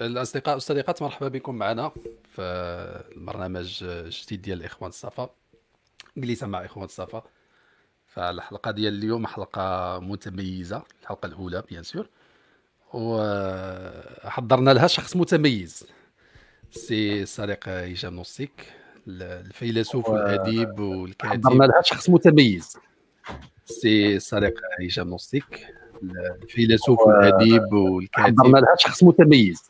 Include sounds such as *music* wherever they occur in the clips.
الأصدقاء والصديقات مرحبا بكم معنا في البرنامج الجديد ديال الاخوان الصفا جلسه مع إخوان الصفا. فالحلقة ديال اليوم حلقة متميزة الحلقة الأولى بيان سور. وحضرنا لها شخص متميز سي سارق هشام نوسيك الفيلسوف والاديب والكاتب. حضرنا لها شخص متميز. سي سارق هشام نوسيك الفيلسوف والاديب والكاتب. حضرنا لها شخص متميز.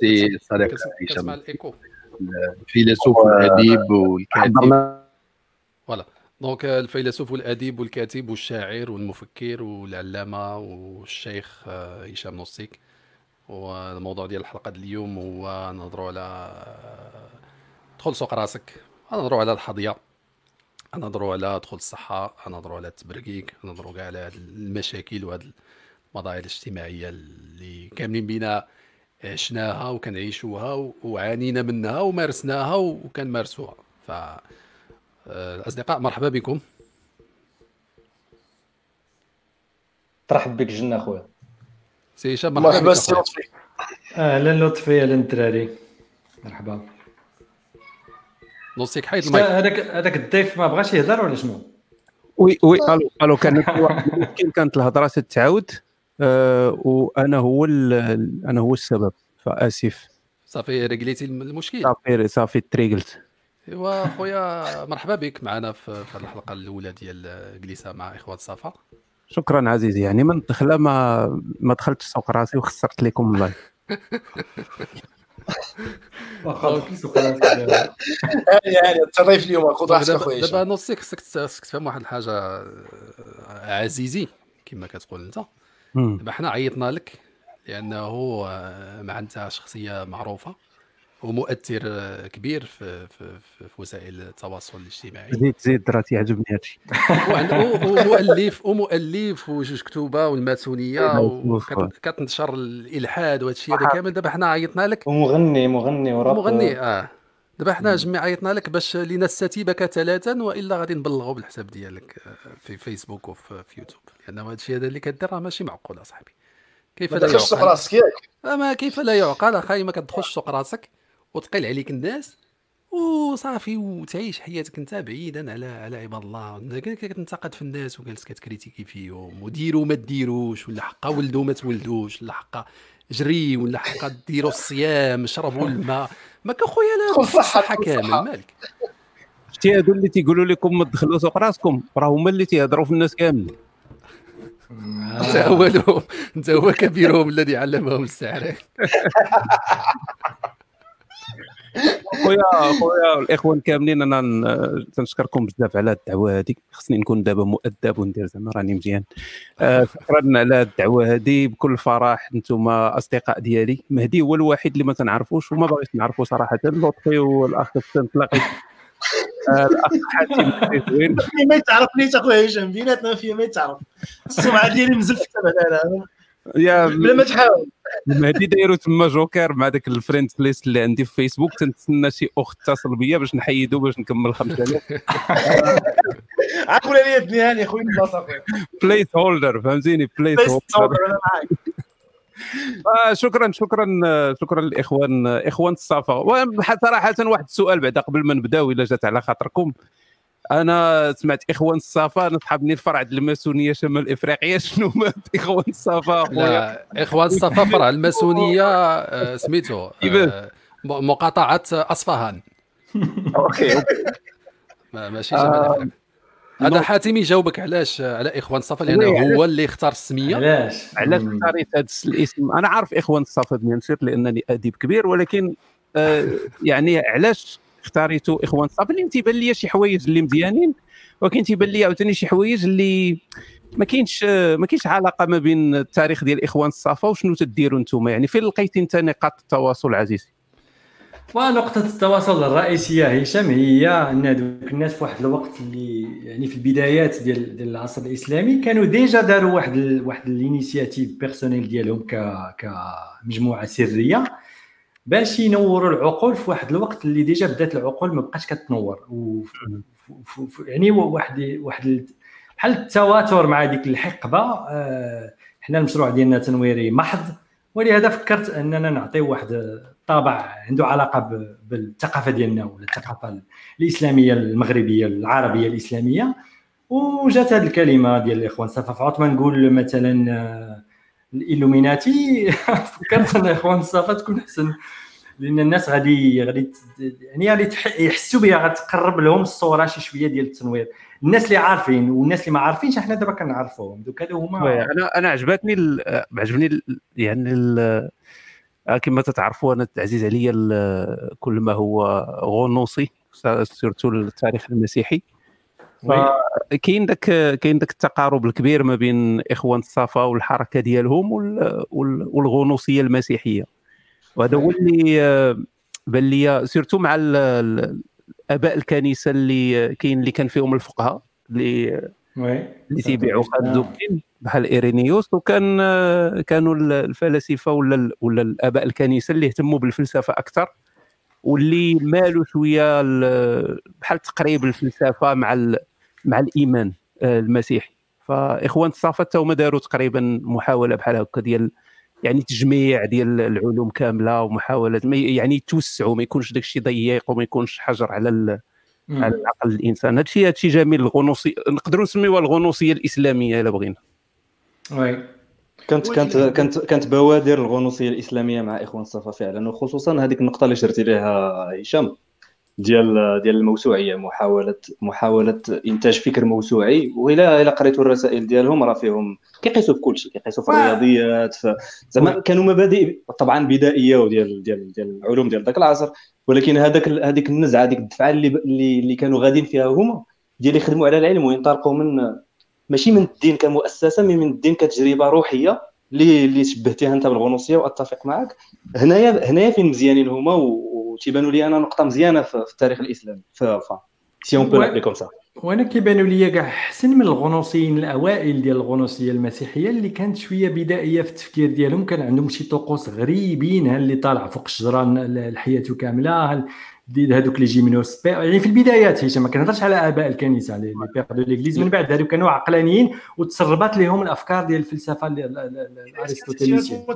سي صديق هشام الفيلسوف والاديب والكاتب. voilà donc الفيلسوف والاديب والكاتب والشاعر والمفكر والعلامة والشيخ هشام نوسيك والموضوع ديال الحلقة ديال اليوم هو نهضروا على دخل سوق راسك. نهضروا على الحظيه نهضروا على دخول الصحة. نهضروا على التبرقيق نهضروا كاع على المشاكل وهاد المظاهر الاجتماعية اللي كاملين بينا عشناها وكنعيشوها وعانينا منها ومارسناها وكنمارسوها. ف الاصدقاء آه، مرحبا بكم. ترحب بك جنة خويا. سي هشام مرحبا بك سي لطفي. أهلا لطفي أهلا الدراري مرحبا. نوصيك حيد المايك. هذاك هذاك الضيف ما بغاش يهضر ولا شنو؟ oui oui allô allô كانت *laughs* كانت الهضرة تتعاود وأنا هو أنا هو السبب. فآسف. صافي رجليتي المشكل. صافي صافي تريقلت أيوا خويا مرحبا بك معنا في الحلقة الأولى ديال جلسه مع اخوات صفا. شكرا عزيزي. يعني من الدخلة ما ما دخلتش سوق راسي وخسرت لكم اللايف يعني التضيف اليوم خذ راحتك اخويا دابا نصيك خصك تفهم واحد الحاجة آه، عزيزي كما كتقول أنت. دابا حنا عيطنا لك لأنه آه، مع أنت شخصية معروفة ومؤثر آه، كبير في, في, في, في وسائل التواصل الاجتماعي. زيد زيد دراتي يعجبني هادشي. *laughs* ومؤلف ومؤلف وجوج كتوبة والماسونية *laughs* وكتنشر الإلحاد وهذا الشيء هذا كامل. دابا حنا عيطنا لك. ومغني مغني وراب. مغني آه. دابا حنا جميع عيطنا لك باش لنستتيبك ثلاثا وإلا غادي نبلغوا بالحساب ديالك آه، في فيسبوك وفي يوتيوب لأن هذا الشيء هذا اللي كدير راه ماشي معقول أصاحبي. كيف لا يعقل؟ سوق راسك ياك. ما كيف لا يعقل اخاي ما كتدخلش سوق راسك وتقيل عليك الناس. وصافي وتعيش حياتك أنت بعيدا على على عباد الله. كتنتقد في الناس وجالس كتكريتيكي فيهم. وديروا ما ديروش ولا حقا ولدوا ما تولدوش ولا حقا جري ولا حقا ديروا الصيام شربوا الماء ما خويا لا الصحه كامل مالك؟ شتي هادو اللي تيقولوا لكم ما تدخلوا سوق راسكم راه هما اللي تيهضروا في الناس كامل انت اولهم انت هو كبيرهم الذي علمهم السحر. *laughs* خويا خويا الإخوان كاملين أنا تنشكركم بزاف على الدعوة هذه خصني نكون دابا مؤدب وندير زعما راني مزيان. آه، شكرا على الدعوة هذه بكل فرح أنتم أصدقاء ديالي. مهدي هو الوحيد اللي ما تنعرفوش وما باغيش نعرفو صراحة. لطفي والأخ تلاقيت آه، الأخ حاتم زوين. *laughs* ما يتعرفنيش أخويا هشام. بيناتنا فيا ما يتعرف. السمعة ديالي مزفتة بعدا يا بلا ما تحاول. مهدي دايرو تما جوكر مع داك friend list اللي عندي في فيسبوك تنتسنى شي أخت تتصل بيا باش نحيدو باش نكمل 5000 عقول لي الدنيا يا خويا البلاصه placeholder فهمتيني؟ placeholder أنا معاك. *laughs* آه شكرا شكرا شكرا للاخوان إخوان الصفا. صراحة واحد السؤال بعدا قبل ما نبداو إلا جات على خاطركم. أنا سمعت اخوان الصفا نصحابني الفرع الماسونية شمال افريقيا. *laughs* شنو ما اخوان الصفا لا اخوان الصفا فرع *laughs* الماسونية آه، سميتو آه، مقاطعة أصفهان. OK ماشي شمال هذا حاتم يجاوبك علاش على إخوان الصفا لأنه هو اللي اختار السمية. علاش؟ علاش اختاريت هذا الاسم؟ أنا عارف إخوان الصفا bien لأنني أديب كبير ولكن آه يعني علاش اختاريتو إخوان الصفا اللي تيبان لي شي حوايج اللي مزيانين ولكن تيبان لي عاوتاني شي حوايج اللي ما كاينش ما كاينش علاقة ما بين التاريخ ديال إخوان الصفا وشنو تديروا أنتم يعني فين لقيتي أنت نقاط التواصل عزيزي؟ ونقطة التواصل الرئيسية هشام هي أن هذوك الناس في واحد الوقت اللي يعني في البدايات ديال ديال العصر الإسلامي كانوا déjà داروا واحد ال واحد initiative personnelle ديالهم ك كمجموعة سرية. باش ينوروا العقول في واحد الوقت اللي déjà بدات العقول ما بقاش كتنور. و يعني واحد واحد بحال التواتر مع ديك الحقبة آه، حنا المشروع ديالنا تنويري محض. ولهذا فكرت أننا نعطي واحد الطابع عنده علاقة بالثقافة ديالنا ولا الثقافة الإسلامية المغربية العربية الإسلامية. وجات هذه الكلمة ديال الإخوان صفا. عطما نقول مثلا آه، الإلوميناتي. *laughs* فكرت ان الاخوان صفا تكون أحسن لأن الناس غادي غادي يعني غادي يحسوا بها غتقرب لهم الصورة شي شوية ديال التنوير. الناس اللي عارفين والناس اللي ما عارفينش إحنا دابا كنعرفوهم. دوك هادو هما أنا أنا عجبتني عجبني يعني آه، كما تتعرفوا أنا عزيز عليا كل ما هو غنوصي surtout التاريخ المسيحي. كاين داك كاين داك التقارب الكبير ما بين إخوان الصفا والحركة ديالهم والغنوصية المسيحية. وهذا هو اللي بان لي surtout مع اباء الكنيسة اللي كاين اللي كان فيهم الفقهاء اللي اللي تيبيعوا خازوكين بحال إيرينيوس وكان كانوا الفلاسفة ولا ولا الآباء الكنيسة اللي اهتموا بالفلسفة أكثر واللي مالوا شوية بحال تقريب الفلسفة مع مع الإيمان آه، المسيحي. فإخوان الصفا هما داروا تقريبا محاولة بحال هكا ديال يعني تجميع ديال العلوم كاملة ومحاولة يعني يتوسعوا ما يكونش داك الشيء ضيق وما يكونش حجر على على العقل الإنسان. هذا الشيء هذا الشيء جميل الغنوصي نقدروا نسميوها الغنوصية الإسلامية إلا بغينا. وي. كانت كانت كانت كانت بوادر الغنوصية الإسلامية مع إخوان الصفا فعلا وخصوصا هذيك النقطة اللي شرتي لها هشام. ديال ديال الموسوعية محاوله محاولة إنتاج فكر موسوعي. والى إلى قريتوا الرسائل ديالهم راه فيهم كيقيسوا في كل شيء كيقيسوا في الرياضيات زعما كانوا مبادئ طبعا بدائية وديال ديال ديال العلوم ديال ذاك العصر. ولكن هذاك هذيك النزعة هذيك الدفعة اللي اللي كانوا غاديين فيها هما ديال يخدموا على العلم وينطلقوا من ماشي من الدين كمؤسسة mais من الدين كتجربة روحية اللي اللي شبهتيها أنت بالغنوصية وأتفق معك هنايا هنايا فين مزيانين هما وتيبانوا لي أنا نقطه مزيانه في التاريخ الاسلامي ف c'est un peu comme ça وأنا كيبانوا لي كاع احسن من الغنوصيين الاوائل ديال الغنوصيه المسيحيه اللي كانت شوية بدائيه في التفكير ديالهم كان عندهم شي طقوس غريبين اللي طالع فوق الشجره الحياة كامله هذوك les gymnos يعني في البدايات هشام ما كنهضرش على اباء الكنيسه les pères de l'église من بعد هذوك كانوا عقلانيين وتسربات لهم الافكار ديال الفلسفه الارسطوتيليسيه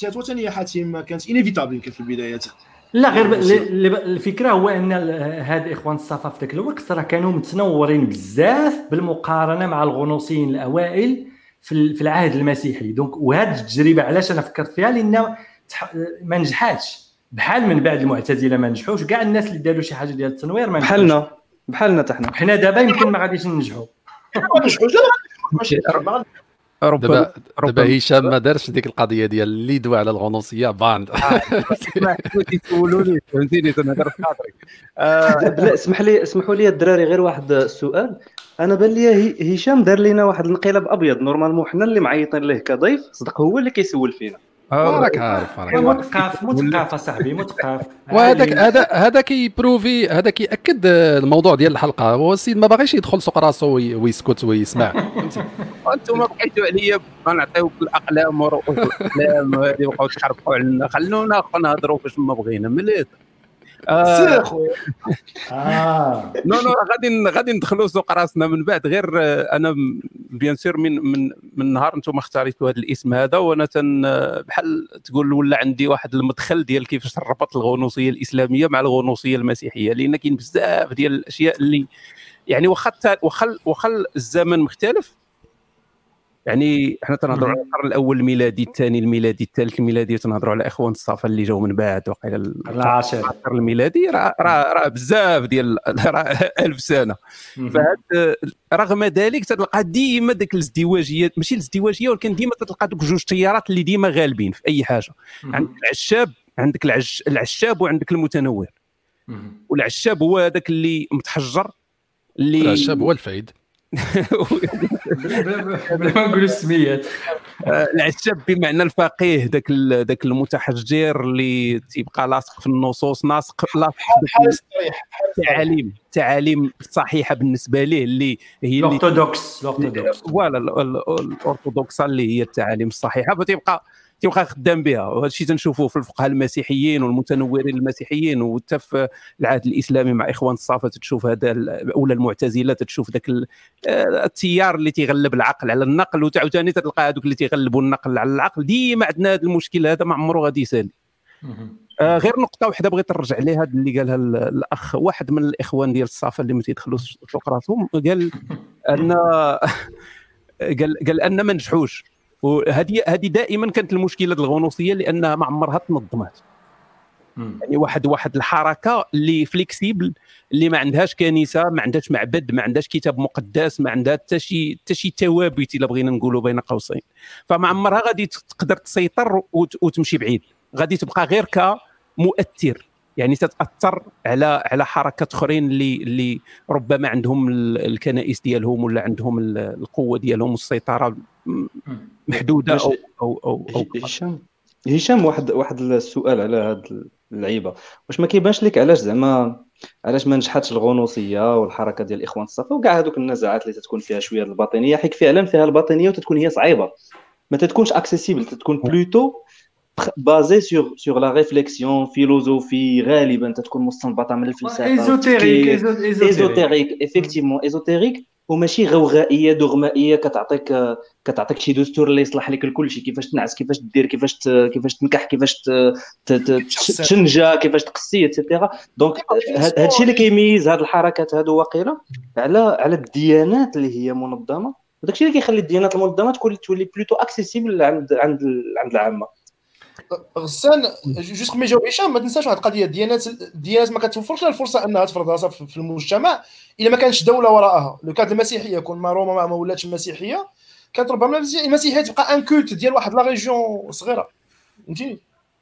كانت ثانية حاتم كانت inévitable في البدايات لا غير الفكرة هو إن هاد إخوان الصفا في ذاك الوقت راه كانوا متنورين بزاف بالمقارنة مع الغنوصيين الأوائل في العهد المسيحي. donc وهذه التجربة علاش أنا فكرت فيها؟ لأن ما نجحاتش. بحال من بعد المعتزلة ما نجحوش. كاع الناس اللي داروا شي حاجة ديال التنوير ما بحالنا بحالنا حتى حنا. حنا دابا يمكن ما غاديش ننجحوا. ننجحوش دابا دابا هشام ما دارش ديك القضية ديال اللي دوا على الغنوصيه bien. يسولوني فهمتيني تنهضر في لا اسمح لي اسمحوا لي الدراري غير واحد السؤال. أنا بان لي هشام دار لنا واحد الانقلاب أبيض. normalement حنا اللي معيطين ليه كضيف صدق هو اللي كيسول فينا. راك عارف مثقف مثقف اصاحبي مثقف وهذاك هذا هذا كي prouver هذا كياكد الموضوع ديال الحلقة. هو السيد ما باغيش يدخل سوق راسو ويسكت ويسمع. *laughs* أنتم بقيتوا عليا نعطيوك الأقلام ورؤوس الأقلام هذه بقاو تحرقوا علينا. خلونا نهضروا فاش ما بغينا. مليت آه. non non غادي غادي ندخلوا سوق راسنا من بعد. غير آه، أنا بيان سور من من من نهار أنتم اختاريتوا هذا الاسم هذا وأنا تن بحال تقول ولا عندي واحد المدخل ديال كيفاش ربط الغنوصية الإسلامية مع الغنوصية المسيحية لأن كاين بزاف ديال الأشياء اللي يعني واخا واخا واخا الزمن مختلف يعني إحنا تنهضروا على القرن الأول الميلادي الثاني الميلادي الثالث الميلادي تنهضروا على اخوان الصفا اللي جاوا من بعد وقيل العاشر. الميلادي راه راه بزاف ديال *laughs* راه 1000 سنة. فهاد رغم ذلك تلقى ديما ذاك الازدواجيه ماشي الازدواجية ولكن ديما تلقى دوك جوج تيارات اللي ديما غالبين في أي حاجة. عندك العشاب عندك العش... العشاب وعندك المتنور والعشاب هو هذاك اللي متحجر اللي العشاب هو الفايد. بلا ما نقولوا السميات العشاب بمعنى الفقيه ذاك ذاك المتحجر اللي تيبقى لاصق في النصوص ناسق لاصق التعاليم التعاليم الصحيحة بالنسبة ليه اللي هي ال orthodoxe voilà الأرثوذكس اللي هي التعاليم الصحيحة فتيبقى تيبقى خدام بها. وهذا الشيء تنشوفوه في الفقهاء المسيحيين والمتنورين المسيحيين وحتى في العهد الإسلامي مع إخوان الصفا تشوف هذا ولا المعتزلة تشوف ذاك آه، التيار اللي تيغلب العقل على النقل. وتعاوتاني تلقى هذوك اللي تيغلبوا النقل على العقل. ديما عندنا هذا المشكل هذا ما عمره غادي يسالي. آه غير نقطة واحدة بغيت نرجع ليها اللي قالها الأخ. واحد من الإخوان ديال الصافه اللي ما تيدخلوش فوق راسهم قال ان *laughs* قال قال أن ما نجحوش. وهذه هذه دائما كانت المشكلة الغنوصيه لانها ما عمرها تنظمات يعني واحد واحد الحركة اللي فليكسيبل اللي ما عندهاش كنيسة ما عندهاش معبد ما عندهاش كتاب مقدس ما عندها حتى شي حتى شي ثوابت إلا بغينا نقولوا بين قوسين. فما عمرها غادي تقدر تسيطر وتمشي بعيد. غادي تبقى غير كمؤثر. يعني تتأثر على على حركات أخرين اللي اللي ربما عندهم الكنائس ديالهم ولا عندهم القوة ديالهم والسيطرة محدودة أو أو أو, أو هشام هشام واحد واحد السؤال على هاد اللعيبة. واش ما كيبانش لك علاش زعما علاش ما نجحتش الغنوصية والحركة ديال الاخوان الصفا وكاع هذوك النزاعات اللي تتكون فيها شوية الباطنية حيت فعلا فيها الباطنية وتتكون هي صعيبة. ما تتكونش accessible تتكون plutôt basée sur sur la réflexion philosophique غالبا تتكون مستنبطة من الفلسفة. ésotérique ésotérique effectivement ésotérique وماشي غوغائيه دغمائيه كتعطيك كتعطيك شي دستور اللي يصلح لك الكل شيء كيفاش تنعس كيفاش دير كيفاش كيفاش تنكح كيفاش تشنجا كيفاش تقسي et cetera donc هذا الشيء اللي كيميز هذه الحركات هادو واقيلا على على الديانات اللي هي منظمة. وداك الشيء اللي كيخلي الديانات المنظمة تكون تولي plutôt accessible عند عند عند العامة. غسان juste ما يجاوب هشام ما تنساش واحد القضية الديانات الديانات ما كتوفرش الفرصة أنها تفرض راسها في المجتمع إلا ما كانش دولة وراءها. لو كانت المسيحية كون ما روما ما ولاتش مسيحيه كانت ربما المسيحيه تبقى un culte ديال واحد la région صغيرة. فهمتيني؟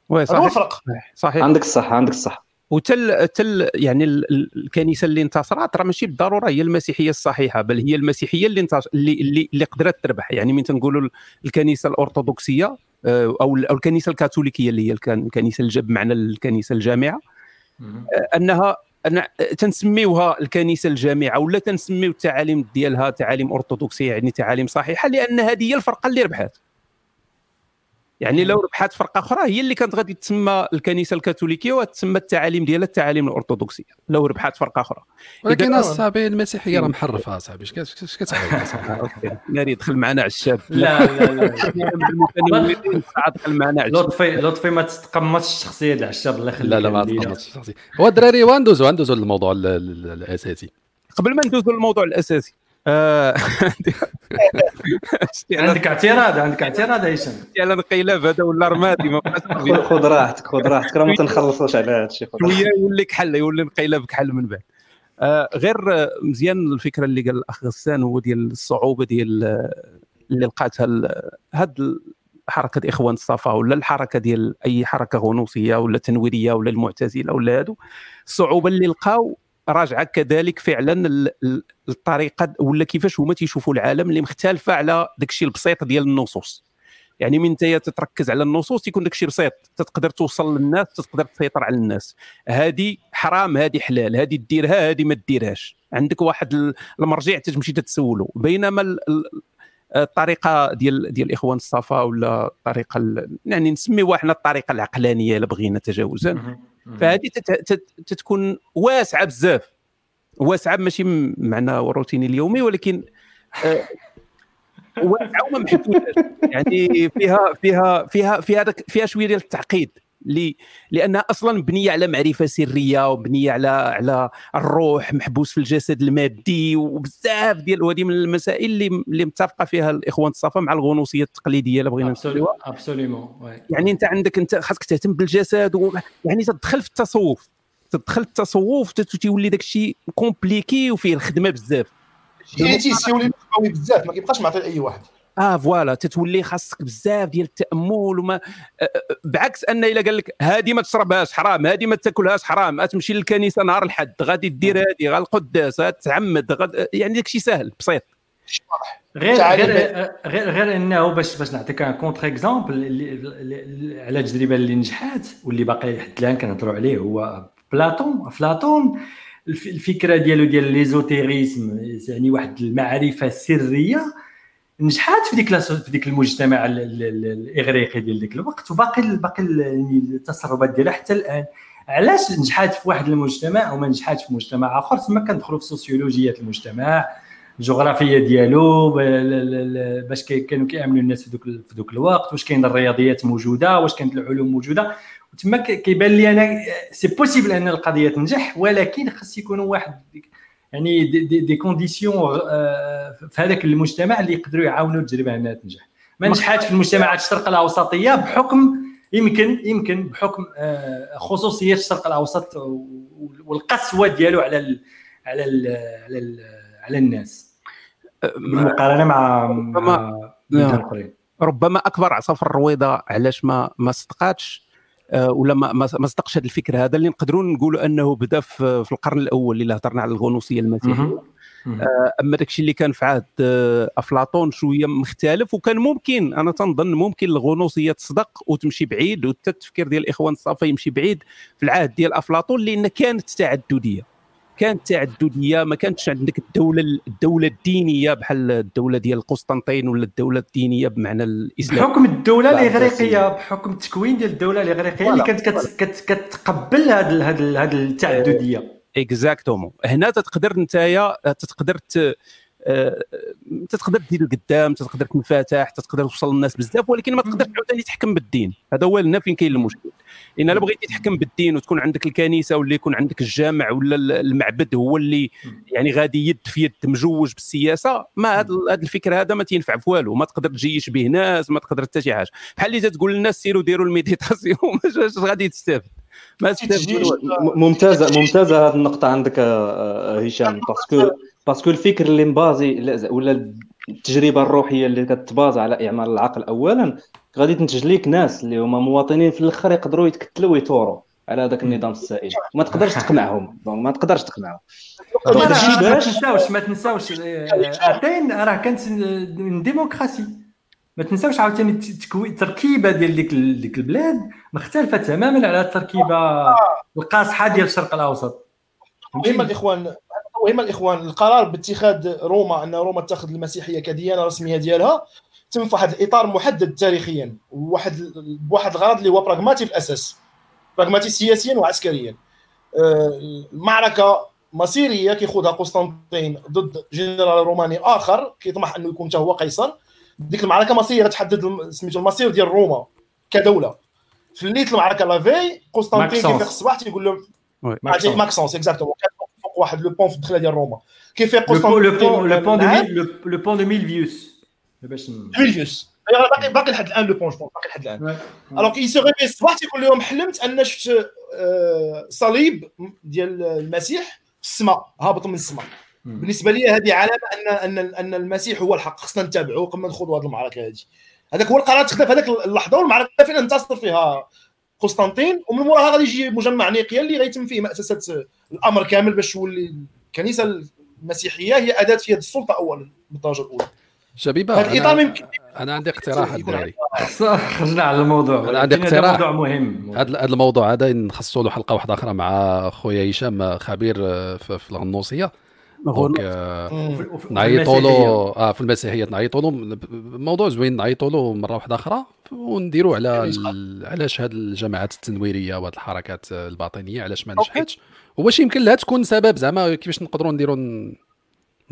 oui صحيح هو الفرق. صحيح. عندك الصح عندك الصح وتل تل يعني الكنيسة اللي انتصرت راه ماشي بالضرورة هي المسيحية الصحيحة بل هي المسيحية اللي اللي اللي, اللي قدرت تربح. يعني من تنقولوا الكنيسة الأرثوذكسية آه، أو أو الكنيسة الكاثوليكية اللي هي الكنيسة الجب بمعنى الكنيسة الجامعة. آه، انها أن تنسميوها الكنيسة الجامعة ولا تنسميو التعاليم ديالها تعاليم أرثوذكسية يعني تعاليم صحيحة لأن هذه هي الفرقة اللي ربحت. يعني لو ربحت فرقة أخرى هي اللي كانت غادي تسمى الكنيسة الكاثوليكية وتسمى التعاليم ديالها التعاليم الأرثوذكسية لو ربحت فرقة أخرى. ولكن أصاحبي المسيحيه راه محرفه أصاحبي. اش كتعاود أصاحبي. *laughs* ناري دخل معنا عشاب لا لا لا *laughs* دخل معنا عشاب لطفي لطفي ما تتقمصش الشخصية ديال عشاب الله يخليك لا لا ما تتقمصش الشخصية. هو الدراري وندوزو ندوزو للموضوع الأساسي. قبل ما ندوزو للموضوع الأساسي *laughs* عندك اعتراض عندك اعتراض هيثم على انقلاب هذا ولا رمادي *laughs* خذ راحتك خذ راحتك. راه ما تنخلصوش على هذا الشيء شوية يولي كحل يولي انقلاب كحل من بعد. آه غير مزيان الفكرة اللي قال الأخ غسان هو ديال الصعوبة ديال اللي لقاتها هاد حركة إخوان الصفا ولا الحركة ديال أي حركة غنوصية ولا تنويرية ولا المعتزلة ولا هادو. الصعوبة اللي لقاو راجعة كذلك فعلا الطريقة ولا كيفاش هما تيشوفوا العالم اللي مختلفه على داك الشيء البسيط ديال النصوص. يعني من انت تتركز على النصوص تيكون الشيء بسيط تقدر توصل للناس تقدر تسيطر على الناس. هذه حرام هذه حلال هذه ديرها هذه ما ديرهاش. عندك واحد المرجع تمشي تتسولو. بينما الطريقة ديال ديال الاخوان الصفا ولا الطريقة يعني نسميوها حنا الطريقة العقلانية الا بغينا تجاوزا فهذه تتكون واسعة بزاف. واسعة ماشي معنى الروتين اليومي ولكن آه، واسعة وما يعني فيها فيها فيها فيها فيها شوية ديال التعقيد. لي لأنها أصلا مبنية على معرفة سرية ومبنية على على الروح محبوس في الجسد المادي وبزاف ديال وهذه من المسائل اللي اللي متفقة فيها الإخوان الصفا مع الغنوصية التقليدية الا بغينا نسميوها absolument يعني أنت عندك أنت خاصك تهتم بالجسد و... يعني تدخل في التصوف تدخل التصوف تولي داك الشيء compliqué وفيه الخدمة بزاف. يعني تيولي بزاف ما كيبقاش معطي لأي واحد. آه voilà تتولي خاصك بزاف ديال التأمل وما آه، بعكس أن إلا قال لك هذه ما تشربهاش حرام هذه ما تاكلهاش حرام تمشي للكنيسة نهار الحد غادي دير هذه غا القداس تعمد غد... يعني داك الشيء سهل بسيط. غير غير غير غير إنه باش باش نعطيك un contre exemple على التجربه اللي نجحات واللي باقي حتى الآن كنهضروا عليه هو بلاطون افلاطون الفكرة ديالو ديال l'ésotérisme يعني واحد المعرفة سرية نجحات في ديك في ديك المجتمع الإغريقي ديال ديك الوقت وباقي باقي يعني التسربات ديالها حتى الآن. علاش نجحات في واحد المجتمع وما نجحاتش في مجتمع آخر تما كندخلوا في سوسيولوجيه المجتمع الجغرافيه ديالو باش كانوا كيأمنوا الناس في دوك في دوك الوقت واش كاين الرياضيات موجودة واش كانت العلوم موجودة. وتما كيبان لي أنا c'est possible أن القضية تنجح ولكن خاص يكونوا واحد يعني des, des, des conditions آه، في هذاك المجتمع اللي يقدروا يعاونوا التجربة انها تنجح ما نجحاتش في المجتمعات الشرق الأوسطية بحكم يمكن يمكن بحكم آه، خصوصيات الشرق الأوسط والقسوة ديالو على ال على ال على ال على الناس بالمقارنة مع ربما نعم. ربما أكبر عصا في الرويضة علاش ما ما صدقاتش آه، ولا ما ما صدقش هذا الفكر هذا اللي نقدروا نقولوا أنه بدأ في, القرن الأول اللي هضرنا على الغنوصية المسيحية. آه، أما داكشي اللي كان في عهد آه، أفلاطون شوية مختلف وكان ممكن أنا تنظن ممكن الغنوصية تصدق وتمشي بعيد والتفكير ديال الإخوان الصافي يمشي بعيد في العهد ديال أفلاطون لأن كانت تعددية. كانت تعدديه ما كانتش عندك الدولة الدولة الدينية بحال الدولة ديال قسطنطين ولا الدولة الدينية بمعنى الإسلام. بحكم الدولة الإغريقية بحكم التكوين ديال الدولة الإغريقية اللي كانت كتقبل هذه هذه التعدديه exactement. هنا تقدر نتايا تقدر آه، تقدر دير لقدام تقدر تنفتح تقدر توصل للناس بزاف ولكن ما تقدرش عاوتاني تحكم بالدين. هذا هو هنا فين كاين المشكل. إن إلا بغيتي تحكم بالدين وتكون عندك الكنيسة ولا يكون عندك الجامع ولا المعبد هو اللي يعني غادي يد في يد مزوج بالسياسة ما هذا الفكر هذا ما تينفع في والو. ما تقدر تجيش به ناس ما تقدر حتى شي حاجة. بحال اللي تقول للناس سيروا ديروا ال méditation. *laughs* اش غادي تستافد. ما ممتازه ممتازه هذه النقطة عندك آه، آه، هشام. *laughs* parce que parce que الفكر اللي م basé ولا التجربة الروحية اللي كت baser على إعمال العقل اولا غادي تنتج ليك ناس اللي هما مواطنين في الآخر يقدروا يتكتلوا ويثوروا على هذاك النظام السائد ما تقدرش تقنعهم ما تقدرش تقنعهم. *laughs* ما تنساوش ما تنساوش اتين راه كانت démocratie. ما تنساوش عاوتاني التركيبه ديال ديك ديك البلاد مختلفة تماما على التركيبة القاصحة ديال الشرق الأوسط. مهمه الاخوان مهمه الإخوان القرار باتخاذ روما أن روما تاخذ المسيحية كديانة رسميه ديالها تم في واحد الإطار محدد تاريخيا وواحد بواحد الغرض اللي هو براغماتي في الاساس براغماتي سياسيا وعسكريا. المعركة آه، مصيرية كيخوضها قسطنطين ضد جنرال روماني آخر كيطمح أنه يكون هو قيصر. ديك المعركة مصيرية تحدد سميتو المصير ديال روما كدولة. في ليله المعركة لافي قسطنطين كيفيق الصباح تيقول لهم ماكسونس اكزاكتومون فوق واحد لو بون في الدخلة ديال روما. كيفيق قسطنطين لو بون لو بون دو لو بون دو ميلفيوس ميلفيوس باقي باقي لحد الآن لو بون باقي لحد الآن. الوغ كي سو ريفي الصباح تيقول لهم حلمت ان شفت صليب ديال المسيح في السماء هابط من السماء بالنسبة لي هذه علامة ان ان أن المسيح هو الحق. خصنا نتابعه قبل ما نخوضوا هذه المعركة هذه هذاك هو القرار تخذ في هذيك اللحظة والمعركة فين انتصر فيها قسطنطين ومن موراها غادي يجي مجمع نيقيا اللي غيتم فيه مأسسة الأمر كامل باش تولي الكنيسة المسيحية هي أداة في يد السلطة اولا بالدرجة الأولى. شبيبة أنا, ممكن أنا عندي اقتراح الدراري خرجنا على الموضوع. أنا عندي اقتراح. موضوع مهم. هذا الموضوع هذا نخصصوا له حلقة واحدة أخرى مع خويا هشام خبير في الغنوصيه donc نعيطوا له آه في المسيحيه نعيطوا له. موضوع زوين نعيطوا له مرة واحدة أخرى ونديروا على علاش هاد الجماعات التنويرية وهاد الحركات الباطنية علاش ما نجحتش؟ واش يمكن لها تكون سبب زعما كيفاش نقدروا نديروا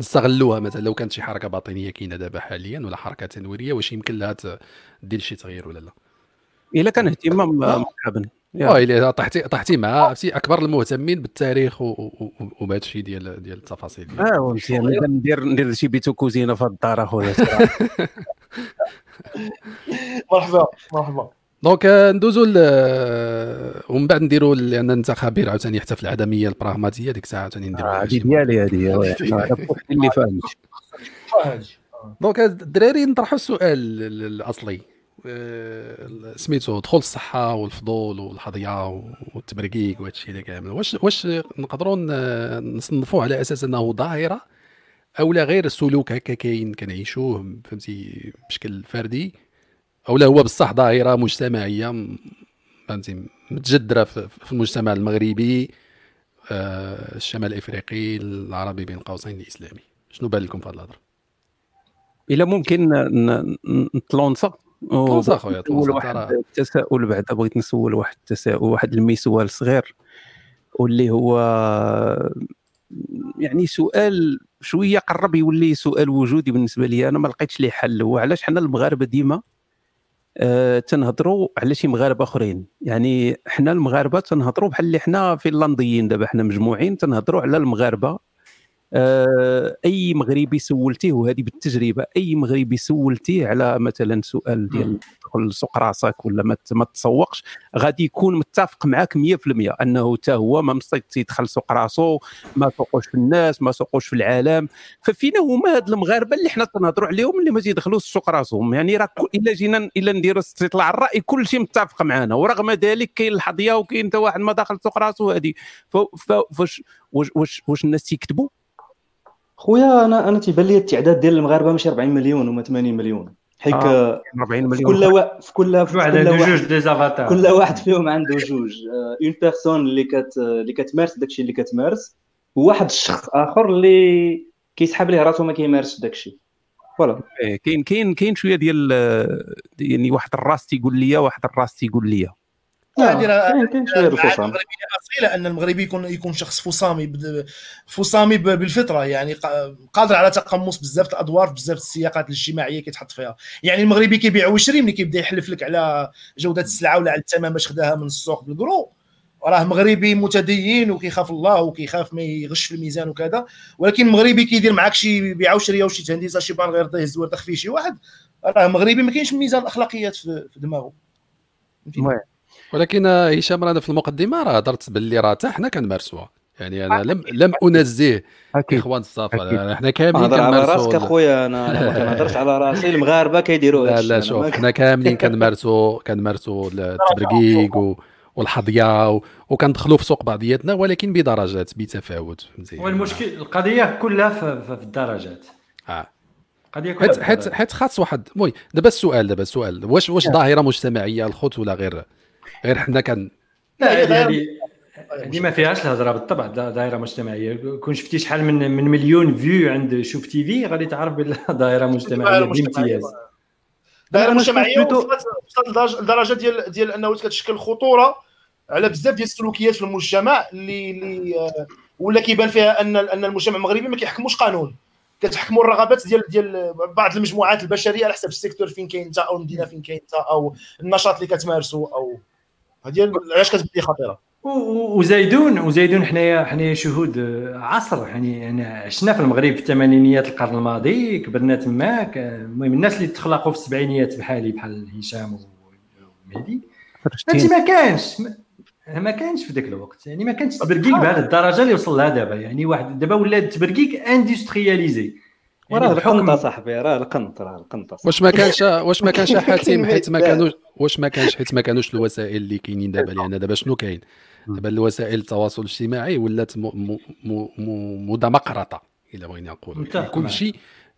نستغلوها مثلا لو كانت شي حركة باطنية كاينة دابا حاليا ولا حركة تنويرية واش يمكن لها دير شي تغيير ولا لا؟ إلا كان اهتمام مرحبا الا طحتي طحتي مع عرفتي أكبر المهتمين بالتاريخ وبهذا الشيء ديال ديال التفاصيل. آه مزيان ندير ندير شي بيت وكوزينة في الدار أخويا *laughs* مرحبا مرحبا. donc ندوزو ومن بعد نديرو لأن انت خبير عاوتاني حتى في العدمية البراغماتيه ديك الساعة عاوتاني نديرو هذه ديالي هذه اللي فاهم donc الدراري نطرحوا السؤال الأصلي. سميتو دخول الصحة والفضول والحظيه والتبرقيق وهذا الشيء كامل. واش واش نقدروا نصنفوه على أساس أنه ظاهرة أو لا غير سلوك هكا كاين كنعيشوه فهمتي بشكل فردي؟ أو لا هو بصح ظاهرة مجتمعية فهمتي متجدرة في المجتمع المغربي آه، الشمال الافريقي العربي بين قوسين الإسلامي. شنو بان لكم في هذا الهضرة؟ إلا ممكن نتلونسا تلونسا خويا نسول واحد التساؤل بعدا بغيت نسول واحد التساؤل واحد المسوال صغير واللي هو يعني سؤال شوية قرب يولي سؤال وجودي بالنسبة لي. أنا ما لقيتش ليه حل. هو علاش حنا المغاربة ديما آه تنهضروا على شي مغاربة أخرين؟ يعني حنا المغاربة تنهضروا بحال اللي حنا فنلنديين. دابا حنا مجموعين تنهضروا على المغاربة أي مغربي سولتيه وهذه بالتجربة أي مغربي سولتيه على مثلا سؤال ديال تدخل سوق راسك ولا ما تسوقش غادي يكون متفق معك 100% أنه حتى هو ما يدخل سوق راسو ما سوقوش في الناس ما سوقوش في العالم. ففينا هما هاد المغاربة اللي حنا تنهضروا عليهم اللي ما تيدخلوش سوق راسهم. يعني راه إلا جينا إلا نديروا استطلاع الرأي كل شيء متفق معنا ورغم ذلك كاين الحظية وكاين حتى واحد ما داخل سوق راسو هذه فاش واش واش الناس تيكتبوا؟ خويا أنا أنا تيبان لي التعداد ديال المغاربة ماشي 40 مليون وما 80 مليون. حيت آه 40 مليون. في كل وا... في كل في واحد عنده جوج des avatars كل واحد فيهم عنده جوج. une personne اللي كت اللي كتمارس داكشي اللي كتمارس وواحد الشخص آخر اللي كيسحب ليه راسو ما كيمارسش داكشي. voilà. كاين كاين كاين شوية ديال يعني واحد الراس تيقول لي واحد الراس تيقول لي هذه راه المغربيه أصيلة أن المغربي يكون يكون شخص فصامي فصامي بالفطرة يعني قادر على تقمص بزاف الأدوار بزاف السياقات الاجتماعية كيتحط فيها. يعني المغربي كيبيع ويشري ملي كيبدا يحلف لك على جودة السلعة ولا على الثمن باش خداها من السوق بالكرو راه مغربي متدين وكيخاف الله وكيخاف ما يغش في الميزان وكذا. ولكن المغربي كيدير معاك شي بيع وشريه وشي تهنديسه شي بان غير يهز ورده في شي واحد راه مغربي ما كاينش ميزان الاخلاقيات في دماغه ولكن هشام رانا في المقدمة راه هضرت باللي راه حتى حنا كنمارسوها. يعني أنا لم لم أنزه إخوان الصفا إحنا كاملين كنمارسوا على راسك أخويا *laughs* أنا ما هضرتش على راسي المغاربة كيديروا لا لا شوف حنا كاملين كنمارسوا كنمارسوا التبرقيق والحظيه و... وكندخلوا في سوق بعضياتنا ولكن بدرجات بتفاوت. مزيان. والمشكل القضية كلها في, في الدرجات. آه. قضيه كلها حيت حيت خاص واحد. المهم دابا السؤال دابا السؤال. واش واش ظاهرة مجتمعية الخوت ولا غير؟ غير حنا كان لا هذه ما فيهاش الهضرة بالطبع ظاهرة مجتمعية. كون شفتي شحال من من مليون views عند شوف تي في غادي تعرف بان *laughs* ظاهرة مجتمعية بامتياز. ظاهرة مجتمعية وصلت لدرجه ديال ديال أنه كتشكل خطورة على بزاف ديال السلوكيات في المجتمع اللي اللي آه، ولا كيبان فيها أن أن المجتمع المغربي ما كيحكموش قانون. كتحكموا الرغبات ديال ديال بعض المجموعات البشرية على حسب السيكتور فين كاين انت أو المدينة فين كاين انت أو النشاط اللي كتمارسه أو هذه علاش كتبدي خطيرة. وزايدون وزايدون حنايا حنايا شهود عصر. يعني يعني عشنا في المغرب في الثمانينيات القرن الماضي كبرنا تماك المهم الناس اللي تخلقوا في السبعينيات بحالي بحال هشام ومهدي. هادشي ما كانش ما كانش في ذاك الوقت. يعني ما كانش تبرقيق بهذه الدرجة اللي وصل لها دابا. يعني واحد دابا ولا التبرقيق اندسترياليزي. وراه يعني القنطة صاحبي راه القنط راه القنطة واش ما كانش واش ما كانش *laughs* حاتم حيت ما كانوش واش ما كانش حيت ما كانوش الوسائل اللي كاينين دابا لأن دابا شنو كاين؟ دابا الوسائل التواصل الاجتماعي ولات مدمقرطه الا بغينا نقولوا. كل شيء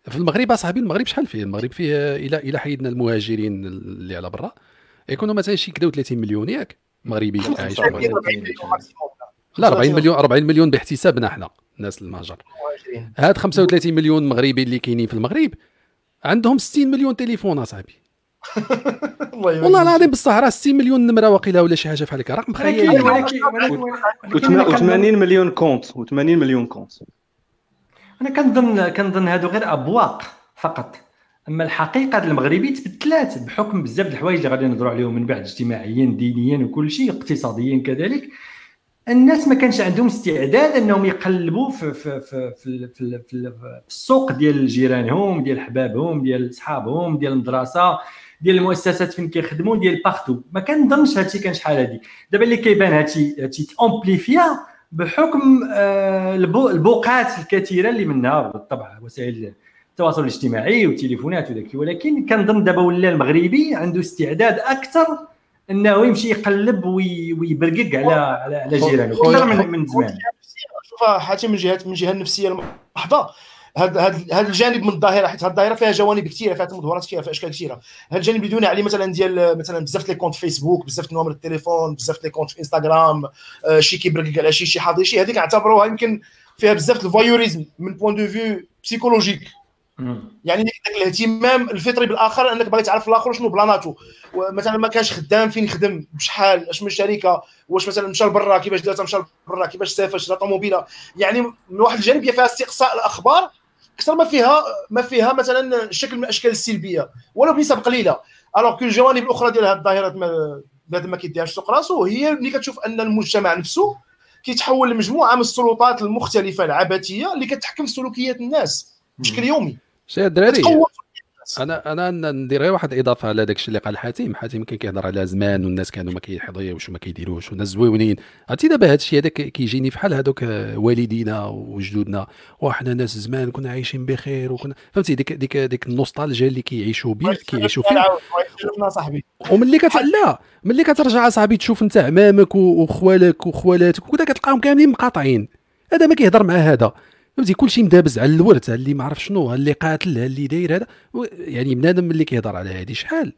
في المغرب أصاحبي المغرب شحال فيه؟ المغرب فيه إلى إلى حيدنا المهاجرين اللي على برا. يكونوا مثلا شي كدا 30 مليون ياك مغربي عايش في المغرب لا 40 مليون 40 مليون باحتسابنا إحنا. الناس المهجر. هاد 35 مليون مغربي اللي كاينين في المغرب عندهم 60 مليون تليفون أصاحبي. *laughs* والله العظيم بصح راه 60 مليون نمرة واقيلا ولا شي حاجة بحال هكا. رقم خيالي. و80 مليون كونت. و80 مليون كونت. أنا كنظن كنظن هادو غير أبواق فقط. أما الحقيقة المغربي تبدلات بحكم بزاف الحوايج اللي غادي نهضروا عليهم من بعد اجتماعيا دينيا وكل شيء اقتصاديا كذلك. الناس ما كانش عندهم استعداد انهم يقلبوا في في في في, في, في, في السوق ديال جيرانهم ديال حبابهم ديال صحابهم ديال المدرسة ديال المؤسسات فين كيخدموا ديال بارتو ما كنظنش هادشي كان شحال هادي. دابا اللي كيبان هادشي هادشي تأمبليفيا بحكم آه البوقات الكثيرة اللي منها بالطبع وسائل التواصل الاجتماعي والتليفونات وداك ولكن كنظن دابا ولا المغربي عنده استعداد أكثر إنه يمشي يقلب ويبرقق على على, جيرانه. أكثر من من زمان. شوف حتى من جهه من جهة النفسيه المحضة. هذا الجانب من الظاهرة حيت هذه الظاهرة فيها جوانب كثيرة فيها تمظهرات كثيرة فيها أشكال كثيرة. هذا الجانب اللي عليه مثلا ديال مثلا بزاف les comptes فيسبوك بزاف نوامر التليفون بزاف les comptes في إنستغرام آه شي كيبرقق على شي شي حاضي شي هذيك نعتبروها يمكن فيها بزاف ال voyeurisme من point de vue psychologique يعني ذاك الاهتمام الفطري بالاخر انك باغي تعرف الآخر شنو بلاناتو. مثلا ما كانش خدام فين يخدم بشحال اش من شركة واش مثلا مشى لبرا كيفاش دارت مشى لبرا كيفاش سافر شرا طوموبيلة. يعني من واحد الجانب فيها استقصاء الأخبار أكثر ما فيها ما فيها مثلا شكل من الاشكال السلبية ولو بنسب قليلة. alors que الجوانب الأخرى ديال هذه الظاهرات بنادم ما كيديهاش سوق راسو هي اللي كتشوف أن المجتمع نفسه كيتحول لمجموعة من السلطات المختلفة العبثية اللي كتحكم سلوكيات الناس. بشكل يومي. سي الدراري أنا أنا ندير غير واحد الاضافه على داك الشيء اللي قال حاتم. حاتم كان كيهضر على زمان والناس كانوا ما كيحضيوش وما كيديروش والناس زويونين. عرفتي دابا هذا الشيء هذاك كيجيني فحال هذوك والدينا وجدودنا. وحنا ناس زمان كنا عايشين بخير وكنا فهمتي؟ ديك ديك ديك النوستالجيا اللي كيعيشوا بها كيعيشوا فيها وملي كت لا ملي كترجع صاحبي تشوف انت عمامك وخوالك وخوالاتك وكذا كتلقاهم كاملين مقاطعين. هذا ما كيهضر مع هذا. فهمتي؟ كلشي مدابز على الورث على اللي ما عرف شنو اللي قاتل اللي داير هذا. يعني بنادم اللي كيهضر على هذه شحال؟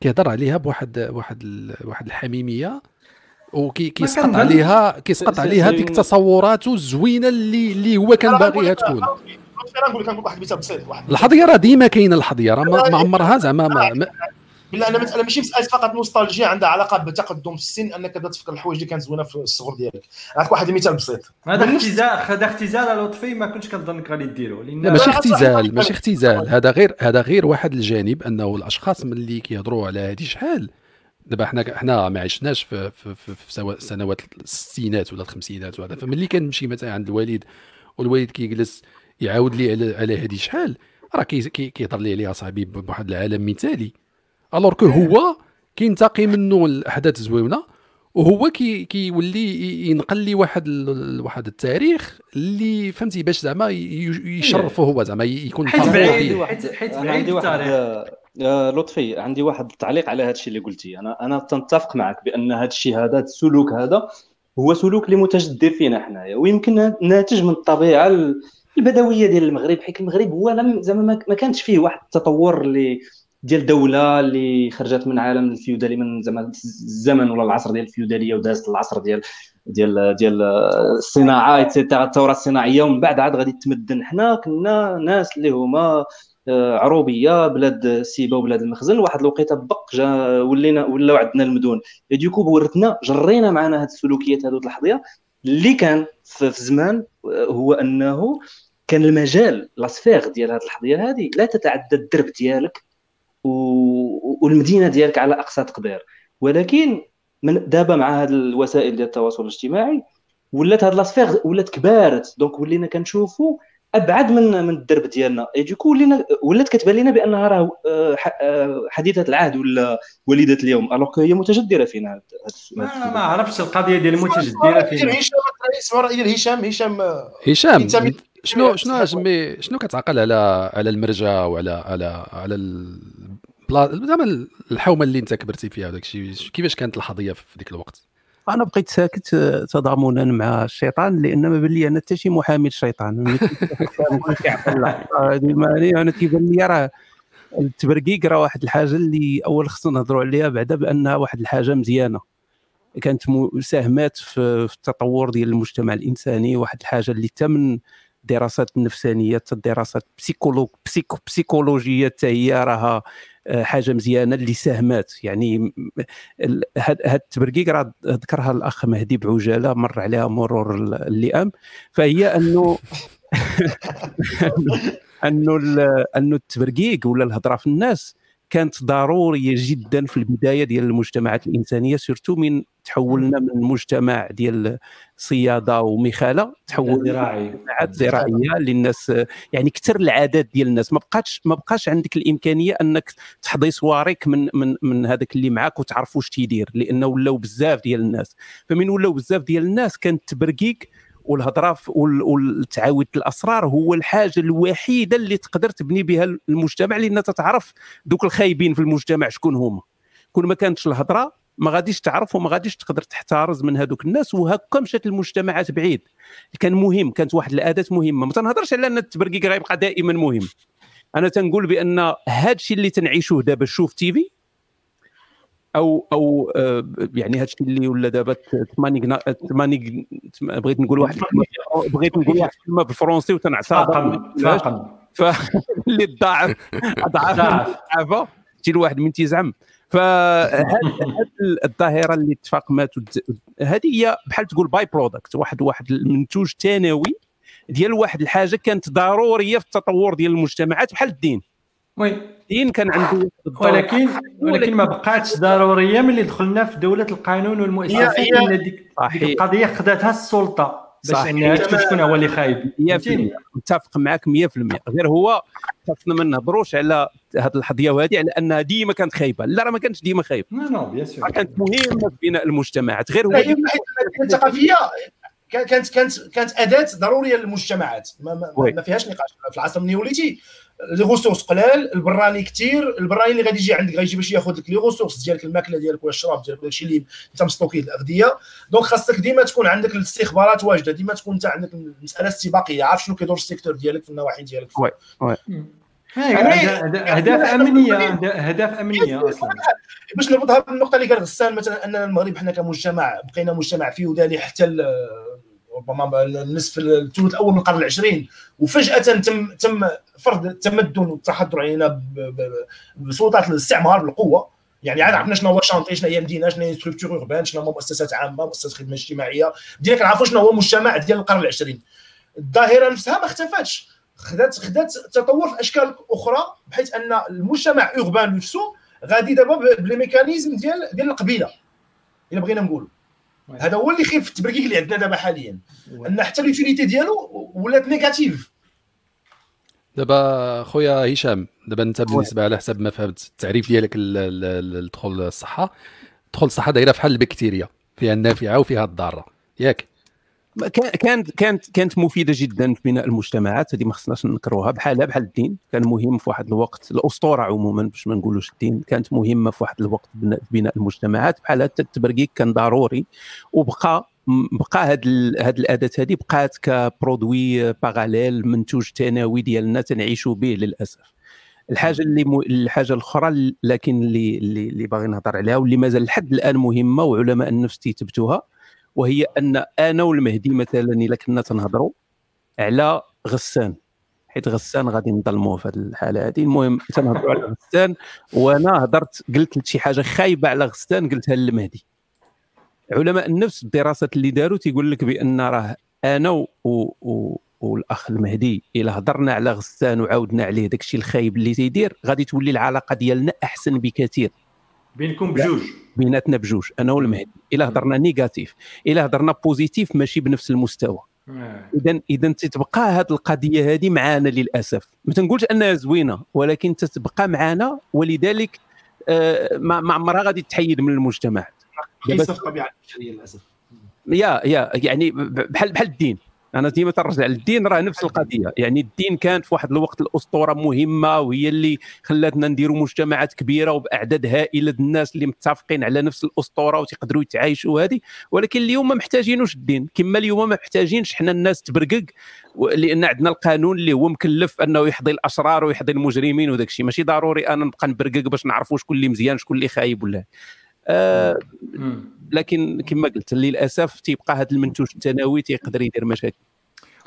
كيهضر عليها بواحد واحد واحد الحميمية وكي كيسقط عليها كيسقط عليها ديك التصورات الزوينه اللي اللي هو كان باغيها تكون. نقول لك واحد بسيط الحضيه راه ديما كاينة الحضيه راه ما عمرها زعما بلا أنا مساله ماشي مسألة فقط نوستالجيا عندها علاقة بتقدم في السن أنك تفكر الحوايج اللي كانت زوينة في الصغر ديالك. نعطيك واحد المثال بسيط. هذا اختزال هذا اختزال لطفي ما كنتش كنظنك غادي ديرو لا ماشي اختزال ماشي اختزال. هذا غير هذا غير واحد الجانب أنه الأشخاص ملي كيهضروا على هذه شحال؟ دابا حنا حنا ما عشناش في في, في, في سنوات الستينات ولا الخمسينات وهذا. فملي كنمشي مثلا عند الوالد والوالد كيجلس يعاود لي على على هذه شحال راه كيهضر لي عليها صاحبي بواحد العالم مثالي. alors que هو كينتقي منه الأحداث الزوينة وهو كي كيولي ينقل لي واحد واحد التاريخ اللي فهمتي باش زعما يشرفه هو زعما يكون حيت بعيد حيت بعيد التاريخ. آه، لطفي عندي واحد التعليق على هذا الشيء اللي قلتي. أنا أنا تنتفق معك بأن هذا الشيء هذا السلوك هذا هو سلوك اللي متجدر فينا حنايا ويمكن ناتج من الطبيعة البدوية ديال المغرب حيت المغرب هو لم زعما ما كانش فيه واحد التطور اللي ديال دولة اللي خرجت من عالم الفيودالي من زعما الزمن ولا العصر ديال الفيودالية ودازت العصر ديال ديال ديال الصناعة ايتترا الثورة الصناعية ومن بعد عاد غادي تمدن. حنا كنا ناس اللي هما آه، عروبية بلاد سيبا وبلاد المخزن. واحد الوقيتة بق جا ولينا ولاو عندنا المدن du coup بورثنا جرينا معنا هاد السلوكيات هادو الحضية. اللي كان في زمان آه، هو أنه كان المجال la sphère ديال هاد الحضية هذه لا تتعدى الدرب ديالك. والمدينة ديالك على أقصى تقدير. ولكن من دابا مع هذه الوسائل ديال التواصل الاجتماعي ولات هاد la sphère ولات كبارت. donc ولينا كنشوفوا أبعد من من الدرب ديالنا. et du coup ولينا ولات كتبان لنا بأنها راه آه، آه، حديثة العهد ولا وليدة اليوم. الوغ هي متجدرة فينا هاد ما, ما عرفتش القضية ديال المتجدره فينا. هشام هشام هشام شنو شنو شنو كتعقل على على المرجع وعلى على على زعما الحومة اللي انت كبرتي فيها وداك الشيء كيفاش كانت الحظية في ذاك الوقت؟ أنا بقيت ساكت آه، تضامنا مع الشيطان لأن ما بان لي أنا حتى شي محامي الشيطان أنا كيبان لي راه التبرقيق راه واحد الحاجة اللي أول خصنا نهضروا عليها بعدا بأنها واحد الحاجة مزيانة. كانت ساهمات في التطور ديال المجتمع الإنساني واحد الحاجة اللي تم الدراسات النفسانية الدراسات بسيكولوج بسيكو بسيكولوجية حتى هي راها آه، حاجة مزيانة اللي ساهمات. يعني هاد التبرقيق راه ذكرها الأخ مهدي بعجالة مر عليها مرور اللئام. فهي أنه *laughs* أنه أنه التبرقيق ولا الهضرة في الناس كانت ضرورية جدا في البداية ديال المجتمعات الإنسانية surtout من تحولنا من مجتمع ديال صيادة ومخالة تحول زراعي. زراعية اللي الناس يعني كثر العادات ديال الناس. ما بقاتش ما بقاش عندك الإمكانية أنك تحضي صواريك من من من هذاك اللي معاك وتعرف واش تيدير لأنه ولاو بزاف ديال الناس. فمن ولاو بزاف ديال الناس كانت تبرقيق والهضرة والتعاود الأسرار هو الحاجة الوحيدة اللي تقدر تبني بها المجتمع لأن تتعرف دوك الخايبين في المجتمع شكون هما. كون ما كانتش الهضرة ما غاديش تعرف وما غاديش تقدر تحترز من هذوك الناس وهكا مشات المجتمعات بعيد. كان مهم كانت واحد الأداة مهمة. ما تنهضرش على أن التبرقيق غيبقى دائما مهم. أنا تنقول بأن هذا الشيء اللي تنعيشوه دابا شوف تيفي أو أو آه، يعني هذا الشيء اللي ولا دابا ثماني ثماني بغيت نقول واحد بغيت نقول واحد الكلمة طاقم طاقم فاللي تضاعف أضعاف أضعافه. شي الواحد من تيزعم. فهاد الظاهرة اللي اتفاقمات هذه هي بحال تقول باي برودكت واحد واحد المنتوج ثانوي ديال واحد الحاجة كانت ضرورية في التطور ديال المجتمعات بحال الدين. oui. الدين كان عنده ولكن ولكن ما بقاتش ضرورية ملي دخلنا في دولة القانون والمؤسسات ان ديك القضية خداتها السلطة. باش انها تشوف شكون هو اللي خايب. متفق معك 100% غير هو خاصنا ما نهضروش على هذه الحضية وهذه على انها ديما كانت خايبة. لا راه ما كانتش ديما خايبة. non non bien sûr. كانت مهمة في بناء المجتمعات. غير هو الثقافيه كانت كانت كانت أداة ضرورية للمجتمعات. ما, ما, ما فيهاش نقاش. في العصر النيوليتي les ressources قلال البراني كثير البراني اللي غادي يجي عندك غيجي باش ياخذ لك les ressources ديالك الماكلة ديالك ولا الشراب ديالك ولا الشيء اللي انت مستوكي الاغذيه donc خاصك ديما تكون عندك الاستخبارات واجدة ديما تكون انت عندك المساله استباقية عارف شنو كيدور ال secteur ديالك في النواحي ديالك. oui oui. اهداف أمنية اهداف أمنية أصلا. باش نربطها بالنقطة اللي قال غسان مثلا أننا المغرب حنا كمجتمع بقينا مجتمع فيودالي حتى ربما النصف الثلث الأول من القرن العشرين. وفجأة تم تم فرض التمدن والتحضر علينا بسلطات الاستعمار بالقوة. يعني عاد عرفنا شنو هو chantier شنو هي مدينه شنو هي structure urbaine شنو هما مؤسسات عامة مؤسسات خدمة اجتماعية. بدينا كنعرفوا شنو هو المجتمع ديال القرن العشرين. الظاهرة نفسها ما اختفتش خدات خدات تطور في أشكال أخرى بحيث أن المجتمع urbain نفسه غادي دابا ب les mécanismes ديال ديال القبيلة. إلا بغينا نقولوا. هذا هو اللي خير في التبرقيق اللي عندنا دابا حاليا. أن حتى ال utilité ديالو ولات négative. دابا خويا هشام دابا انت بالنسبة على حسب ما فهمت التعريف ديالك لدخول الصحة دخول الصحة دايرة بحال البكتيريا فيها النافعة وفيها الضارة. ياك؟ كانت كانت كانت مفيدة جدا في بناء المجتمعات. هذه ما خصناش نكروها بحالها بحال الدين. كان مهم في واحد الوقت الأسطورة عموما باش ما نقولوش الدين. كانت مهمة في واحد الوقت في بناء المجتمعات. بحال حتى التبرقيق كان ضروري. وبقى بقى هاد هاد الأداة هذه بقات كبرودوي باراليل منتوج ثانوي ديالنا تنعيشوا به للأسف. الحاجة اللي م... الحاجة الأخرى لكن اللي, اللي باغي نهضر عليها واللي مازال لحد الآن مهمة وعلماء النفس تيثبتوها وهي أن أنا والمهدي مثلا الا كنا تنهضروا على غسان حيت غسان غادي نظلموه في هذه الحالة هذه. المهم تنهضروا على غسان وأنا هضرت قلت شي حاجة خايبة على غسان قلتها للمهدي. علماء النفس الدراسات اللي داروا تيقول لك بأن راه أنا و... و... والأخ المهدي إلا هضرنا على غسان وعاودنا عليه داك الشيء الخايب اللي تيدير غادي تولي العلاقة ديالنا أحسن بكثير. بينكم بجوج. بيناتنا بجوج أنا والمهدي. إلا هضرنا négatif إلا هضرنا positif ماشي بنفس المستوى. اذا اذا تتبقى هذه القضية هذه معنا للأسف. ما تنقولش أنها زوينة ولكن تتبقى معنا ولذلك آه ما عمرها غادي تحيد من المجتمع الطبيعه البشرية للأسف. يا يا يعني بحال بحال الدين. أنا ديما ترجع للدين راه نفس القضية. يعني الدين كانت في واحد الوقت الأسطورة مهمة وهي اللي خلاتنا نديروا مجتمعات كبيرة وبأعداد هائلة الناس اللي متفقين على نفس الأسطورة وتقدروا يتعايشوا هذه. ولكن اليوم ما محتاجينوش الدين. كما اليوم ما محتاجينش حنا الناس تبرقق لأن عندنا القانون اللي هو مكلف أنه يحظي الاشرار ويحظي المجرمين وداك الشيء. ماشي ضروري أنا نبقى نبرقق باش نعرفوا شكون اللي مزيان شكون اللي خايب ولا. آه لكن كما قلت للأسف تيبقى هذا المنتوج الثانوي تيقدر يدير مشاكل.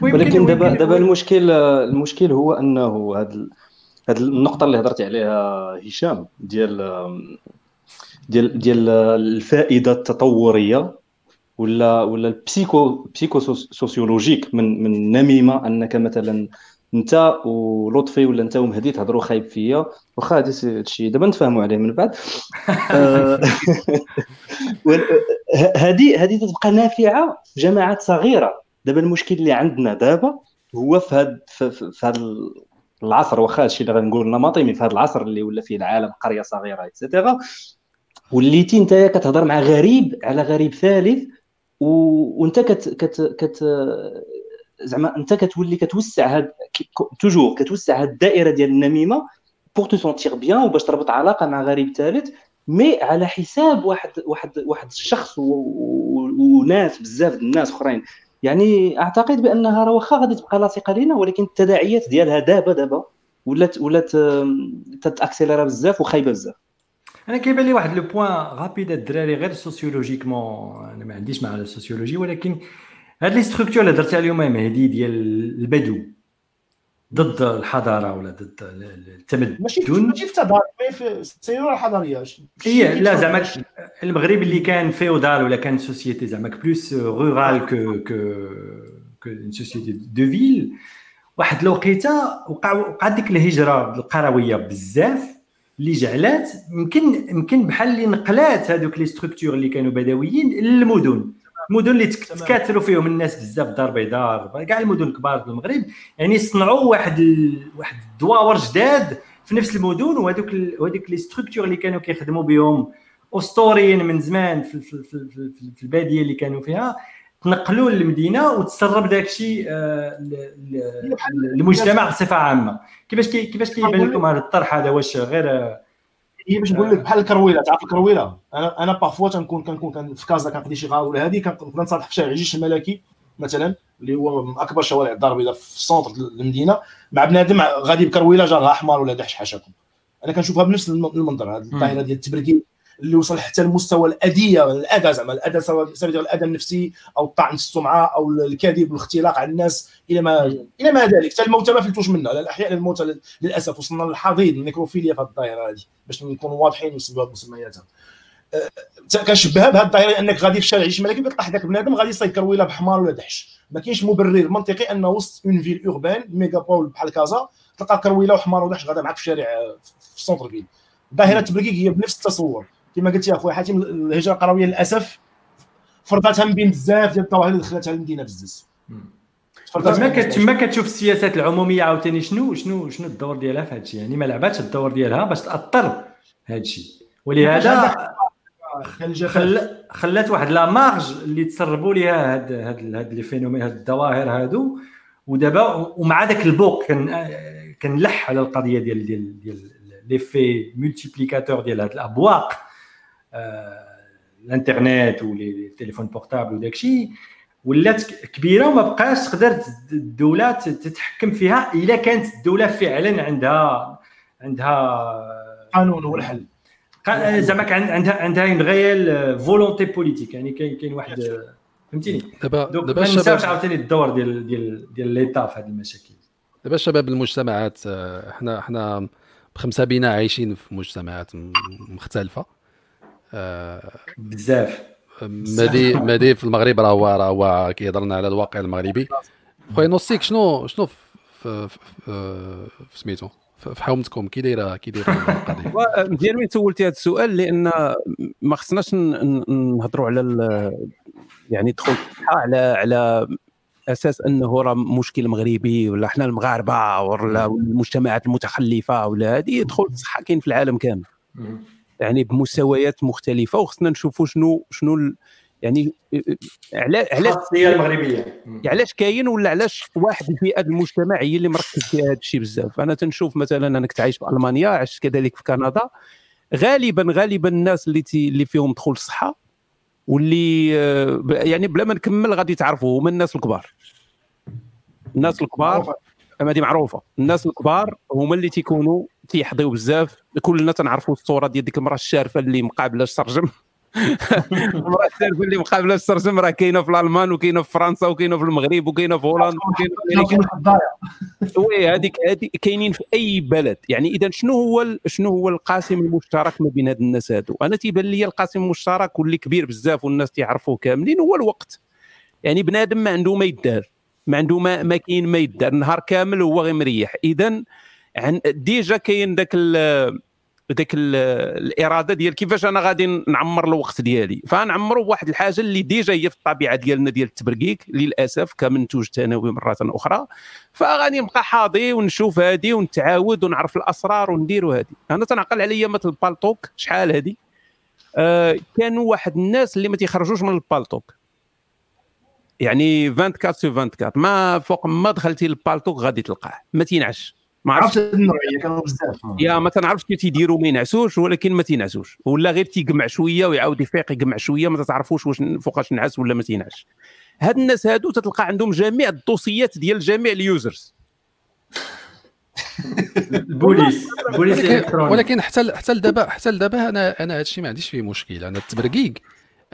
ولكن دابا دابا المشكل المشكل هو أنه هذا هذه النقطة اللي هضرتي عليها هشام ديال ديال ديال الفائدة التطورية ولا ولا البسيكو بسيكو سوسيولوجيك من من النميمه أنك مثلا انت ولطفي ولا انت ومهدي تهضروا خايب فيا. واخا هذا الشيء دابا نتفاهموا عليه من بعد. *laughs* آه، *laughs* هذه هذه تتبقى نافعة في جماعات صغيرة. دابا المشكل اللي عندنا دابا هو في هذا في هذا العصر. واخا هادشي اللي غنقول نمطي من في هذا العصر اللي ولا فيه العالم قرية صغيرة ايتترا وليتي انت كتهضر مع غريب على غريب ثالث و... وانت كت كت كت زعما انت كتولي كتوسع هاد toujours كتوسع هاد الدائرة ديال النميمة pour te sentir bien وباش تربط علاقة مع غريب ثالث mais على حساب واحد واحد واحد الشخص. وناس بزاف الناس أخرين يعني أعتقد بأنها راه واخا غادي تبقى لاصقة لينا ولكن التداعيات ديالها دابا دابا ولات ولات تت accélérer بزاف وخايبة بزاف أنا كيبان لي واحد le point rapide الدراري غير sociologiquement أنا ما عنديش مع السوسيولوجي ولكن هاد les structures اللي درتي عليهم مهدي ديال البدو ضد الحضارة ولا ضد التمدن؟ ماشي ماشي في تضارب في السيوره الحضارية. هي لا زعما المغرب اللي كان féodal ولا كان société زعما plus rurale que que que société de ville واحد الوقيتة وقع وقع ديك الهجرة القروية بزاف اللي جعلات يمكن يمكن بحال اللي نقلات هذوك les structures اللي كانوا بدويين للمدن. المدن اللي تكاثروا فيهم الناس بزاف دار بيضاء كاع المدن الكبار في المغرب. يعني صنعوا واحد ال... واحد الدواور جداد في نفس المدن وهذوك ال... وهذوك les structures اللي كانوا كيخدموا بهم. اسطوريين من زمان في, في, في, في, في البادية اللي كانوا فيها. تنقلوا للمدينة وتسرب داك الشيء آه، للمجتمع بصفة عامة. كيفاش كي كيفاش كيبان لكم هذا الطرح هذا؟ واش غير هي باش نقول لك بحال الكرويلة تعرف الكرويلة؟ أنا أنا parfois تنكون كنكون في Casa كنقضي شي غاوله ولا هذه كنبدا نصالح في شارع الجيش الملكي مثلا اللي هو من أكبر شوارع الدار البيضاء في ال centre المدينة مع بنادم غادي بكرويلة جارها حمار ولا دحش حاشاكم. أنا كنشوفها بنفس المنظر هذه الظاهره ديال التبركيك اللي وصل حتى لمستوى الاذيه الاذى زعما الاذى سواء الاذى النفسي أو الطعن في السمعه أو الكذب والاختلاق على الناس إلى ما إلى ما ذلك. حتى الموتى ما فلتوش منها الأحياء الموتى للأسف وصلنا للحضيض النيكروفيليا في هذه الظاهره هذه باش نكونوا واضحين ونسميوها بمسمياتها أه، كنشبهها بهذه الظاهره أنك غادي في الشارع ملكي يطلع حداك بنادم غادي يصيد كرويله بحمار ولا دحش. ما كاينش مبرر. منطقي انه وسط une ville urbaine mégapole بحال Casa تلقى كرويلة وحمار ودحش غادا معك في الشارع في ال centre-ville ظاهره التبركيك هي بنفس التصور. كما قلت يا اخويا حاتم الهجرة القروية للأسف فرضتها من بين بزاف ديال الظواهر اللي دخلتها المدينة بزز تما تما كتشوف السياسات العمومية عاوتاني؟ شنو شنو شنو الدور ديالها في هذا الشيء يعني ما لعباتش الدور ديالها باش تأثر هذا الشيء ولهذا خل... خلات واحد la marge اللي تسربوا ليها هاد هاد هاد les phénomènes هاد الظواهر هادو. ودابا ومع ذاك البوق كان كنلح على القضية ديال ديال ديال l'effet multiplicateur ديال هاد الأبواق. الانترنت و les téléphones portables وداك الشيء ولات كبيرة وما بقاش تقدر الدولة تتحكم فيها إلا كانت الدولة فعلا عندها عندها قانون هو الحل زعما كان عندها عندها une réelle volonté politique يعني كاين كاين واحد فهمتيني؟ دابا دابا ما ننساوش عاوتاني الدور ديال ديال ديال l'État في هذه المشاكل. دابا شباب المجتمعات آه، حنا حنا بخمسة بينا عايشين في مجتمعات مختلفة. بزاف. مادي مادي في المغرب راه هو راه هو كيهضرنا على الواقع المغربي. خويا نوصيك شنو شنو في في سميتو؟ في حومتكم كي دايره كي دايرة القضية؟ *laughs* مزيان وين سولتي هذا السؤال لأن ما خصناش نهضروا على يعني دخول على على أساس أنه راه مشكل مغربي ولا حنا المغاربة ولا المجتمعات المتخلفة ولا هذه دخول الصحة كاين في العالم كامل. يعني بمستويات مختلفة وخصنا نشوفوا شنو شنو يعني علاش علاش المغربية. علاش كاين ولا علاش واحد الفئة المجتمع هي اللي مركز فيها هذا الشيء بزاف؟ أنا تنشوف مثلا أنا كنت عايش في ألمانيا عشت كذلك في كندا غالبا غالبا الناس اللي تي اللي فيهم دخول الصحة واللي يعني بلا ما نكمل غادي تعرفوا هما الناس الكبار. الناس الكبار هذه معروفة. الناس الكبار هما اللي تيكونوا تيحظيو بزاف. كلنا تنعرفوا الصورة ديال ديك المرأة الشارفة اللي مقابلة السرجم. *laughs* المرأة الشارفة اللي مقابلة السرجم راه كاينة في الألمان وكاينة في فرنسا وكاينة في المغرب وكاينة في هولندا وكاينة في oui هذيك هذيك كاينين في أي بلد. يعني إذا شنو هو شنو هو القاسم المشترك ما بين هاد الناس هادو؟ أنا تيبان لي القاسم المشترك واللي كبير بزاف والناس تيعرفوه كاملين هو الوقت. يعني بنادم ما عنده ما يدار. ما عنده ما, ما كاين ما يدار. النهار كامل هو غير مريح اذا déjà كاين ذاك ذاك الإرادة ديال كيفاش أنا غادي نعمر الوقت ديالي. فنعمرو بواحد الحاجة اللي déjà هي في الطبيعة ديالنا ديال التبرقيق للأسف كمنتوج ثانوي مرة أخرى. فغادي نبقى حاضي ونشوف هذه ونتعاود ونعرف الأسرار ونديروا هذه أنا تنعقل عليا مثل Paltalk شحال هذه آه كانوا واحد الناس اللي ما تيخرجوش من Paltalk. يعني 24 sur 24 ما فوق ما دخلتي ل Paltalk غادي تلقاه ما تينعس. ما عرفتش النوعيه كانوا بزاف. يا ما تنعرفش كيف تيديروا ما ينعسوش ولكن ما تينعسوش. ولا غير تيقمع شوية ويعاود يفيق يقمع شوية ما تعرفوش واش فوقاش نعس ولا ما تينعس. هاد الناس هادو تتلقى عندهم جميع ال dossiers ات ديال جميع ال users. *laughs* البوليس البوليس *laughs* ولكن حتى حتى لدابا حتى لدابا أنا أنا هادشي ما عنديش فيه مشكل. أنا التبرقيق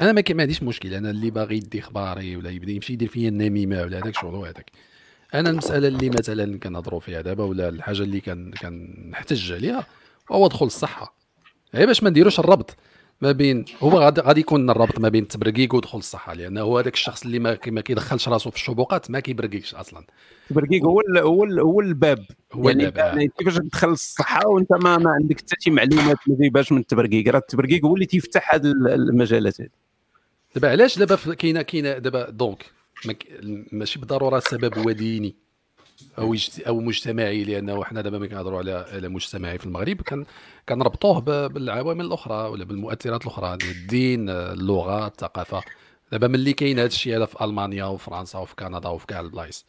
أنا ما عنديش مشكل. أنا اللي باغي يدي اخباري ولا يبدأ يمشي يدير فيا النميمة ولا هذاك الشغل هذاك أنا المسألة اللي مثلا كنهضروا فيها دابا ولا الحاجة اللي كان كنحتج عليها هو دخول الصحة. غير باش ما نديروش الربط ما بين هو غادي غادي يكون الربط ما بين التبرقيق ودخول الصحة لأنه هو هذاك الشخص اللي ما ما كيدخلش راسه في الشبوقات ما كيبرقيقش أصلا. التبرقيق هو هو هو الباب. هو يعني الباب، آه. يعني كيفاش تدخل الصحة وأنت ما, ما عندك حتى شي معلومات ما جايبهاش من التبرقيق راه التبرقيق هو اللي تيفتح هذه المجالات هذه دابا علاش دابا كاينة كاينة دابا donc ماشي بالضروره السبب هو ديني أو أو مجتمعي لأنه حنا دابا ملي كنهضروا على على مجتمعي في المغرب كان كنربطوه ب- بالعوامل الأخرى ولا بالمؤثرات الأخرى الدين اللغة الثقافة. دابا ملي كاين هذا الشيء هذا في ألمانيا وفرنسا وفي كندا وفي كاع البلايص.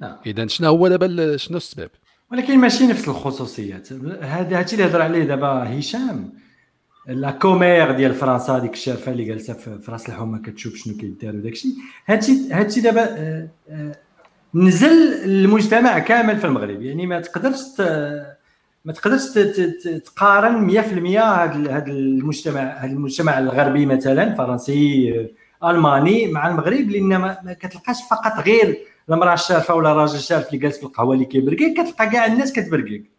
نعم. إذا شنو هو دابا شنو السبب؟ ولكن ماشي نفس الخصوصيات. هذا هادشي اللي هضر عليه دابا هشام. لا كومير ديال فرنسا ديك الشارفه اللي جالسة في راس الحومه كتشوف شنو كيدار وداكشي هادشي هادشي دابا آه، آه، نزل المجتمع كامل في المغرب. يعني ما تقدرش ما تقدرش تقارن 100% هذا هذا المجتمع هذا المجتمع الغربي مثلا فرنسي آه، ألماني مع المغرب لأن ما كتلقاش فقط غير المرأة الشارفه ولا الراجل الشارف اللي جالس في القهوة اللي كيبرقيق كتلقى كاع الناس كتبرقيق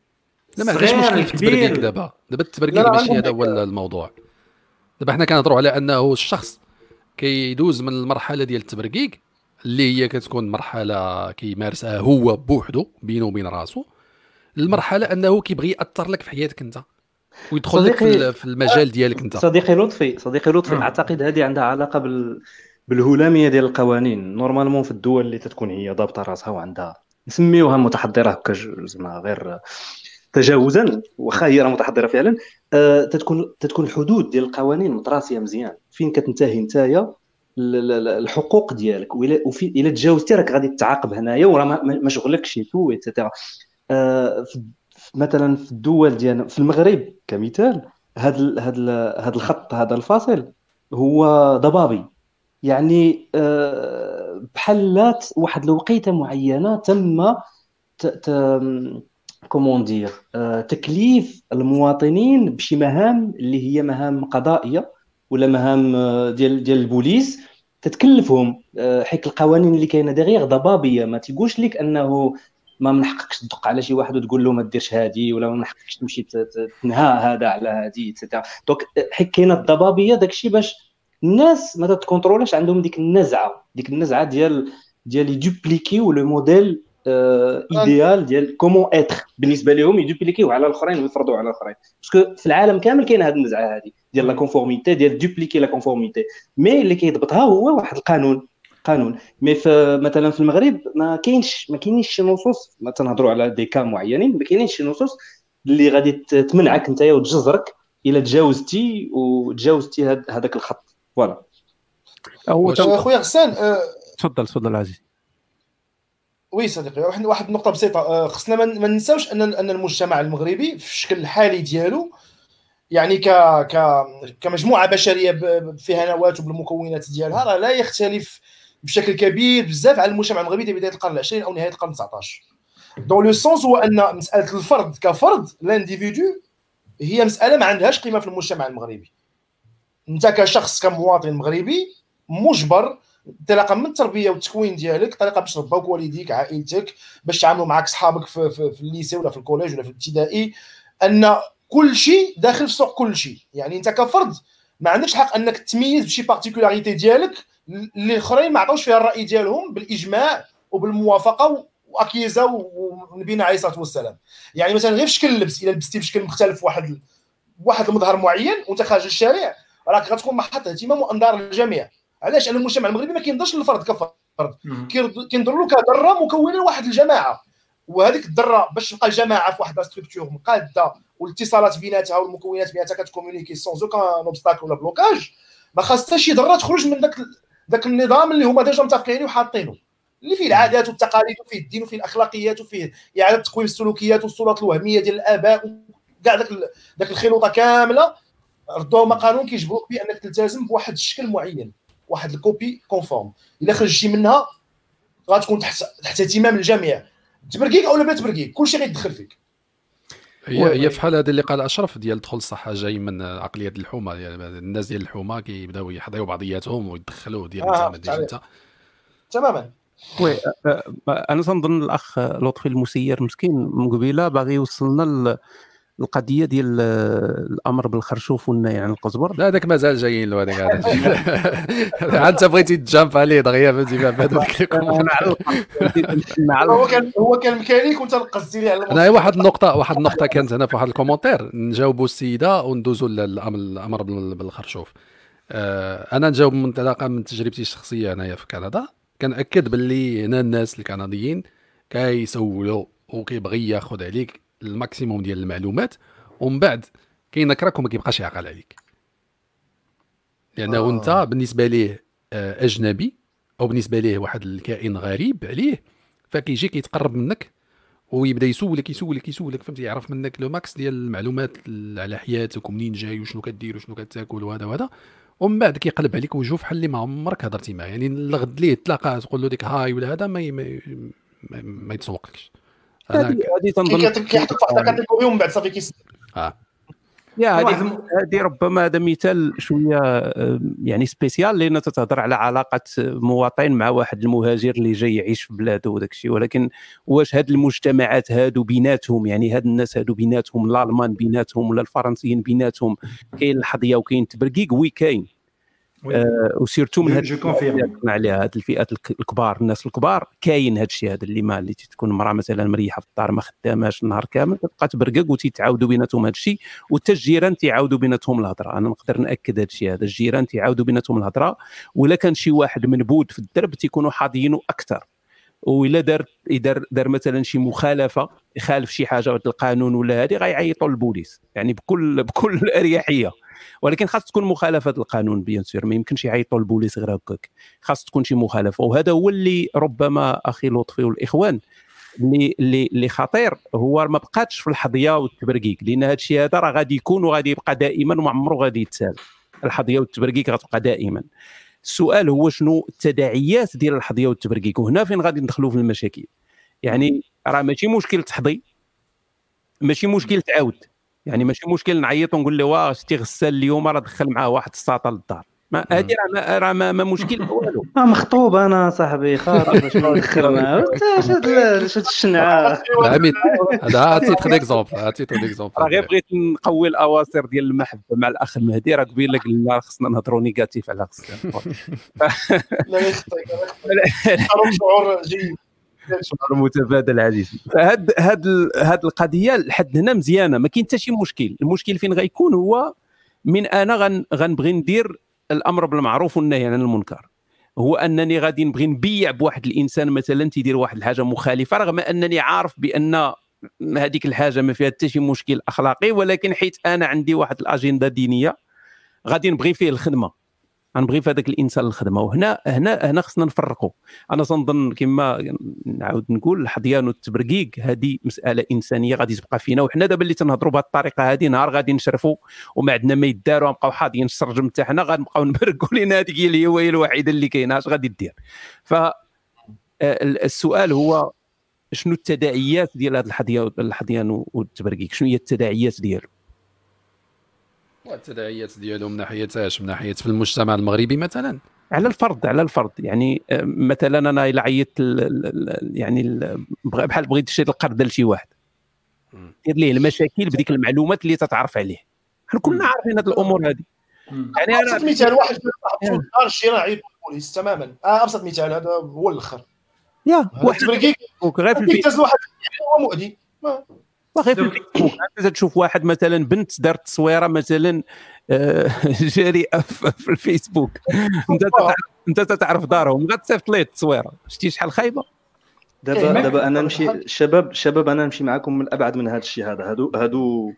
لا ما عندناش مشكل في التبرقيق. دابا. دابا التبرقيق ماشي هذا هو الموضوع. دابا حنا كنهضروا على أنه الشخص كيدوز من المرحلة ديال التبرقيق اللي هي كتكون مرحلة كيمارسها هو بوحدو بينه وبين راسو. المرحلة أنه كيبغي يأثر لك في حياتك أنت ويدخل لك في المجال ديالك أنت. صديقي لطفي صديقي لطفي مم. أعتقد هذه عندها علاقة بال بالهلامية ديال القوانين. normalement في الدول اللي تتكون هي ضابطة راسها وعندها نسميوها متحضرة هكا زعما غير تجاوزا واخا هي راه متحضرة فعلا آه، تتكون تتكون الحدود ديال القوانين متراسية مزيان. فين كتنتهي نتايا ال- ال- الحقوق ديالك وفي إلا تجاوزتي راك غادي تعاقب هنايا وراه ما- شغلكش تو ايتترا آه، مثلا في الدول ديالنا في المغرب كمثال هذا هذا ال- هذا الخط هذا الفاصل هو ضبابي. يعني آه، بحالات واحد الوقيتة معينة تم comment dire آه، تكليف المواطنين بشي مهام اللي هي مهام قضائية ولا مهام آه، ديال ديال البوليس تتكلفهم. آه، حيت القوانين اللي كاينة دغيغ ضبابية. ما تيقولش لك أنه ما من حقكش تدق على شي واحد وتقول له ما ديرش هادي ولا من حقكش تمشي تنهى هذا على هادي donc حيت كاينة الضبابية داكشي باش الناس ما تتكونترولش عندهم ديك النزعة ديك النزعة ديال ديال يدوبليكيو le modèle idéal ديال comment être بالنسبة لهم يدوبليكيو على الأخرين ويفرضوا على الأخرين. parce que في العالم كامل كاينة هذه النزعة هذه ديال la conformité ديال dupliquer la conformité. mais اللي كيضبطها هو واحد القانون قانون. mais في مثلا في المغرب ما كاينش ما كاينينش شي نصوص ما تنهضروا على des cas معينين ما كاينينش شي نصوص اللي غادي تمنعك انت وتجزرك إلا تجاوزتي وتجاوزتي هاد- هذاك الخط. فوالا. هو واش- تم- خويا غسان آه، تفضل تفضل عزيز. وي صديقي واحد النقطة بسيطة آه، خصنا ما ننساوش أن أن المجتمع المغربي في الشكل الحالي ديالو يعني ك ك كمجموعة بشرية فيها نواة بالمكونات ديالها راه لا يختلف بشكل كبير بزاف على المجتمع المغربي ديال بداية القرن العشرين أو نهاية القرن 19 dans le sens هو أن مسألة الفرد كفرد l'individu هي مسألة ما عندهاش قيمة في المجتمع المغربي. أنت كشخص كمواطن مغربي مجبر انطلاقا من التربية والتكوين ديالك طريقة باش رباوك والديك عائلتك باش تعاملوا معك صحابك في, في, في ال lycée ولا في ال collège ولا في الابتدائي أن كل شيء داخل في سوق كل شيء. يعني أنت كفرد ما عندكش حق أنك تميز بشي particularité ديالك اللي الاخرين ما عطاوش فيها الرأي ديالهم بالإجماع وبالموافقة واكيزا ونبينا عليه الصلاة والسلام. يعني مثلا غير في شكل اللبس إلا لبستي بشكل مختلف واحد واحد المظهر معين وأنت خارج الشارع راك غتكون محط اهتمام وأنظار الجميع علاش؟ أنا المجتمع المغربي ما كينظرش للفرد كفرد. كينظر له كذره مكونة لواحد الجماعة. وهذيك الذره باش تبقى جماعة في واحد structure مقادة والاتصالات بيناتها والمكونات بيناتها كت communiquer sans aucun obstacle ولا blocage ما خاص حتى شي ذره تخرج من ذاك ذاك النظام اللي هما déjà متفقين وحاطينه. اللي فيه العادات والتقاليد وفيه الدين وفيه الأخلاقيات وفيه إعادة تقويم السلوكيات والصورات الوهمية ديال الآباء كاع ذاك ذاك الخليطه كاملة ردوا هما قانون كيجبروك بأنك تلتزم بواحد الشكل معين. واحد ال copie conforme. إلا خرجتي منها غتكون تحت تحت اهتمام الجميع. تبرقيك أو لا تبرقيك كلشي غيدخل فيك. هي هي في حال هذا اللي قال أشرف ديال دخول الصحة جاي من عقلية الحومة. يعني الناس ديال الحومة كيبداو يحضيو بعضياتهم ويدخلوا ديال آه، انت ما انت تماما. وي أنا تنظن الأخ لطفي المسير مسكين من قبيلة باغي يوصلنا القضية ديال الأمر بالخرشوف والنهي عن القزبر. لا هذاك مازال جايين له هذاك *laughs* عاد انت بغيتي تجامب عليه دغيا فهمتي بهذوك *laughs* هو كان هو كان مكانيك وانت قصدي لي على أنا واحد النقطه واحد النقطة كانت هنا في واحد الكومونتير. نجاوبوا السيدة وندوزوا للامر بالخرشوف. آه، أنا نجاوب من انطلاقا من تجربتي الشخصية هنايا في كندا. كنأكد باللي هنا الناس الكنديين كيسولوا وكيبغي ياخذ عليك ال maximum ديال المعلومات ومن بعد كينكرك وما كيبقاش يعقل عليك. لأنه آه. أنت بالنسبة ليه آه، أجنبي أو بالنسبة ليه واحد الكائن غريب عليه فكيجي كيتقرب منك ويبدأ يسولك يسولك يسولك فهمتي؟ يعرف منك le max ديال المعلومات على حياتك ومنين جاي وشنو كدير وشنو كتاكل وهذا وهذا. ومن بعد كيقلب عليك وجوه بحال اللي ما عمرك هضرتي معاه. يعني الغد ليه تلاقى تقول له ديك hi ولا هذا ما ما, ما يتسوقلكش. هذه تنظن كيحطك في واحد ال catégorie ومن بعد صافي كيس. آه. يا هذه هذه ربما هذا مثال شوية آه، يعني spécial لأن تتهضر على علاقة مواطن مع واحد المهاجر اللي جاي يعيش في بلاده وداك الشيء. ولكن واش هاد المجتمعات هادو بيناتهم؟ يعني هاد الناس هادو بيناتهم الألمان بيناتهم ولا الفرنسيين بيناتهم كاين الحظية وكاين التبرقيق oui كاين. آه و surtout من هاد عليها هاد الفئات الكبار الناس الكبار كاين هاد الشيء هذا اللي ما اللي تكون مراه مثلا مريحة في الدار ما خداماش النهار كامل تبقى تبرقق وتيتعاودوا بيناتهم هاد الشيء وحتى الجيران تيعاودوا بيناتهم الهضرة. أنا نقدر نأكد هاد الشيء هذا الجيران تيعاودوا بيناتهم الهضرة ولا كان شي واحد منبود في الدرب تيكونوا حاضيينه أكثر وإلا دار دار دار مثلا شي مخالفة يخالف شي حاجة القانون ولا هذه غيعيطوا للبوليس. يعني بكل بكل *laughs* اريحيه ولكن خاص تكون مخالفة القانون بيان سور. ما يمكنش يعيطوا البوليس غير هكاك. خاص تكون شي مخالفة. وهذا هو اللي ربما أخي لطفي والإخوان اللي اللي اللي خطير. هو ما بقاتش في الحظية والتبرقيق. لأن هذا الشيء هذا راه غادي يكون وغادي يبقى دائما وما عمره غادي يتسال. الحظية والتبرقيق غتبقى دائما. السؤال هو شنو التداعيات ديال الحظية والتبرقيق وهنا فين غادي ندخلوا في المشاكل. يعني راه ماشي مشكل تحظي ماشي مشكل تعاود. يعني ماشي مشكل نعيط ونقول له واه شتي غسان اليوم راه دخل معاه واحد الساطة للدار. ما هذه راه راه ما, ما مشكل والو. *laughs* مخطوب أنا صاحبي خاطر شنو ندخل معاه الشنعة. *laughs* هذا عطيت des exemples عطيت des exemples راه غير بغيت نقوي الأواصر ديال المحبه مع الأخ المهدي. راه قبيله قلنا خصنا نهضروا négatif على غسان *laughs* لا يخطيك شعور جيد. شعور متبادل عزيزي فهاد هاد هاد القضية لحد هنا مزيانة ما كاين حتى شي مشكل. المشكل فين غيكون هو من أنا غن غنبغي ندير الأمر بالمعروف والنهي عن المنكر. هو أنني غادي نبغي نبيع بواحد الإنسان مثلا تيدير واحد الحاجة مخالفة رغم أنني عارف بأن هذيك الحاجة ما فيها حتى شي مشكل أخلاقي ولكن حيت أنا عندي واحد الأجندة دينية غادي نبغي فيه الخدمة. غنبغي في هذاك الإنسان الخدمة. وهنا هنا هنا خصنا نفرقوا. أنا تنظن كما نعاود نقول الحضيان والتبرقيق هذه مسألة إنسانية غادي تبقى فينا. وحنا دابا اللي تنهضروا بهذه الطريقة هذه نهار غادي نشرفوا وما عندنا ما يدار ونبقاو حاضيين السرجم تاعنا غنبقاو *laughs* نبرقوا لنا هذيك هي الهواية الوحيدة اللي كاينة. اش غادي دير؟ ف آه، السؤال هو شنو التداعيات ديال الحضيان الحضيان والتبرقيق؟ شنو هي التداعيات ديالو؟ والتداعيات ديالو من ناحيه اش من ناحيه في المجتمع المغربي مثلا. على الفرد على الفرد. يعني آه، مثلا أنا إلى عيطت يعني بحال بغيت تشري القرض لشي واحد. دير ليه المشاكل بديك المعلومات اللي تتعرف عليه. حنا كلنا عارفين هذه الأمور هذه يعني أنا مثال واحد في الدار الشراء عيط البوليس تماما. آه، أبسط مثال هذا هو الأخر. يا واحد غير في الفيديو واحد هو مؤذي. واخا في الفيسبوك تشوف واحد مثلا بنت دارت تصويرة مثلا آه، *laughs* جارئه في الفيسبوك أنت أنت تتعرف دارهم غتصيفط ليه التصويرة؟ شتي شحال خايبة؟ دابا دابا أنا نمشي الشباب الشباب أنا نمشي معكم من أبعد من هذا الشيء هذا. هادو هادو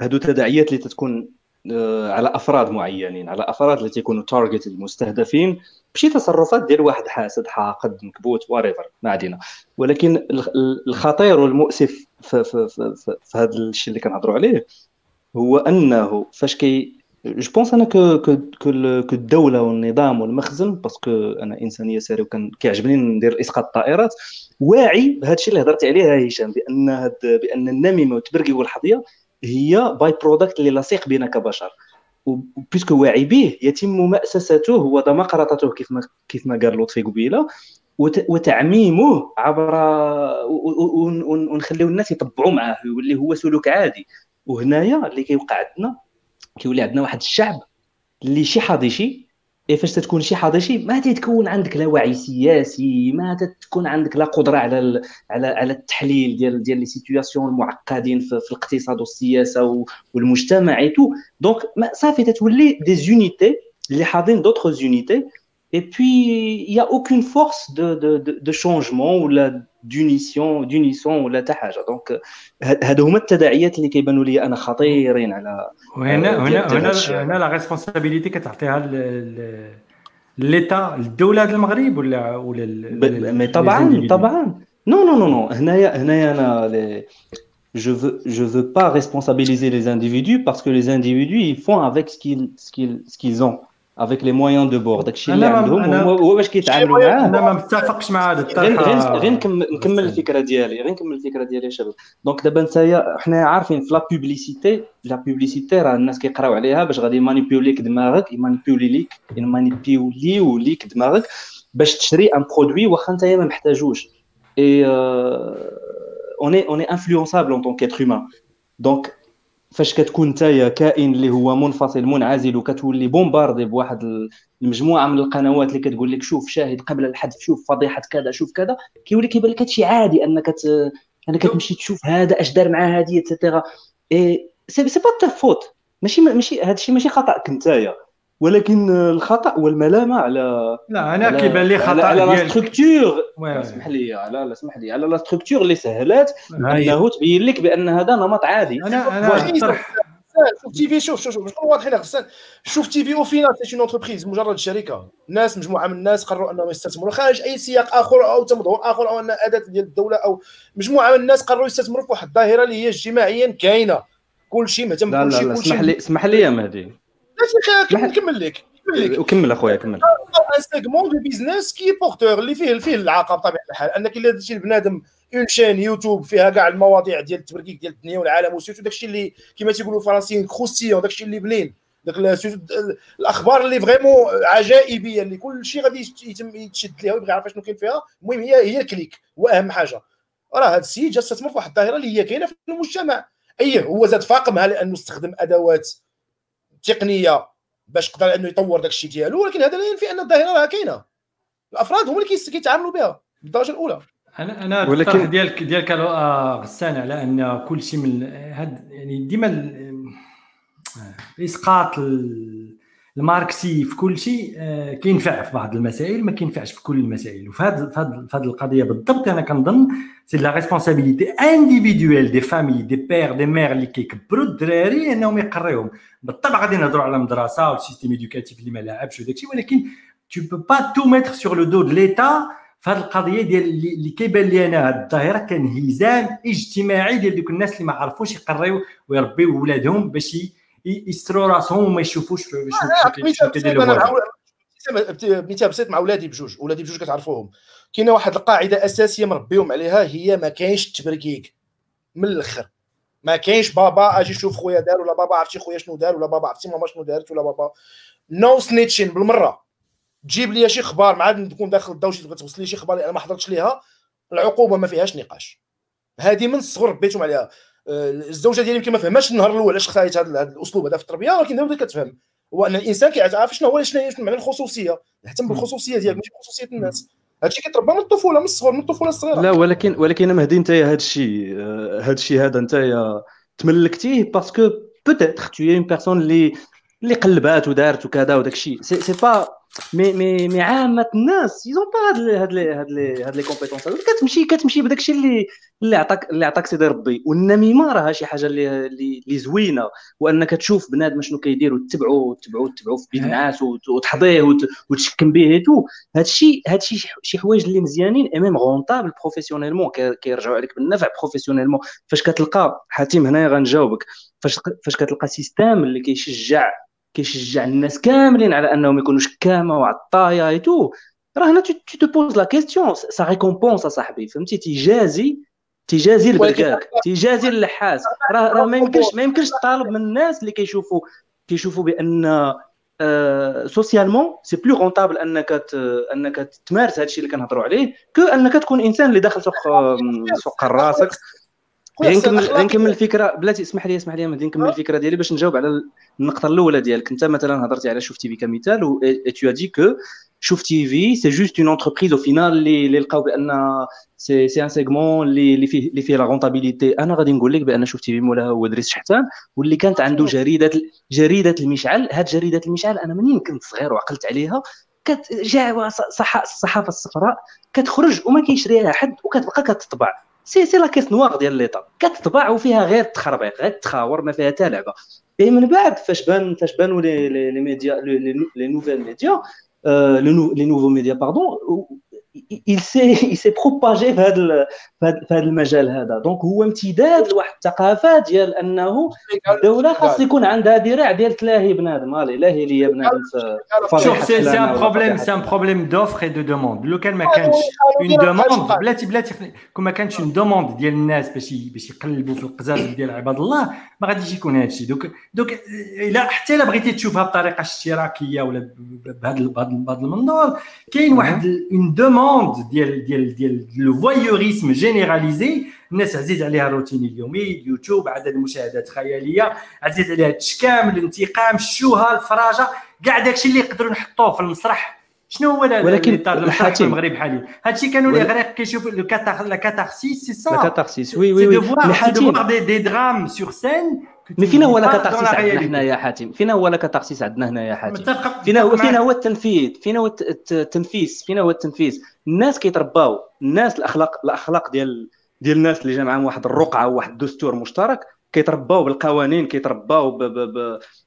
هادو تداعيات اللي تتكون على أفراد معينين على أفراد اللي تيكونوا target المستهدفين بشي تصرفات ديال واحد حاسد حاقد مكبوت whatever ما علينا. ولكن الخطير والمؤسف في, في, في, في, في هذا الشيء اللي كنهضروا عليه هو أنه فاش كي جو بونس أنا كو كو كو الدولة والنظام والمخزن باسكو أنا انسان يساري وكان كيعجبني ندير إسقاط الطائرات واعي بهذا الشيء اللي هضرت عليه هشام بأن هاد بأن النميمة والتبرقي والحظية هي باي برودكت اللي لصيق بنا كبشر. وبيسكو واعي به يتم مأسسته هو ما قرطته كيف ما كيف ما قال لطفي قبيلة وتعميمه عبر ونخليو الناس يطبعوا معاه يولي هو سلوك عادي. وهنايا اللي كيوقع عندنا كيولي عندنا واحد الشعب اللي شي حاضيشي إيه فاش تتكون شي حاضيشي ما تتكون عندك لا وعي سياسي ما تتكون عندك لا قدرة على على على التحليل ديال ديال les situations المعقدين في, في الاقتصاد والسياسة والمجتمع et tout دونك صافي تتولي دي زونيتي اللي حاضين دوطخ زونيتي et puis il y a aucune force de de de, de changement ou la d'unition d'unisson ولا حتى حاجه دونك هادو هما التداعيات اللي كيبانوا لي انا خطيرين على وهنا هنا هنا هنا لا ريسبونسابيلتي كتعطيها ليتا الدوله المغرب ولا ولا مي طبعا طبعا نو نو نو نو هنايا هنايا انا je veux je veux pas responsabiliser les individus parce que les individus ils font avec ce qu'ils ce qu'ils ce qu'ils ont افيك لي مويان دو بور داكشي اللي عندهم هو باش كيتعاملوا معاه. أنا ما متفقش مع هذا غير غير نكمل الفكرة ديالي. غير نكمل الفكرة ديالي يا شباب. donc دابا نتايا حنا عارفين في la publicité la publicité راه الناس كيقراو عليها باش غادي مانيبيوليك دماغك يمانيبيولي ليك يمانيبيوليو ليك دماغك باش تشري ان produit واخا نتايا ما محتاجوش. اي اوني اوني انفلونسابل اون طونك اتر هيومان دونك فاش كتكون نتايا كائن اللي هو منفصل منعزل وكتولي بومباردي بواحد المجموعة من القنوات اللي كتقول لك شوف شاهد قبل الحدث شوف فضيحة كذا شوف كذا كيولي كيبان لك هادشي عادي أنك ت... أنك تمشي تشوف هذا اش دار مع هذه اتسيتيرا اي سي با فوت ماشي ماشي هادشي ماشي خطاك نتايا ولكن الخطأ والملامة على لا أنا كيبان لي خطأ على لا ستركتور اسمح لي على اسمح لي. على لا ستركتور اللي سهلات أنه تبين لك بأن هذا نمط عادي. أنا أنا شوف تي في شوف شوف شوف واضحين غسان شوف تي في au final c'est une entreprise مجرد شركه ناس مجموعه من الناس قرروا انهم يستثمروا خارج اي سياق اخر أو تمظهر اخر أو ان اداه ديال الدولة أو مجموعة من الناس قرروا يستثمروا في واحد الظاهرة اللي هي اجتماعيا كاينة. كل شيء مهتم بكل شيء لا لا اسمح لي اسمح لي يا مهدي. نكمل لك وكمل أخويا كمل. un segment de business qui est porteur اللي فيه فيه العاقه بطبيعه الحال. أنك إلا درتي لبنادم une chaîne YouTube فيها كاع المواضيع ديال التبركيك ديال الدنيا والعالم و surtout داكشي اللي كما تيقولوا الفرنسيين croustillant داكشي اللي بنين. داك الأخبار اللي vraiment عجائبية اللي كل شيء غادي يتم يتشد ليها ويبغي يعرف شنو كاين فيها. المهم هي هي ال clic هو اهم حاجة. راه هذا السيد جا استثمر في واحد الظاهرة اللي هي كاينة في المجتمع. اي هو زاد فاقمها لأنه استخدم أدوات تقنية باش يقدر إنه يطور داك الشيء ديالو ولكن هذا لا ينفي أن الظاهرة راه كاينة. الأفراد هما اللي كيتعاملوا بها بالدرجة الأولى. أنا أنا ولكن ديالك ديالك غسان على أن كل شيء من هاد يعني ديما إسقاط الماركسي في كل شيء آه، كينفع في بعض المسائل ما كينفعش في كل المسائل. وفي هذه في هذه القضية بالضبط أنا كنظن c'est la responsabilité individuelle des familles des pères des mères اللي كيكبروا الدراري إنهم يقريوهم بالطبع غادي نهضروا على المدرسة وال système éducatif اللي ما لاعبش وداك الشيء ولكن tu peux pas tout mettre sur le dos de l'État في هذه القضية ديال اللي كيبان لي أنا. هذه الظاهرة كانهزام اجتماعي ديال دوك الناس اللي ما عرفوش يقريو ويربيو ولادهم باش يستروا راسهم وما يشوفوش شنو كيديروا مثال بسيط مع ولادي بجوج ولادي بجوج كتعرفوهم كاينة واحد القاعده اساسيه مربيهم عليها هي ما كاينش التبركيك من الآخر ما كاينش بابا أجي شوف خويا دار ولا بابا عرفتي خويا شنو دار ولا بابا عرفتي ماما شنو دارت ولا بابا نو سنيتشين بالمرة تجيب لي شي أخبار مع تكون داخل الضوء تبغي توصل لي شي أخبار أنا ما حضرتش ليها العقوبه ما فيهاش نقاش هذه من الصغر ربيتهم عليها الزوجة ديالي يمكن ما فهماش النهار الأول علاش خديت هذا الأسلوب هذا في التربية ولكن دابا كتفهم. هو أن الإنسان كيعرف شنو هو شنو معنى الخصوصية يهتم بالخصوصية ديالك ماشي بخصوصيه الناس. هادشي كيتربى من الطفولة من الصغر من الطفولة الصغيرة. لا ولكن ولكن مهدي انت هذا الشيء هذا الشيء هذا انت تملكتيه parce que peut-être tu es une personne اللي اللي قلبات ودارت وكذا وداك الشيء. سي سي با مي مي مي عامة الناس يزون با هاد هاد هاد لي هاد لي كومبيتونس كتمشي كتمشي بداك الشيء اللي اللي عطاك اللي عطاك سيدي ربي. والنميمة راه شي حاجة اللي اللي زوينة. وأنك تشوف بنادم شنو كيدير وتتبعو وتتبعو وتتبعو في بيت الناس وتحضيه وتشكم به تو هادشي هادشي شي حوايج اللي مزيانين اي ميم غونطابل بروفيسيونيلمون كيرجعوا عليك بالنفع بروفيسيونيلمون فاش كتلقى حاتم هنايا غنجاوبك. فاش فاش كتلقى سيستيم اللي كيشجع كيشجع الناس كاملين على أنهم يكونوا شكامة وعطايا اي تو راه هنا تو تو بوز لا كيستيون سا ريكومبونس أصاحبي. فهمتي؟ تيجازي تيجازي البركاك تيجازي اللحاس. راه راه ما يمكنش ما يمكنش تطالب من الناس اللي كيشوفوا كيشوفوا بأن سوسيالمون سي بلو رونتابل أنك أنك تمارس هذا الشيء اللي كنهضروا عليه كو أنك تكون إنسان اللي داخل سوق سوق راسك غير نكمل نكمل الفكرة. بلاتي اسمح لي اسمح لي مهدي نكمل الفكرة ديالي باش نجاوب على النقطة الأولى ديالك. أنت مثلا هضرتي على شوف تي في كمثال و tu dis que شوف تي في c'est juste une entreprise au final اللي اللي لقاو بأن c'est c'est un segment اللي اللي فيه اللي فيه la rentabilité أنا غادي نقول لك بأن شوف تي في مولاها هو دريس شحتان واللي كانت عنده جريدة جريدة المشعل. هاد جريدة المشعل أنا منين كنت صغير وعقلت عليها. كت جا الصحافه الصفراء كتخرج وما كيشريها حد وكتبقى كتطبع. c'est c'est la caisse noire ديال l'État كتطبع وفيها غير التخربيق غير التخاور ما فيها حتى لعبة. اي من بعد فاش بان فاش بانوا les les médias les nouvelles médias les nouveaux médias pardon il s'est il s'est propagé في هذا في هذا المجال هذا donc هو امتداد لواحد الثقافه ديال انه الدولة خاص يكون عندها ذراع ديال تلاهي بنادم مالي لاهي ليا بنادم شوف c'est un problème c'est un problème d'offre et de demande لو كان ما كانش une demande بلاتي بلاتي كون ما كانش une demande ديال الناس باش باش يقلبوا في القزاز ديال عباد الله ما غاديش يكون هذا الشيء donc donc الا حتى الا بغيتي تشوفها بطريقه اشتراكيه ولا بهذا المنظور كاين واحد une demande ديال ديال ديال le voyeurisme généralisé الناس عزيز عليها الروتين اليومي اليوتيوب عدد المشاهدات خيالية عزيز عليها التشكام الانتقام الشوهه الفراجة كاع داكشي اللي يقدروا نحطوه في المسرح. شنو هو ولكن في المغرب حاليا؟ هادشي كانوا الاغريق كيشوفوا le la catharsis c'est ça la catharsis oui oui oui des des drames sur scène mais فينا هو la catharsis عندنا هنا يا حاتم. فينا هو la catharsis عندنا هنا يا حاتم. فينا هو فينا هو التنفيذ. فينا هو التنفيذ. فينا هو التنفيذ. الناس كيترباو. الناس الاخلاق الأخلاق ديال ديال الناس اللي جا معاهم واحد الرقعة وواحد الدستور مشترك كيترباو بالقوانين كيترباو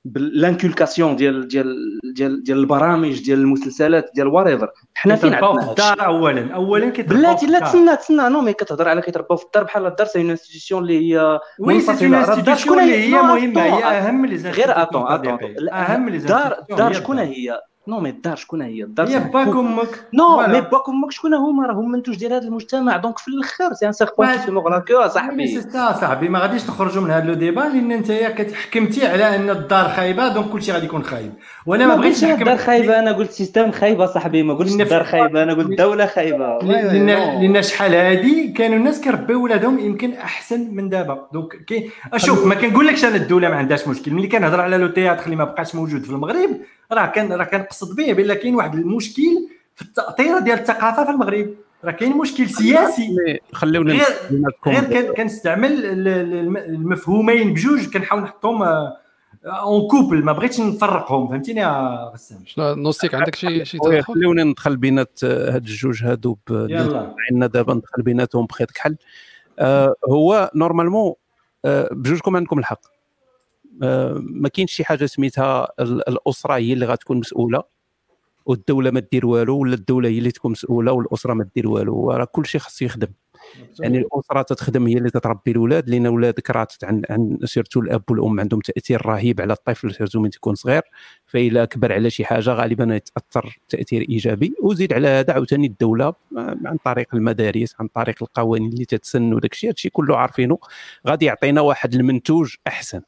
بال inculcation ديال ديال ديال ديال البرامج ديال المسلسلات ديال واريفر حنا فين عندنا؟ في الدار اولا. اولا كيترباو بلاتي لا تسنى تسنى non mais كتهضر على كيترباو في الدار. بحال الدار c'est une institution اللي هي oui c'est une institution اللي هي مهمة. هي أهم لي غير attends attends. أهم لي الدار الدار شكون هي؟ non mais الدار شكون هي الدار هي باك أمك. non mais باك أمك شكون هما؟ راهم منتوج ديال هذا المجتمع. donc في الآخر c'est un cercle démographique صاحبي. c'est صاحبي ما غاديش نخرجوا من هذا le débat لأن أنت كتحكمتي على أن الدار خايبة donc كلشي غادي يكون خايب. وأنا ما بغيتش نحكم الدار خايبة أنا قلت système خايبة صاحبي ما قلتش الدار خايبة أنا قلت الدولة خايبة. لأن لأن شحال هادي كانوا الناس كيربيو ولادهم يمكن أحسن من دابا. donc كي أشوف ما كنقولكش أنا الدولة ما عندهاش مشكل. ملي كنهضر على le théâtre اللي ما بقاش موجود في المغرب راه كان راه كنقصد به ben كاين واحد المشكل في ديال الثقافة في المغرب. راه كاين مشكل سياسي. خليونا غير, غير كنستعمل المفهومين بجوج كنحاول نحطهم un couple ما بغيتش نفرقهم فهمتيني يا غسان؟ شنو نوستيك عندك شي شي تدخل خليوني ندخل بينات هاد الجوج هادو عندنا دابا ندخل بيناتهم بخيط كحل. آه هو normalement آه بجوجكم عندكم الحق. آه ما كاينش شي حاجة سميتها الأسرة هي اللي غتكون مسؤولة والدولة ما دير والو ولا الدولة هي اللي تكون مسؤولة والأسرة ما دير والو. راه كل شيء خصو يخدم. يعني الأسرة تتخدم هي اللي تتربي الأولاد لأن اولادك راه عن, عن surtout الأب والأم عندهم تأثير رهيب على الطفل surtout من تكون صغير فإلا كبر على شي حاجة غالبا يتأثر تأثير إيجابي وزيد على هذا عاوتاني الدولة عن طريق المدارس عن طريق القوانين اللي تتسن وداك الشيء هادشي كله عارفينه. غادي يعطينا واحد المنتوج أحسن.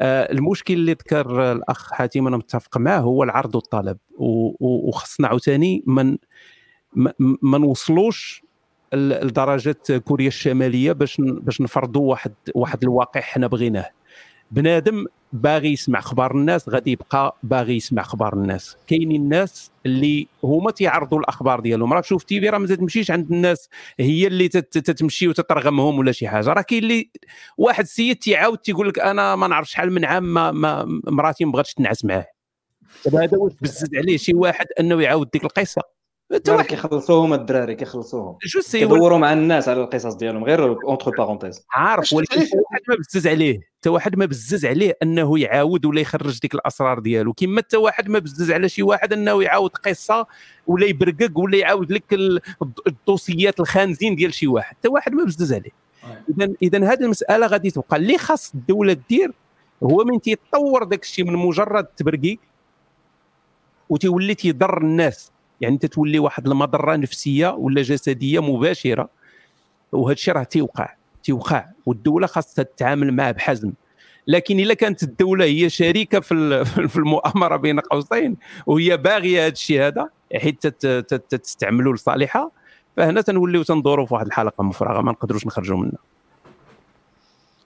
آه، المشكل اللي ذكر الأخ حاتم أنا متفق معاه هو العرض والطلب وخصنا عاوتاني من ما نوصلوش لدرجه كوريا الشمالية باش باش نفرضوا واحد واحد الواقع حنا بغيناه. بنادم باغي يسمع أخبار الناس غادي يبقى باغي يسمع أخبار الناس. كاينين الناس اللي هما تيعرضوا الأخبار ديالهم. راه شوف تيفي راه ما تمشيش عند الناس هي اللي تتمشي وتترغمهم ولا شي حاجة. راه كاين اللي واحد السيد تيعاود تيقول لك أنا ما نعرف شحال من عام ما, ما مراتي ما بغاتش تنعس معاه. دابا هذا واش بزز عليه شي واحد أنه يعاود ديك القصة. انت كيخلصوهم الدراري كيخلصوهم. كيدوروا مع الناس على القصص ديالهم غير entre parenthèses عارف ولكن واحد ما بزز عليه حتى واحد ما بزز عليه أنه يعاود ولا يخرج ديك الأسرار ديالو. كما حتى واحد ما بزز على شي واحد أنه يعاود قصة ولا يبرقق ولا يعاود لك الدوسيات الخانزين ديال شي واحد. حتى واحد ما بزز عليه. اذا اذا هذه المسألة غادي تبقى. اللي خاص الدولة دير هو من تيطور داك الشيء من مجرد تبرقيق وتولي تيضر الناس. يعني انت تولي واحد المضرة نفسية ولا جسدية مباشرة وهذا الشيء راه تيوقع تيوقع والدولة خاصها تتعامل معه بحزم. لكن اذا كانت الدولة هي شريكة في *laughs* في المؤامرة بين قوسين وهي باغية هذا الشيء هذا حيت تستعملوا لصالحها فهنا تنوليو تندوروا في واحد الحلقة مفرغة ما نقدروش نخرجوا منها.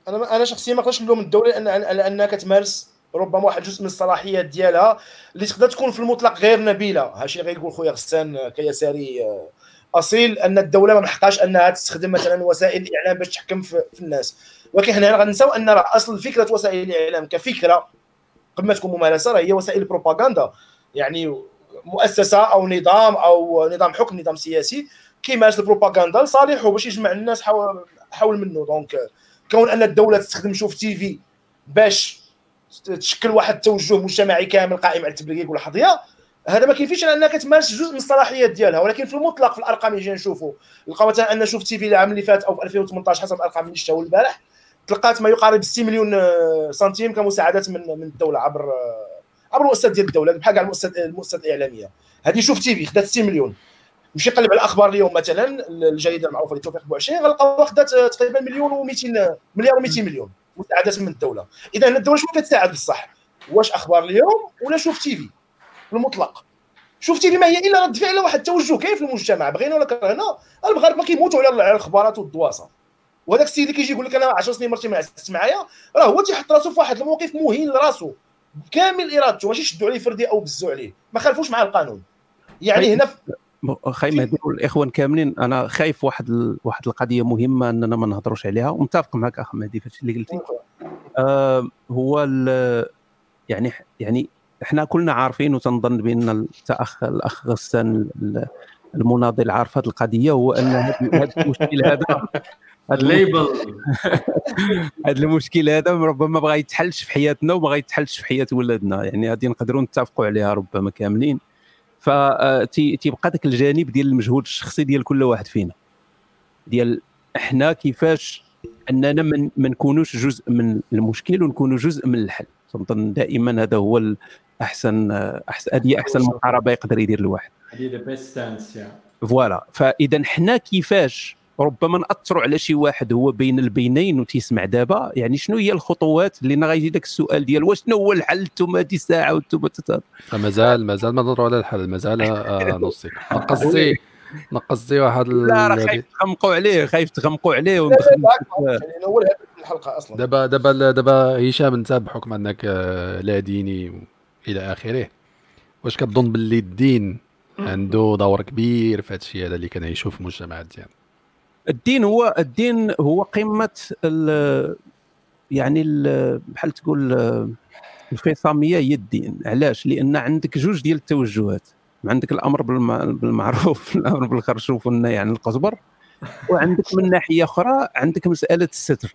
أنا أنا شخصيا ما نقدرش نلوم الدولة لأن انها كتمارس ربما واحد جزء من الصلاحيات ديالها اللي تقدر تكون في المطلق غير نبيلة. هادشي اللي غيقول خويا غسان كيساري آه، أصيل أن الدولة ما محقاش انها تستخدم مثلا وسائل الإعلام باش تحكم في, الناس. ولكن هنا غنساو أن راه أصل فكرة وسائل الإعلام كفكرة قبل ما تكون ممارسة راه هي وسائل البروباغندا. يعني مؤسسة أو نظام أو نظام حكم نظام سياسي كيمارس البروباغندا لصالحه باش يجمع الناس حول حول منه. donc كون أن الدولة تستخدم شوف تي في باش تشكل واحد التوجه مجتمعي كامل قائم على التبليغ والحضية هذا ما كينفيش أنها كتمارس جزء من الصلاحيات ديالها ولكن في المطلق في الأرقام اللي جينا نشوفوا لقى مثلا أن شوف تي في العام اللي فات أو في 2018 حسب الارقام اللي شفتها البارح تلقات ما يقارب 6 مليون آه، سنتيم كمساعدات من من الدولة عبر آه، عبر المؤسسات ديال الدولة بحال كاع المؤسسات الإعلامية. هذه شوف تي في خدات 6 مليون. مشي يقلب على الأخبار اليوم مثلا الجريدة المعروفة اللي توفيق بوعشرين خدات آه، تقريبا مليون و200 مليار و200 مليون. مساعدات من الدولة. إذا الدولة شنو كتساعد بصح؟ واش أخبار اليوم ولا شوف تي في؟ المطلق شوف تي في ما هي إلا رد فعل واحد. التوجه كاين في المجتمع؟ بغينا ولا كرهنا؟ المغاربه كيموتوا على الاخبارات والدواسة. وهذاك السيد اللي كيجي يقول لك أنا 10 سنين مرتي ما نعستش معايا راه هو تيحط راسو في واحد الموقف مهين لراسو. بكامل إرادته. ماشي شدوا عليه الفردي أو بزوا عليه. ما خالفوش مع القانون. يعني هنا خاي مهدي والاخوان كاملين. أنا خايف واحد ال... واحد القضية مهمة أننا ما نهضروش عليها ومتفق معك أخ مهدي في اللي قلتي. آه هو ال... يعني يعني إحنا كلنا عارفين وتنظن بأن الاخ الأخ غسان المناضل عارف هذه القضية هو أن هذا المشكل هذا هذا الليبل هذا المشكل هذا ربما ما بغى يتحلش في حياتنا وما يتحلش في حياة ولادنا. يعني هذه نقدروا نتفقوا عليها ربما كاملين. فتيبقى ذاك الجانب ديال المجهود الشخصي ديال كل واحد فينا. ديال إحنا كيفاش أننا ما نكونوش جزء من المشكل ونكونوا جزء من الحل. تنظن دائما هذا هو الاحسن أحسن هذه أحسن محاربة يقدر يدير الواحد. هذه the best stance voilà. فإذا حنا كيفاش ربما نأثروا على شي واحد هو بين البينين وتيسمع دابا. يعني شنو هي الخطوات اللي غيجي داك السؤال ديال واش شنو هو الحل أنتم هذه الساعة وأنتم مازال مازال ما نهضروا على الحل مازال آه، نصي نقصتي نقصتي واحد لا راه خايف تغمقوا عليه خايف تغمقوا عليه الحلقة أصلا. دابا دابا دابا هشام انت بحكم أنك آه، لا ديني إلى آخره. واش كتظن باللي الدين عنده دور كبير في هذا الشيء هذا اللي كنعيشوا في المجتمعات ديالنا الدين هو الدين هو قمة ال يعني ال بحال تقول الفيصامية هي الدين. علاش؟ لأن عندك جوج ديال التوجهات. عندك الأمر بالمعروف *laughs* الأمر بالخرشوف والنهي عن القزبر وعندك من ناحية أخرى عندك مسألة الستر.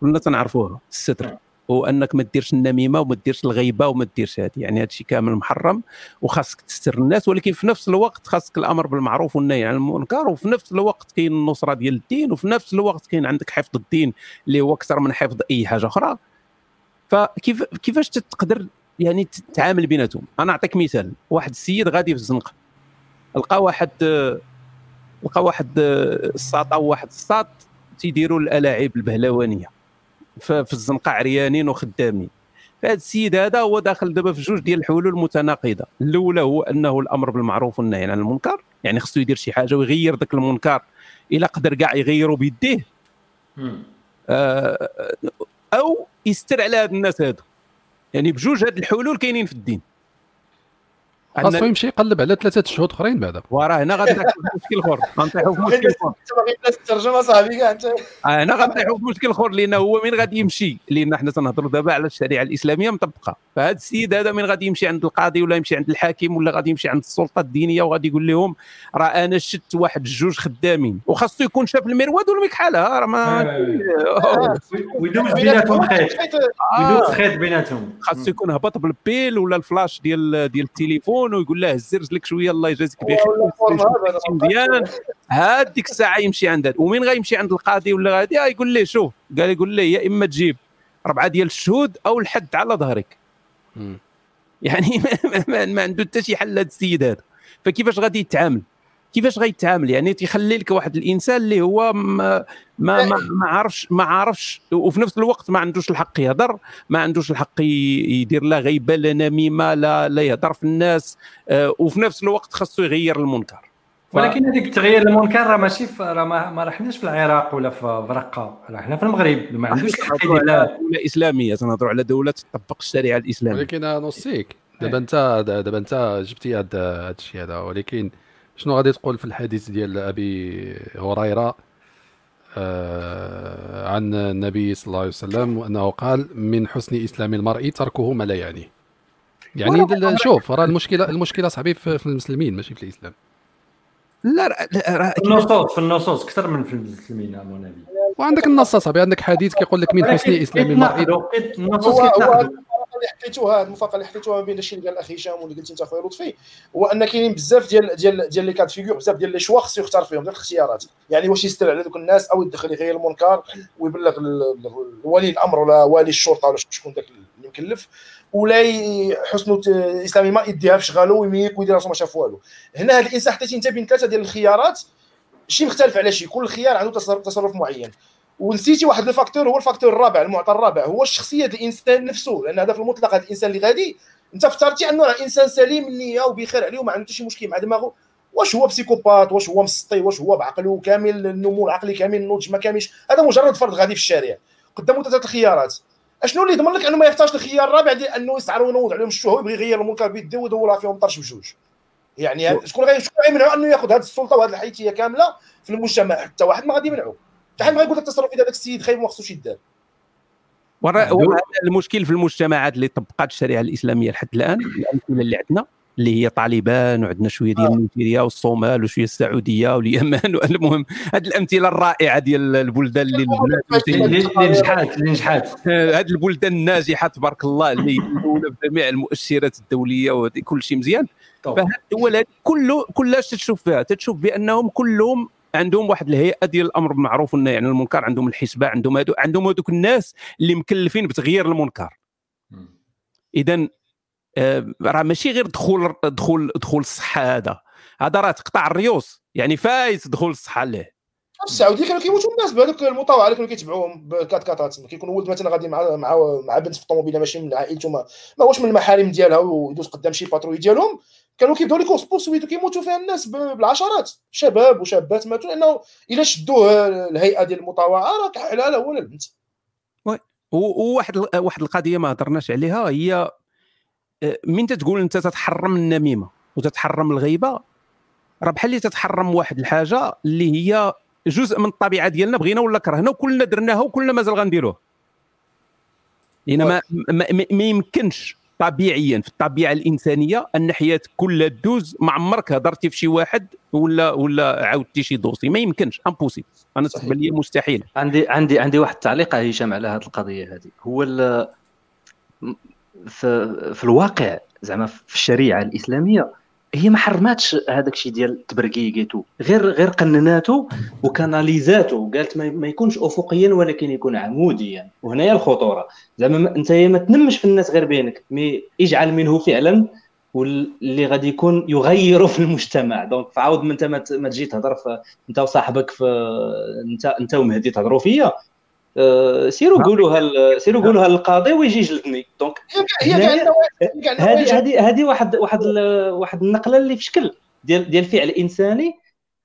كلنا تنعرفوها الستر. وانك ما ديرش النميمة وما ديرش الغيبة وما ديرش هذه يعني هذا الشيء كامل محرم وخاصك تستر الناس ولكن في نفس الوقت خاصك الامر بالمعروف والنهي عن المنكر وفي نفس الوقت كاين النصرة ديال الدين وفي نفس الوقت كاين عندك حفظ الدين اللي هو أكثر من حفظ أي حاجة أخرى. فكيف كيفاش تقدر يعني تتعامل بيناتهم؟ أنا نعطيك مثال. واحد السيد غادي في الزنقة. لقى واحد لقى واحد الساط أو واحد الساط تيديروا الألاعيب البهلوانية. في الزنقه عريانين وخدامين. فهذا السيد هذا هو داخل دابا في جوج ديال الحلول متناقضه الأولى هو أنه الأمر بالمعروف والنهي عن المنكر يعني خصو يدير شي حاجة ويغير ذاك المنكر إلى قدر كاع يغيروا بيديه. آه أو يستر على هاد الناس هادو. يعني بجوج هاد الحلول كاينين في الدين. خاصو يمشي يقلب على ثلاثة شهود أخرين بعدا وراه هنا غادي في مشكل آخر. غنطيحوا في مشكل آخر. الترجمه صاحبي كاع انت آه، هنا غنطيحوا في مشكل آخر لأن هو من غادي يمشي. لأن حنا تنهضروا دابا على الشريعة الإسلامية مطبقة. فهذا السيد هذا من غادي يمشي عند القاضي ولا يمشي عند الحاكم ولا غادي يمشي عند السلطة الدينية وغادي يقول لهم راه أنا شت واحد جوج خدامين وخاصو يكون شاف المرواد والمكحله راه ما آه، *laughs* ويدوز بيناتهم خيط. ويدوز خيط بيناتهم. خاصو يكون هبط بالبيل ولا الفلاش ديال ديال التليفون. يكون ويقول له هز رجلك شوية الله يجازيك بخير. مزيان هاد ديك الساعة يمشي عند ومين غيمشي عند القاضي ولا غادي؟ يقول ليه شوف قال يقول ليه يا إما تجيب اربعه ديال الشهود أو الحد على ظهرك. يعني *laughs* ما, ما عنده حتى شي حل هذا السيد هذا. فكيفاش غادي يتعامل؟ كيفاش غيتعامل؟ يعني تيخلي لك واحد الإنسان اللي هو ما ما ما, ما عارفش ما عارفش وفي نفس الوقت ما عندوش الحق يهضر ما عندوش الحق يدير لا غيبة لا نميمة لا لا يهضر في الناس آه، وفي نفس الوقت خاصو يغير المنكر. ولكن هذيك تغيير المنكر راه ماشي راه ما رحناش في العراق ولا في رقه راه حنا في المغرب ما عندوش الحق يدير. دوله إسلامية تنهضروا على دولة تطبق الشريعة الإسلامية. ولكن نوصيك دابا انت دابا أنت جبتي هذا الشيء هذا ولكن شنو غادي تقول في الحديث ديال أبي هريرة آه عن النبي صلى الله عليه وسلم وأنه قال من حسن إسلام المرء تركه ما لا يعنيه يعني شوف راه المشكلة المشكلة صاحبي في المسلمين ماشي في الإسلام. لا لا في النصوص في النصوص أكثر من في المسلمين مونابي وعندك النص صاحبي عندك حديث كيقول لك من حسن إسلام المرء. النصوص اللي حكيتوها هذه المفارقه اللي حكيتوها بين الشيء اللي قال الاخ هشام واللي قلت أنت أخويا لطفي هو أن كاينين بزاف ديال ديال ديال les cas de figure بزاف ديال les choix خصو يختار فيهم ديال الاختيارات. يعني واش يستر على دوك الناس أو يدخل يغير المنكر ويبلغ ولي الأمر ولا والي الشرطة ولا شكون ذاك اللي مكلف ولا حسن الإسلامي ما يديها في شغالو ويميك ويدير راسو ما شاف والو. هنا هذا الإنسان حتى أنت بين ثلاثة ديال الخيارات شي مختلف على شي كل خيار عنده تصرف معين. ونسيتي واحد ال facteur هو ال facteur الرابع المعطى الرابع. هو الشخصية الإنسان نفسه لأن هذا في المطلق هذا الإنسان اللي غادي أنت افترضتي أنه راه إنسان سليم النية وبخير عليه وما عنده شي مشكل. مع دماغه واش هو بسيكوبات؟ واش هو مسطي؟ واش هو بعقله كامل؟ النمو العقلي كامل؟ النضج ما كاملش؟ هذا مجرد فرد غادي في الشارع. قدامه ثلاثة الخيارات. أشنو اللي يضمن لك أنه ما يختارش الخيار الرابع ديال أنه يسعر وينوض عليهم؟ الشهوه ويبغي يغير المنكر بيديه ويدور فيهم طرش بجوج. يعني شكون غادي شكون غيمنعو أنه ياخذ هذه السلطة وهذه الحيثيه كاملة في المجتمع؟ حتى واحد ما غادي يمنعو. حد ما يقول لك التصرف ديال هذاك السيد خايب ما خصوش يدار المشكل في المجتمعات اللي طبقات الشريعة الإسلامية لحد الآن الأمثلة اللي عندنا اللي هي طالبان وعندنا شوية ديال آه. نيجيريا والصومال وشوية السعودية واليمن. *laughs* المهم هذه الأمثلة الرائعة ديال البلدان اللي اللي نجحات اللي نجحات هذه البلدان الناجحة تبارك الله اللي في جميع المؤشرات الدولية وكل شيء مزيان. فهذه الدول هذه كله كلها تشوف فيها. تشوف بأنهم كلهم عندهم واحد الهيئه ديال الأمر بالمعروف والنهي عن المنكر عندهم الحسبه عندهم هادو عندهم هذوك الناس اللي مكلفين بتغيير المنكر. اذا آه، راه ماشي غير دخول دخول دخول الصحة هذا. هذا راه تقطع الريوس. يعني فايت دخول الصحة ليه السعوديه كانوا كيموتوا الناس بهذوك المطاوعة اللي كانوا كيتبعوهم بكات كاتات كيكون ولد مثلا غادي مع مع مع بنت في الطوموبيله ماشي من عائلته ما ماهوش من المحارم ديالها ويدوز قدام شي patrouille ديالهم. كانوا كيبداو les courses-poursuites وكيموتوا فيها الناس بالعشرات. شباب وشابات ماتوا لأنه إلا شدوه الهيئة ديال المطاوعة راه كحلال هو البنت وي. وواحد واحد القضية ما هضرناش عليها هي آه، من تتقول أنت تتحرم النميمة وتتحرم الغيبة؟ راه بحال اللي تتحرم واحد الحاجة اللي هي جزء من الطبيعة ديالنا بغينا ولا كرهنا وكلنا درناها وكلنا مازال غنديروه. لأن ما, ما, ما يمكنش طبيعيا في الطبيعة الإنسانية أن حياة كل دوز ما عمرك هضرتي في شي واحد ولا ولا عاودتي شي dossier. ما يمكنش impossible أنا تقبل لي مستحيل. عندي عندي عندي واحد التعليق هشام على هذه القضية هذه. هو في, في الواقع زعما في الشريعة الإسلامية هي ما حرماتش هذاك الشيء ديال التبركيكيتو غير غير قنناتو وكاناليزاتو. قالت ما يكونش افقيا ولكن يكون عموديا. وهنا هي الخطورة. زعما أنت ما تنمش في الناس غير بينك. mais اجعل منه فعلا واللي غادي يكون يغير في المجتمع. donc فعاود ما أنت ما تجي تهضر أنت وصاحبك في انت أنت ومهدي تهضروا فيا. سيروا. قولوها سيروا. قولوها للقاضي ويجي يجلدني donc هذه هذه هذه واحد واحد واحد النقلة اللي في شكل ديال ديال فعل إنساني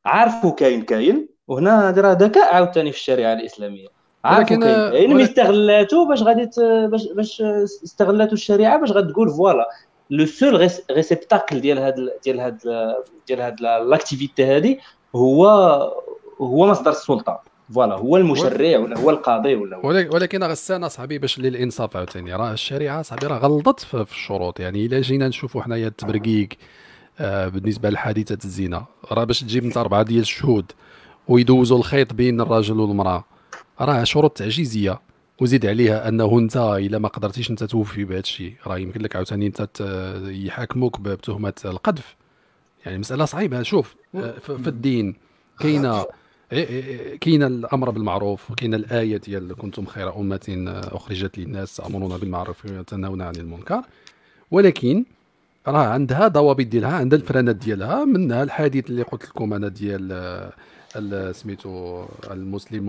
عارفه كاين كاين وهنا هذا راه ذكاء عاوتاني في الشريعة الإسلامية ولكن كاين mais استغلاتو باش غادي باش باش استغلاتو الشريعة باش غتقول voilà le seul réceptacle ديال هاد ديال هاد ديال هاد l'activité هذه هو هو مصدر السلطة voilà هو المشرع ولا هو القاضي ولا هو؟ ولكن غسان اصاحبي باش للانصاف عاوتاني. راه الشريعة صاحبي راه غلطت في الشروط. يعني إلا جينا نشوفوا حنايا التبرقيق آه بالنسبة لحادثه الزنا راه باش تجيب انت أربعة ديال الشهود ويدوزوا الخيط بين الرجل والمرأة راه شروط تعجيزية. وزيد عليها أنه أنت إلا ما قدرتيش أنت توفي بهذا الشيء راه يمكن لك عاوتاني أنت يحاكموك بتهمة القذف. يعني مسألة صعيبة. شوف آه، في الدين كاينة إيه، كاين الأمر بالمعروف وكاين الآية ديال كنتم خير أمة أخرجت للناس تامرون بالمعروف وتنهون عن المنكر. ولكن راه عندها ضوابط ديالها عندها الفرانات ديالها منها الحديث اللي قلت لكم أنا ديال سميتو المسلم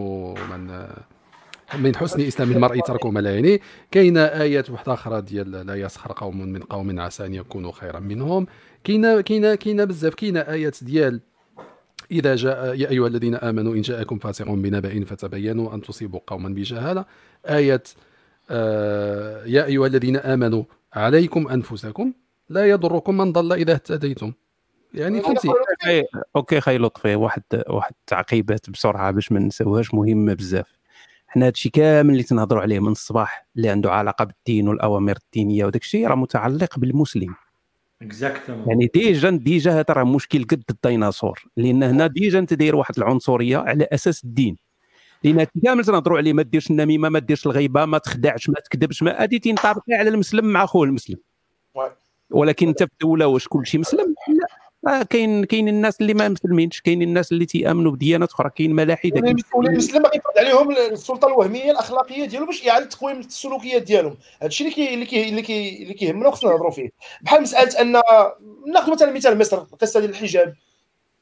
من من حسن إسلام المرء ترك ما لا يعني كاينة آيات واحدة أخرى ديال لا يسخر قوم من قوم عسى أن يكونوا خيرا منهم. كاينة كاينة كاينة بزاف كاينة آيات ديال إذا جاء يا أيها الذين آمنوا إن جاءكم فاسق بنبأ فتبينوا أن تصيبوا قوما بجهالة. آية آه يا أيها الذين آمنوا عليكم أنفسكم لا يضركم من ضل إذا اهتديتم. يعني فهمتي OK خي لطفي واحد واحد التعقيبات بسرعة باش ما نساوهاش مهمه بزاف. حنا هادشي كامل اللي تنهضروا عليه من الصباح اللي عنده علاقة بالدين والأوامر الدينية وداك الشيء راه متعلق بالمسلم. exactement يعني déjà déjà هذا راه مشكل قد الديناصور لأن هنا déjà أنت داير واحد العنصرية على أساس الدين. لأن كامل تنهضروا عليه ما ديرش النميمة ما ديرش الغيبة ما تخدعش ما تكذبش ما هادي تنطبق على المسلم مع خوه المسلم. ولكن أنت في الدولة واش كل شيء مسلم؟ لا. آه كاين كاين الناس اللي ما مسلمينش كاين الناس اللي تيأمنوا بديانات أخرى كاين ملاحدة المسلم كيفرض عليهم السلطة الوهمية الأخلاقية ديالو باش إعادة تقويم السلوكيات ديالهم. هذا الشيء اللي كي اللي كي اللي كي اللي كيهمنا وخصنا نهضروا فيه. بحال مسألة أن ناخذ مثلا مثال مصر القصة ديال الحجاب.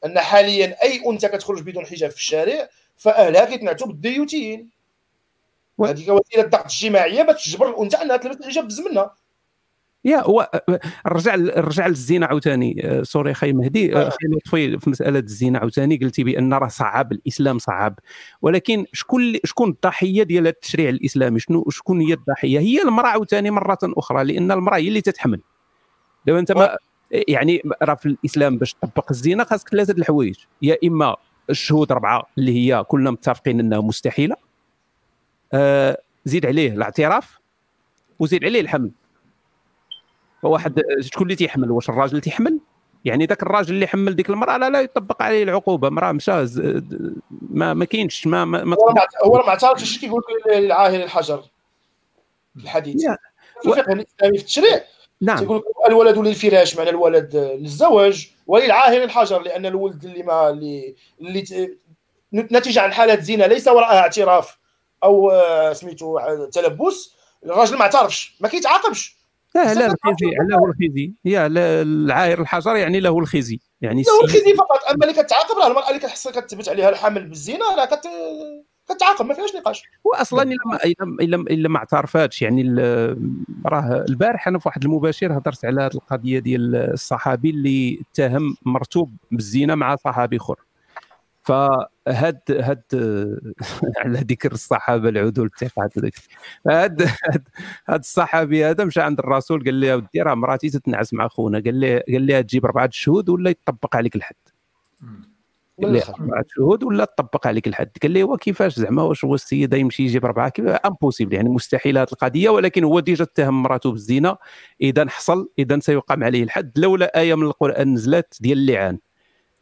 أن حاليا أي أنثى كتخرج بدون حجاب في الشارع فاهلها كيتنعتوا بالديوثيين. هذه وسيلة ضغط اجتماعيه باش تجبر الأنثى أنها تلبس الحجاب بزز منها. يا هو رجع رجع للزينه عاوتاني. آه، سوري خي مهدي. آه. خي لطفي في مسألة الزينة عاوتاني. قلتي بأن راه صعب الإسلام صعب ولكن شكون شكون الضحية ديال التشريع الإسلامي؟ شنو شكون هي الضحية؟ هي المرأة عاوتاني مرة أخرى لأن المرأة هي اللي تتحمل. دابا أنت ما يعني راه في الإسلام باش تطبق الزينة خاصك ثلاثة الحوايج. يا إما الشهود اربعه اللي هي كلنا متفقين أنها مستحيلة. آه زيد عليه الاعتراف وزيد عليه الحمل. فواحد شكون اللي تيحمل؟ واش الراجل تيحمل؟ يعني ذاك الراجل اللي حمل ديك المرأة لا لا يطبق عليه العقوبة. مرأة مشى ما ما كاينش ما ما, ما هو ما اعترفش الشيء كيقول العاهل الحجر الحديث. في الفقه الاسلامي في التشريع. نعم. تيقول الولد للفراش معنى الولد للزواج وللعاهل الحجر لأن الولد اللي ما اللي اللي نتيجة عن حالة زنا ليس وراءها اعتراف أو آه، سميتو تلبس. الراجل ما اعترفش ما كيتعاقبش. لا لا الخزي له الخزي. يا العاير الحجر يعني له الخزي. يعني له الخزي فقط. أما اللي كتعاقب راه المراه اللي كتحس كتثبت عليها الحمل بالزنا راه كت كتعاقب ما فيهاش نقاش. واصلا إلا ما إلا إلا ما اعترفاتش. يعني راه البارح أنا في واحد المباشر هضرت على هذه القضية ديال الصحابي اللي اتهم مرتوب بالزنا مع صحابي أخر. فهاد هاد *laughs* على ذكر الصحابة العدول الثقات هاد هاد الصحابي هذا مشى عند الرسول قال له ودي راه مراتي تتنعس مع خونا قال له قال له تجيب أربعة شهود ولا يطبق عليك الحد؟ قال له أربعة شهود ولا تطبق عليك الحد؟ قال له وكيفاش زعما واش هو السيد يمشي يجيب أربعة؟ كيف؟ impossible يعني مستحيل هذه القضية ولكن هو déjà اتهم مراته بالزنا إذا حصل إذا سيقام عليه الحد. لولا آية من القرآن نزلت ديال اللعان.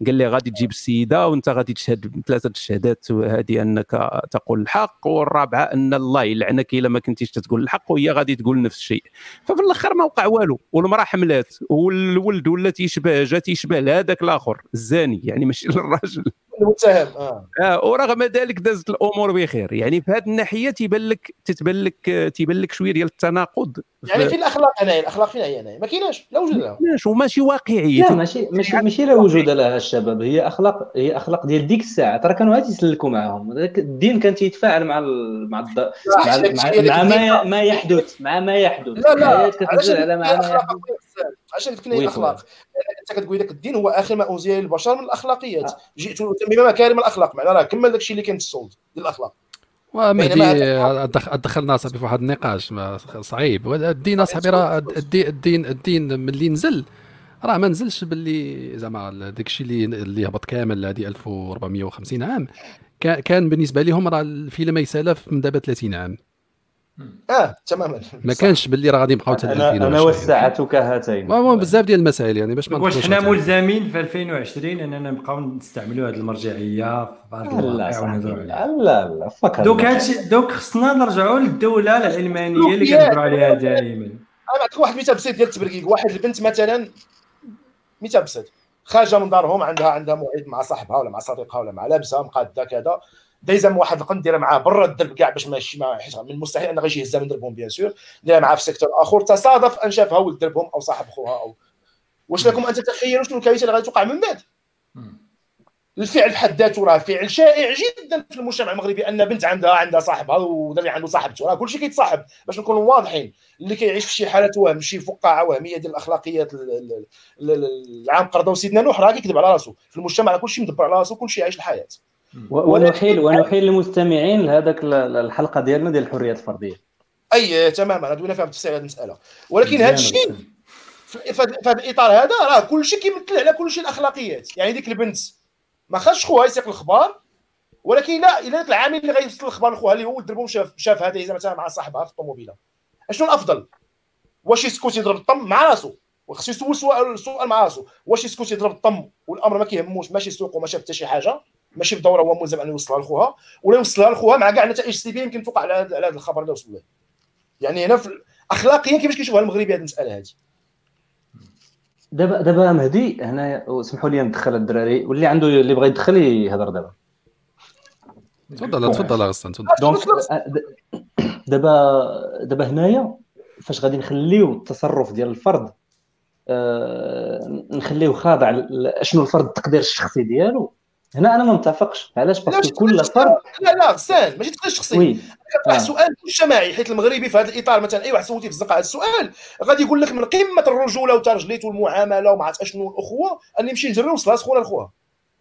قال لي غادي تجيب السيدة وانت غادي تشهد بثلاثه الشهادات هذه أنك تقول الحق والرابعة أن الله يلعنك إلا ما كنتيش تقول الحق وهي غادي تقول نفس الشيء. ففي الآخر ما وقع والو والمراه حملات والولد ولا تيشبه جا تيشبه لهذاك الآخر الزاني يعني ماشي *laughs* للراجل. المتهم آه, آه ورغم ذلك دازت الأمور بخير. يعني في هذه الناحية تيبان لك تتبان لك تيبان لك شوية ديال التناقض. يعني في الأخلاق هنايا الأخلاق فين هي هنايا. ما كايناش لا وجود لها. ماشي وماشي واقعية. لا ماشي ماشي ماشي لا وجود لها الشباب. هي أخلاق هي أخلاق ديال ديك الساعة. ترى كانوا غادي يسلكوا معاهم. الدين كان تيتفاعل مع ال... مع الض... مع, مع, مع ما ما يحدث مع ما يحدث. لا لا. كتنزل على ما يحدث. عشان تكون الاخلاق انت كتقول لك الدين هو اخر ما انزل للبشر من الاخلاقيات. آه. جئت اتمم مكارم الأخلاق. معناها راه كمل داك الشيء اللي كان في الصلد ديال الاخلاق ومهدي دخلنا اصاحبي في واحد النقاش صعيب. الدين اصاحبي راه الدين الدين ملي نزل راه ما نزلش باللي زعما داك الشيء اللي اللي هبط كامل هذه 1450 عام. كان بالنسبة لهم راه الفيلم يسالف من دابا 30 عام. آه تماما. ما كانش باللي راه غادي نبقاو حتى أنا, أنا والساعة كهاتين المهم بزاف ديال المسائل يعني باش ما واش حنا ملزمين في 2020 أننا نبقاو نستعملوا هذه المرجعية في بعض المواقع لا لا لا فكر donc هادشي donc خصنا نرجعوا للدولة العلمانية اللي كنهضروا عليها دائما أنا نعطيك واحد مثال بسيط ديال التبرقيق واحد البنت مثلا مثال بسيط. خارجة من دارهم عندها عندها موعد مع صاحبها ولا مع صديقها ولا مع لابسه مقادة كذا. دايزه واحد القنت ديرها معاه برا الدرب كاع باش ماشي ما من المستحيل انه غيجي يهزها من دربهم bien sûr. ديرها معاه في secteur آخر. تصادف ان شافها ولد دربهم أو صاحب خوها أو واش لكم أن تتخيلوا شنو الكارثة اللي غادي توقع من بعد؟ الفعل بحد ذاته راه فعل شائع جدا في المجتمع المغربي أن بنت عندها عندها صاحبها ودري عنده صاحبته راه كلشي كيتصاحب. باش نكونوا واضحين اللي كيعيش في شي حالة وهم شي فقاعة وهمية ديال الأخلاقيات العام قرضه وسيدنا نوح راه كيكذب على راسو. في المجتمع كلشي مدبر على راسو كلشي عايش الحياة. ونحيل ونحيل المستمعين لهذاك الحلقة ديالنا ديال الحريات الفردية. أي تماما. دوينا فيها تفسير هذه المسألة. ولكن هذا الشيء في هذا الإطار هذا راه كلشي كيمثل على كلشي الأخلاقيات. يعني ديك البنت ما خاصش خوها يسيق الخبار ولكن لا إلا العامل اللي غيوصل الخبر لخوها اللي هو دربهم شاف شاف هذه مثلا مع صاحبها في الطوموبيلة. أشنو الأفضل؟ واش يسكت يضرب الطم مع راسو؟ وخصو يسول سؤال سؤال مع راسو. واش يسكت يضرب الطم والأمر ما كيهموش ماشي سوق وما شاف حتى شي حاجة؟ ماشي بدوره هو ملزم أنه يوصلها لخوها ولا يوصلها لخوها مع كاع النتائج السلبيه يمكن توقع على هذا الخبر اللي وصل له. يعني هنا في اخلاقيا كيفاش كيشوفها المغربي هذه المسألة هذه دابا دابا مهدي هنا سمحوا لي ندخل الدراري واللي عنده اللي بغى يدخل يهضر دابا. تفضل تفضل غسان تفضل. donc دابا دابا هنايا فاش غادي نخليو التصرف ديال الفرد آه نخليو خاضع شنو الفرد التقدير الشخصي ديالو هنا أنا ما متفقش. علاش؟ parce que كل فرد لا لا غسان ماشي تقدير شخصي. oui. آه. سؤال مجتمعي حيت المغربي في هذا الإطار مثلا أي واحد سولتيه في الزنقه هذا السؤال. غادي يقول لك من قمة الرجولة وترجليت والمعامله وما عرفت أشنو الاخوه أني نمشي نجري نوصلها سخونه لخوها.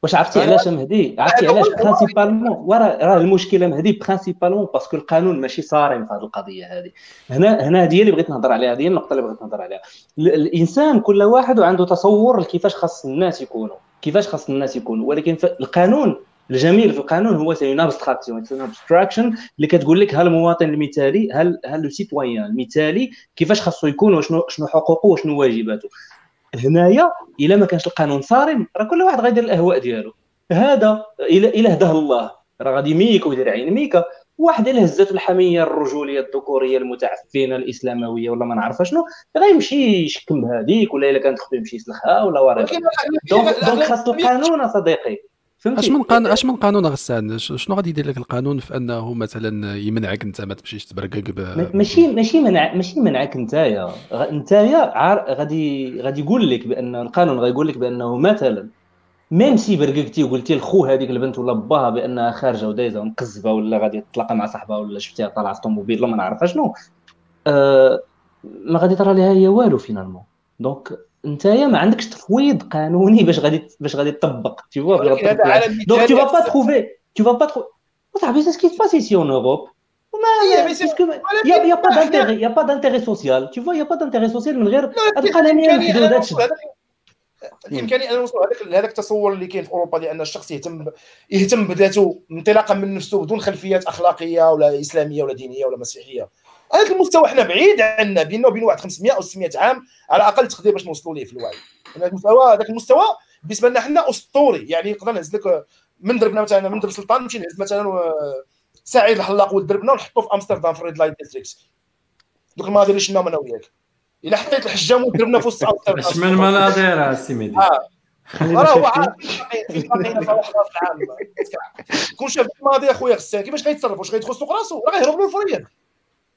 واش عرفتي علاش مهدي عرفتي علاش principalement راه المشكلة مهدي principalement parce que القانون ماشي صارم في هذه القضية هذه. هنا هنا هذه اللي بغيت نهضر عليها هذه النقطة اللي بغيت نهضر عليها. الإنسان كل واحد عنده تصور كيفاش خاص الناس يكونوا. كيفاش خاص الناس يكونوا. ولكن القانون الجميل في القانون هو c'est une abstraction abstraction اللي كتقول لك ها المواطن المثالي هل هل le citoyen المثالي كيفاش خاصو يكون وشنو شنو حقوقه وشنو واجباته. هنايا إلا ما كانش القانون صارم راه كل واحد غيدير الاهواء ديالو. هذا إلى إلى هداه الله. راه غادي ميك ويدير عين ميكا واحد الا هزته الحمية الرجولية الذكورية المتعفنة الإسلاموية ولا ما نعرف شنو غيمشي يشكم بهذيك ولا إلا كانت خصو يمشي يسلخها ولا ورا donc donc خاص القانون صديقي. أش من قانون أش من قانون غسان؟ شنو غادي يدير لك القانون في أنه مثلا يمنعك أنت ما تمشيش تبرقق ب... ماشي ماشي منع ماشي منعك نتايا. نتايا غادي غادي يقول لك بان القانون غيقول لك بأنه مثلا même si برققتي وقلتي لخو هذيك البنت ولا باها بأنها خارجة ودايزة ومقزبه ولا غادي تطلق مع صاحبها ولا شفتيها طالعة في طوموبيل ولا ما نعرف شنو. أه ما غادي ترى لها هي والو finalement donc نتايا ما عندكش تفويض قانوني باش غادي باش غادي تطبق tu vois donc tu vas pas trouver tu vas pas trouver صاحبي c'est ce qui passe ici en Europe il n'y a pas d'intérêt il y a pas d'intérêt social. Tu vois il y a pas d'intérêt social من غير هاد القوانين المحدودات الامكانيه أن نوصلوا هذاك هذاك التصور اللي كاين في أوروبا ديال ان الشخص يهتم يهتم بذاته انطلاقا من نفسه بدون خلفيات أخلاقية ولا إسلامية ولا دينية ولا مسيحية. هذاك المستوى حنا بعيد عنا بيننا وبين واحد 500 أو 600 عام على أقل تقدير باش نوصلوا ليه في الوعي. هذاك المستوى هذاك المستوى بالنسبة لنا حنا أسطوري. يعني نقدر نهز لك من دربنا مثلا من درب سلطان نمشي نهز مثلا سعيد الحلاق ولد دربنا ونحطوه في أمستردام في ال red light district. دوك المناظر اللي شفناهم أنا وياك. إلا حطيت الحجام ودربنا في وسط اش *laughs* من مناظر السي ميدي راه هو عارف كون شاف الماضي اخويا غسان كيفاش غيتصرف؟ واش غيدخل سوق راسو؟ راه غيهرب له الفريق.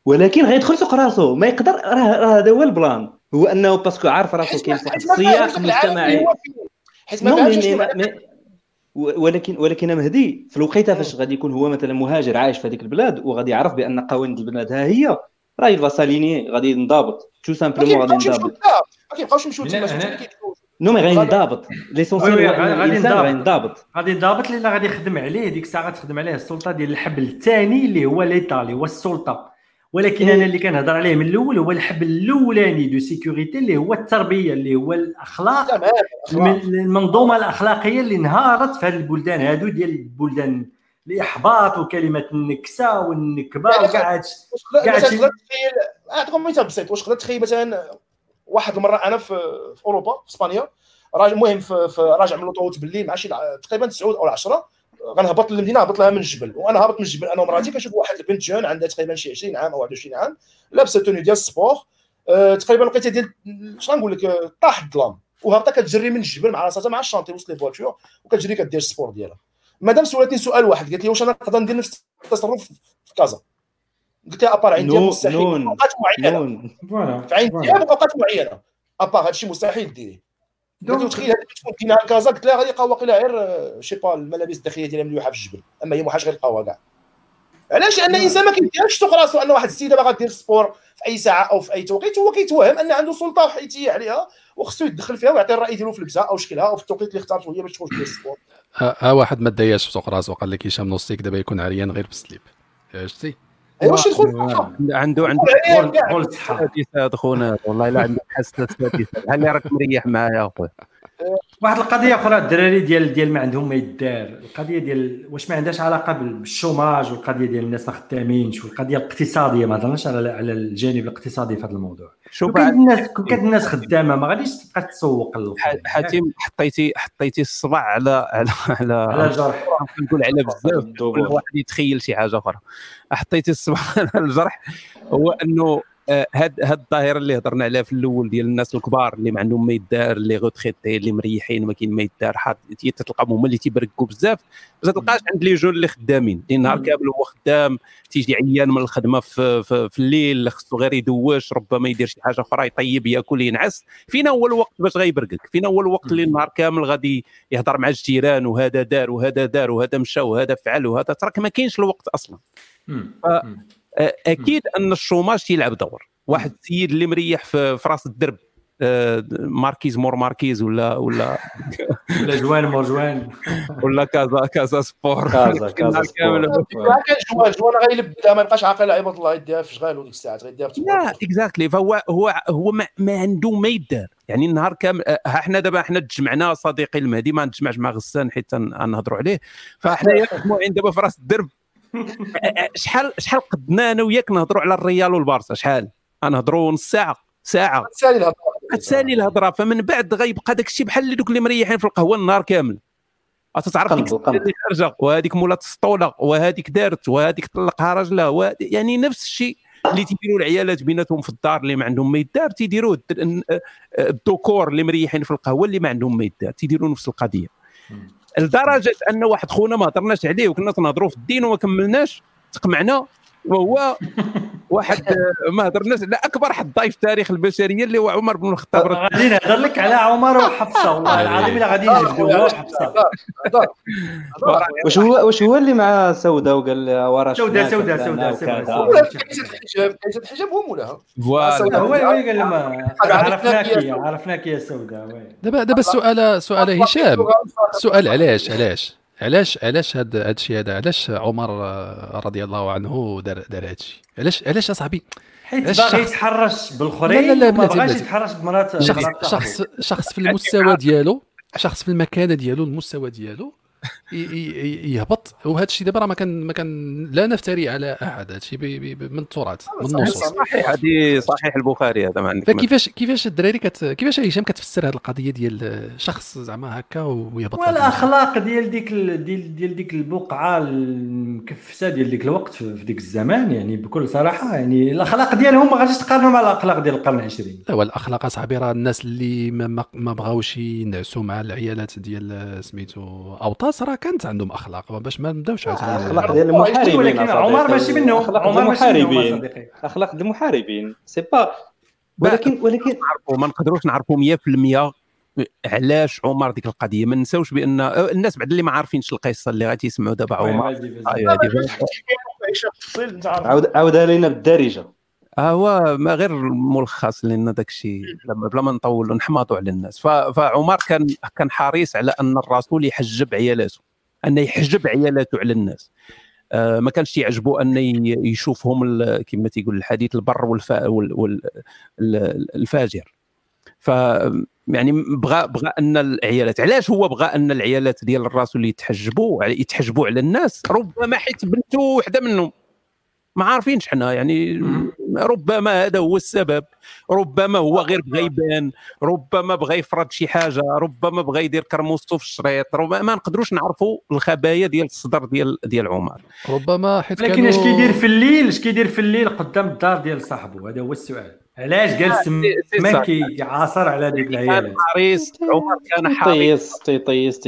ولكن غيدخل سوق راسو. ما يقدر راه هذا هو البلان. هو أنه parce que عارف راسو كاين واحد السياق مجتمعي حيت ما ولكن ولكن مهدي في الوقيته فاش غادي يكون هو مثلا مهاجر عايش في هذيك البلاد وغادي يعرف بأن قوانين البلاد ها هي راه يبغى ساليني غادي ينضبط tout simplement غادي ينضبط ما كيبقاوش يمشيو تما non mais غادي ينضبط l'essentiel غادي ينضبط غادي ينضبط لأن غادي يخدم عليه. ديك الساعة تخدم عليه السلطة ديال الحبل الثاني اللي هو l'état اللي هو السلطة. ولكن أنا اللي كنهضر عليه من الأول هو الحبل الأولاني de sécurité اللي هو التربية اللي هو الأخلاق. المنظومة الأخلاقية اللي انهارت في هذه البلدان هادو ديال البلدان الاحباط وكلمة النكسة والنكبة وكاع هادشي كاع هادشي أعطيكم مثال بسيط. واش تقدر تخيل مثلا واحد المرة أنا في, في أوروبا في إسبانيا راجع المهم في, في راجع من l'autoroute بالليل مع شي تقريبا 9 أو 10 غنهبط للمدينه هبط لها من الجبل. وأنا هابط من الجبل. أنا ومراتي كنشوف واحد البنت jeune عندها تقريبا شي 20 عام أو 21 عام لابسة tenue ديال ال sport. أه تقريبا لقيتها ديال اش غنقول لك؟ طاح الظلام وهابطة كتجري من الجبل مع راسها مع ال chantier وسط les voitures وكتجري كدير ال sport ديالها. مادام سولتني سؤال واحد قالت لي واش أنا نقدر ندير نفس التصرف في كازا؟ قلت لها à part عندي مستحيل اوقات معينة. في عين دياب اوقات معينة. à part هادشي مستحيل ديريه donc تخيل هذيك تكون كاينة كازا؟ قلت لها غادي يلقاو واقيلا غير شي با الملابس الداخلية ديالها مليوحة في الجبل. أما هي ما غير يلقاوها كاع. علاش؟ لأن الإنسان ما كيديرش سوق راسو أن واحد السيدة باغا دير sport في أي ساعة أو في أي توقيت هو كيتوهم أن عنده سلطة وحيتية عليها وخصو يتدخل فيها ويعطي الرأي ديالو في لبسها أو شكلها أو في التوقيت اللي اختارته هي باش تخرج دير ال sport. ها واحد ما داياش في سوق راسو قال لك هشام نوستيك دابا يكون عريان غير بال slip شتي ايوا واش يدخل عنده عنده حساسات خونا والله الا عنده حساسات هل راك مريح معايا اخويا واحد القضية أخرى الدراري ديال ديال ما عندهم ما يدار. القضية ديال واش ما عندهاش علاقة بالشوماج والقضية ديال الناس ما خدامينش والقضية الاقتصادية ما هضرناش على على الجانب الاقتصادي في هذا الموضوع. شوف كان الناس كانت الناس خدامة ما غاديش تبقى تسوق حاتم حطيتي حطيتي الصبع على على على على الجرح نقول على بزاف. كل واحد يتخيل شي حاجة أخرى. حطيتي الصبع *laughs* على الجرح هو أنه هاد هاد الظاهرة اللي هضرنا عليها في الأول ديال الناس الكبار اللي ما عندهم ما يدار اللي غوتخيتي اللي مريحين ما كاين ما يدار تلقاهم هما اللي تيبركوا بزاف. ما تلقاش عند لي جون اللي خدامين. لأن نهار كامل هو خدام تيجي عيان من الخدمة في, في, في الليل خصو غير يدوش ربما يدير شي حاجة أخرى يطيب يأكل ينعس. فينا هو الوقت باش غيبركك فينا هو الوقت اللي النهار كامل غادي يهضر مع الجيران وهذا دار وهذا دار وهذا مشى وهذا فعل وهذا. تراك ما كاينش الوقت أصلا. أكيد أن الشوماج تيلعب دور. واحد السيد اللي مريح في, راس الدرب ماركيز مور ماركيز ولا ولا *laughs* ولا جوان مور جوان. *laughs* ولا كازا كازا سبور. كازا كازا كامل. كان جوان جوان غيلب ما يبقاش عاقل عباد الله يديها في شغال وديك الساعات غيديها في لا اكزاكتلي فهو هو هو ما, ما عنده ما يدار. يعني النهار كامل ها إحنا دابا إحنا تجمعنا صديقي المهدي ما نتجمعش مع غسان حيت نهضروا عليه. فاحنا مجموعين دابا في راس الدرب. شحال شحال قدنا أنا وياك نهضروا على الريال والبارسا؟ شحال؟ غنهضروا نص ساعة ساعة. تسالي الهضرة. تسالي الهضرة. فمن بعد غيبقى داك الشيء بحال اللي دوك اللي مريحين في القهوة النهار كامل. تتعرف خارجة؟ وهذيك مولات السطولة وهذيك دارت وهذيك طلقها راجلها يعني نفس الشيء اللي تيديروا العيالات بيناتهم في الدار اللي ما عندهم ما يدار تيديروه الدوكور اللي مريحين في القهوة اللي ما عندهم ما يدار تيديروا نفس القضية. لدرجة أن واحد خونا ما هضرناش عليه وكنا تنهضروا في الدين وما كملناش تقمعنا وهو واحد ما هضرناش على اكبر حد ضيف تاريخ البشريه اللي هو عمر بن الخطاب غادي نهضر لك على عمر وحفصه والله العظيم الا غادي نجبدوا وحفصه واش هو واش هو اللي مع سوده وقال لها ورا سوده سوده سوده كيسه الحجاب هو مولاها فوالا هو قال لها عرفناك عرفناك يا سوده دابا دابا السؤال سؤال هشام السؤال علاش علاش علاش علاش هذا الشيء هذا؟ علاش عمر رضي الله عنه دار دار هذا الشيء؟ علاش علاش أصاحبي؟ حيت باغي يتحرش بالاخرين لا لا لا ما بغاش يتحرش بمرات شخص شخص شخص في المستوى ديالو شخص في المكانة ديالو المستوى ديالو يهبط. وهذا الشيء دابا راه ما كان ما كان لا نفتري على أحد هذا الشيء من التراث من النصوص. صحيح هذه صحيح البخاري هذا ما عندك فكيفاش كيفاش الدراري كت كيفاش هشام كتفسر هذه القضية ديال شخص زعما هكا ويهبط والأخلاق ديال ديك ديال ديال ديك البقعة المكفسة ديال ديك الوقت في ديك الزمان يعني بكل صراحة يعني الأخلاق ديالهم ما غاديش تقارنوا مع الأخلاق ديال القرن العشرين. لا الاخلاق أصاحبي راه الناس اللي ما, ما بغاوش ينعسوا مع العيالات ديال سميتو اوطاس راه كانت عندهم أخلاق باش ما نبداوش أخلاق ديال المحاربين ولكن عمر ماشي منهم عمر المحاربين. أخلاق المحاربين. c'est pas ولكن ولكن ما نقدروش نعرفوا 100% علاش عمر ديك القضية. ما نساوش بان الناس بعد اللي ما عارفينش القصة اللي غادي يسمعوا دابا عمر. عاود عاودها لينا بالدارجة. هو ما غير ملخص لأن داك الشيء بلا ما نطولوا نحماطوا على الناس. فعمر كان كان حريص على أن الرسول يحجب عيالاته انه يحجب عيالاته على الناس. آه ما كانش يعجبه أن يشوفهم كما تيقول الحديث البر والفا والفاجر ف يعني بغى بغى أن العيالات علاش هو بغى أن العيالات ديال الرسول يتحجبوا يتحجبوا على الناس؟ ربما حيت بنته وحدة منهم. ما عارفينش حنا يعني ربما هذا هو السبب. ربما هو غير بغى يبان ربما بغى يفرض شي حاجة. ربما بغى يدير كرموستو في الشريط. ربما ما نقدروش نعرفوا الخبايا ديال الصدر ديال ديال عمر. ربما حيت لكن اش كيدير في الليل؟ اش كيدير في الليل قدام الدار ديال صاحبه هذا هو السؤال. علاش جالس ما كيعاصر على ديك العيالات؟ حريص. عمر كان حريص. تيطيس *laughs*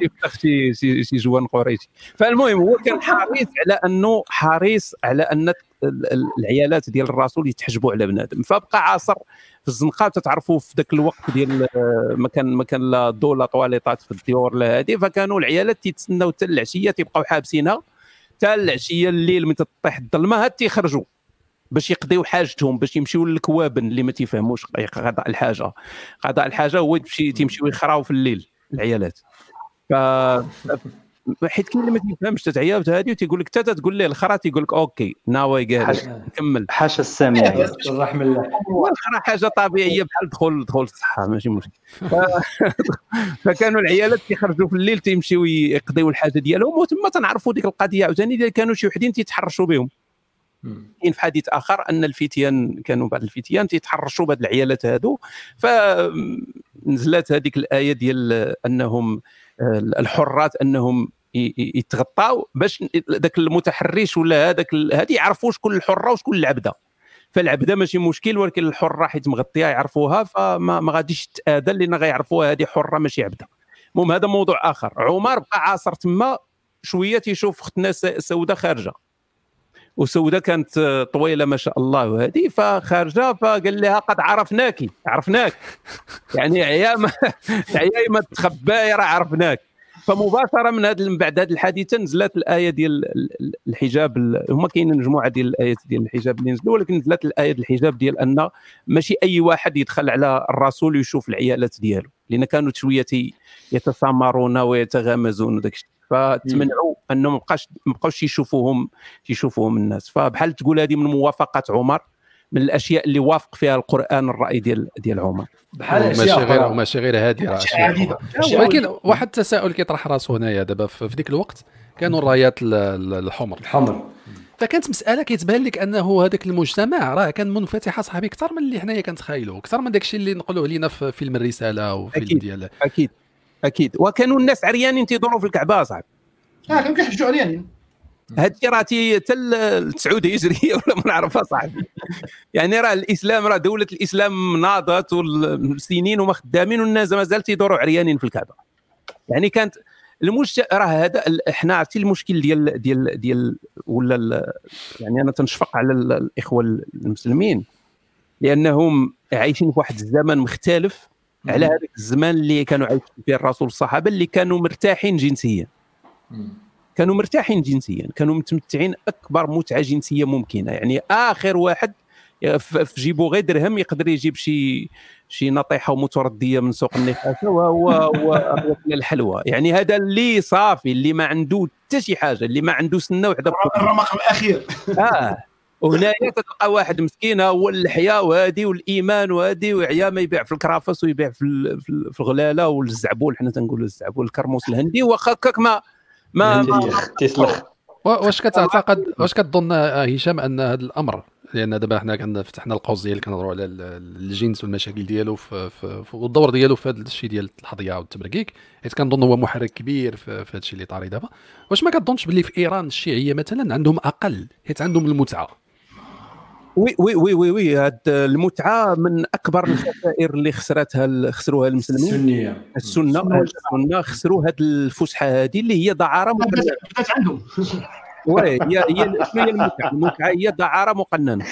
كيفتح شي شي جوان قريشي. فالمهم هو كان حريص على انه حريص على أن العيالات ديال الرسول يتحجبوا على بنادم. فبقى حاصر في الزنقة تتعرفوا في ذاك الوقت ديال ما كان ما كان لا ضو لا طواليطات في الديور لا هذه فكانوا العيالات تيتسناو حتى العشيه تيبقاو حابسينها. حتى العشيه الليل متى تطيح الظلمة هاد تيخرجوا باش يقضيو حاجتهم باش يمشيو للكوان اللي ما تيفهموش قضاء الحاجة. قضاء الحاجة هو تمشي تيمشيو يخراو في الليل العيالات. ف حيت كاين اللي ما تيفهمش تتعيا هذه وتيقول لك حتى تقول ليه الخرا تيقول لك OK ناوي قال كمل. حاشا السامع الرحم الله الخرا حاجة طبيعية بحال دخول دخول الصحة ماشي مشكل. *laughs* فكانوا العيالات كيخرجوا في الليل تيمشيو يقضيو الحاجة ديالهم وتما تنعرفوا ديك القضية عاوتاني كانوا شي وحدين تيتحرشوا بهم. كاين في حديث آخر أن الفتيان كانوا بعض الفتيان تيتحرشوا بهاد العيالات هادو فنزلت هذيك الآية ديال أنهم الحرات أنهم يتغطاو باش ذاك المتحرش ولا هذاك هذه يعرفوا شكون الحرة وشكون العبدة. فالعبدة ماشي مشكل ولكن الحرة حيت مغطية يعرفوها فما ما غاديش تاذى لأن غيعرفوها هذه حرة ماشي عبدة. المهم هذا موضوع آخر. عمر بقى عاصر تما شوية تيشوف اختنا سوداء خارجة. وسوداء كانت طويلة ما شاء الله وهذه فخارجه فقال لها قد عرفناك عرفناك. يعني عيا ما *laughs* عيا ما تخباي راه عرفناك. فمباشرة من هذا من بعد هذه الحادثه نزلت الآية ديال الحجاب هما كاينين مجموعة ديال الآيات ديال الحجاب اللي نزلوا ولكن نزلت الآية ديال الحجاب ديال أن ماشي أي واحد يدخل على الرسول ويشوف العيالات ديالو لأن كانوا شوية يتسامرون ويتغامزون وداك الشيء فتمنعوا انه ما بقاش ما بقاوش يشوفوهم يشوفوهم الناس. فبحال تقول هذه من موافقة عمر من الأشياء اللي وافق فيها القرآن الرأي ديال ديال عمر. بحال ماشي غير ماشي غير هذه ولكن واحد التساؤل كيطرح راسه هنايا دابا في ذيك الوقت كانوا الرايات الحمر. الحمر. فكانت مسألة كيتبان لك أنه هذاك المجتمع راه كان منفتح اصاحبي أكثر من اللي حنايا كنتخيلوا أكثر من داك الشيء اللي نقولوا علينا في فيلم الرسالة وفيلم أكيد. ديال أكيد. أكيد. وكانوا الناس عريانين تيدوروا في الكعبة صاحبي آه كانوا كيحجوا عريانين. هادشي راه تي حتى التسعود هجريه *laughs* ولا ما نعرفها صاحبي يعني راه الإسلام راه دولة الإسلام ناضت والسنين وما خدامين والناس مازال تيدوروا عريانين في الكعبة. يعني كانت المش راه هذا إحنا عرفتي المشكل ديال ديال ديال ولا يعني أنا تنشفق على الإخوة المسلمين. لأنهم عايشين في واحد الزمن مختلف. على هذاك الزمان اللي كانوا عايشين فيه الرسول الصحابة اللي كانوا مرتاحين جنسيا. كانوا مرتاحين جنسيا. كانوا متمتعين أكبر متعة جنسية ممكنة. يعني آخر واحد في جيبو غير درهم يقدر يجيب شي شي نطيحة مترديه من سوق النقاشه وهو هو الحلوى. يعني هذا اللي صافي اللي ما عنده حتى شي حاجة اللي ما عنده سنة وحده الرمق الأخير. آه. وهنايا تلقى واحد مسكين هو اللحيه وهادي والإيمان وهادي وعيا ما يبيع في الكرافس ويبيع في في الغلالة والزعبول. حنا تنقولوا الزعبول الكرموس الهندي. واخا هكاك ما ما, ما تيسلخ واش كتعتقد واش كتظن هشام أن هذا الأمر؟ لأن دابا حنا كنا فتحنا القوس ديال كنهضروا على الجنس والمشاكل ديالو في, في, في والدور ديالو في هذا الشيء ديال الحظيه والتبركيك حيت كنظن هو محرك كبير في, في هذا الشيء اللي طاري دابا. واش ما كتظنش باللي في إيران الشيعية مثلا عندهم أقل حيت عندهم المتعة؟ oui oui oui oui oui هاد المتعة من أكبر الخسائر اللي خسرتها خسروها المسلمين. السنية. السنة السنة. خسروا هاد الفسحة هذه اللي هي دعارة بدات عندهم. oui هي هي شنو هي المتعة؟ المتعة هي دعارة مقننة.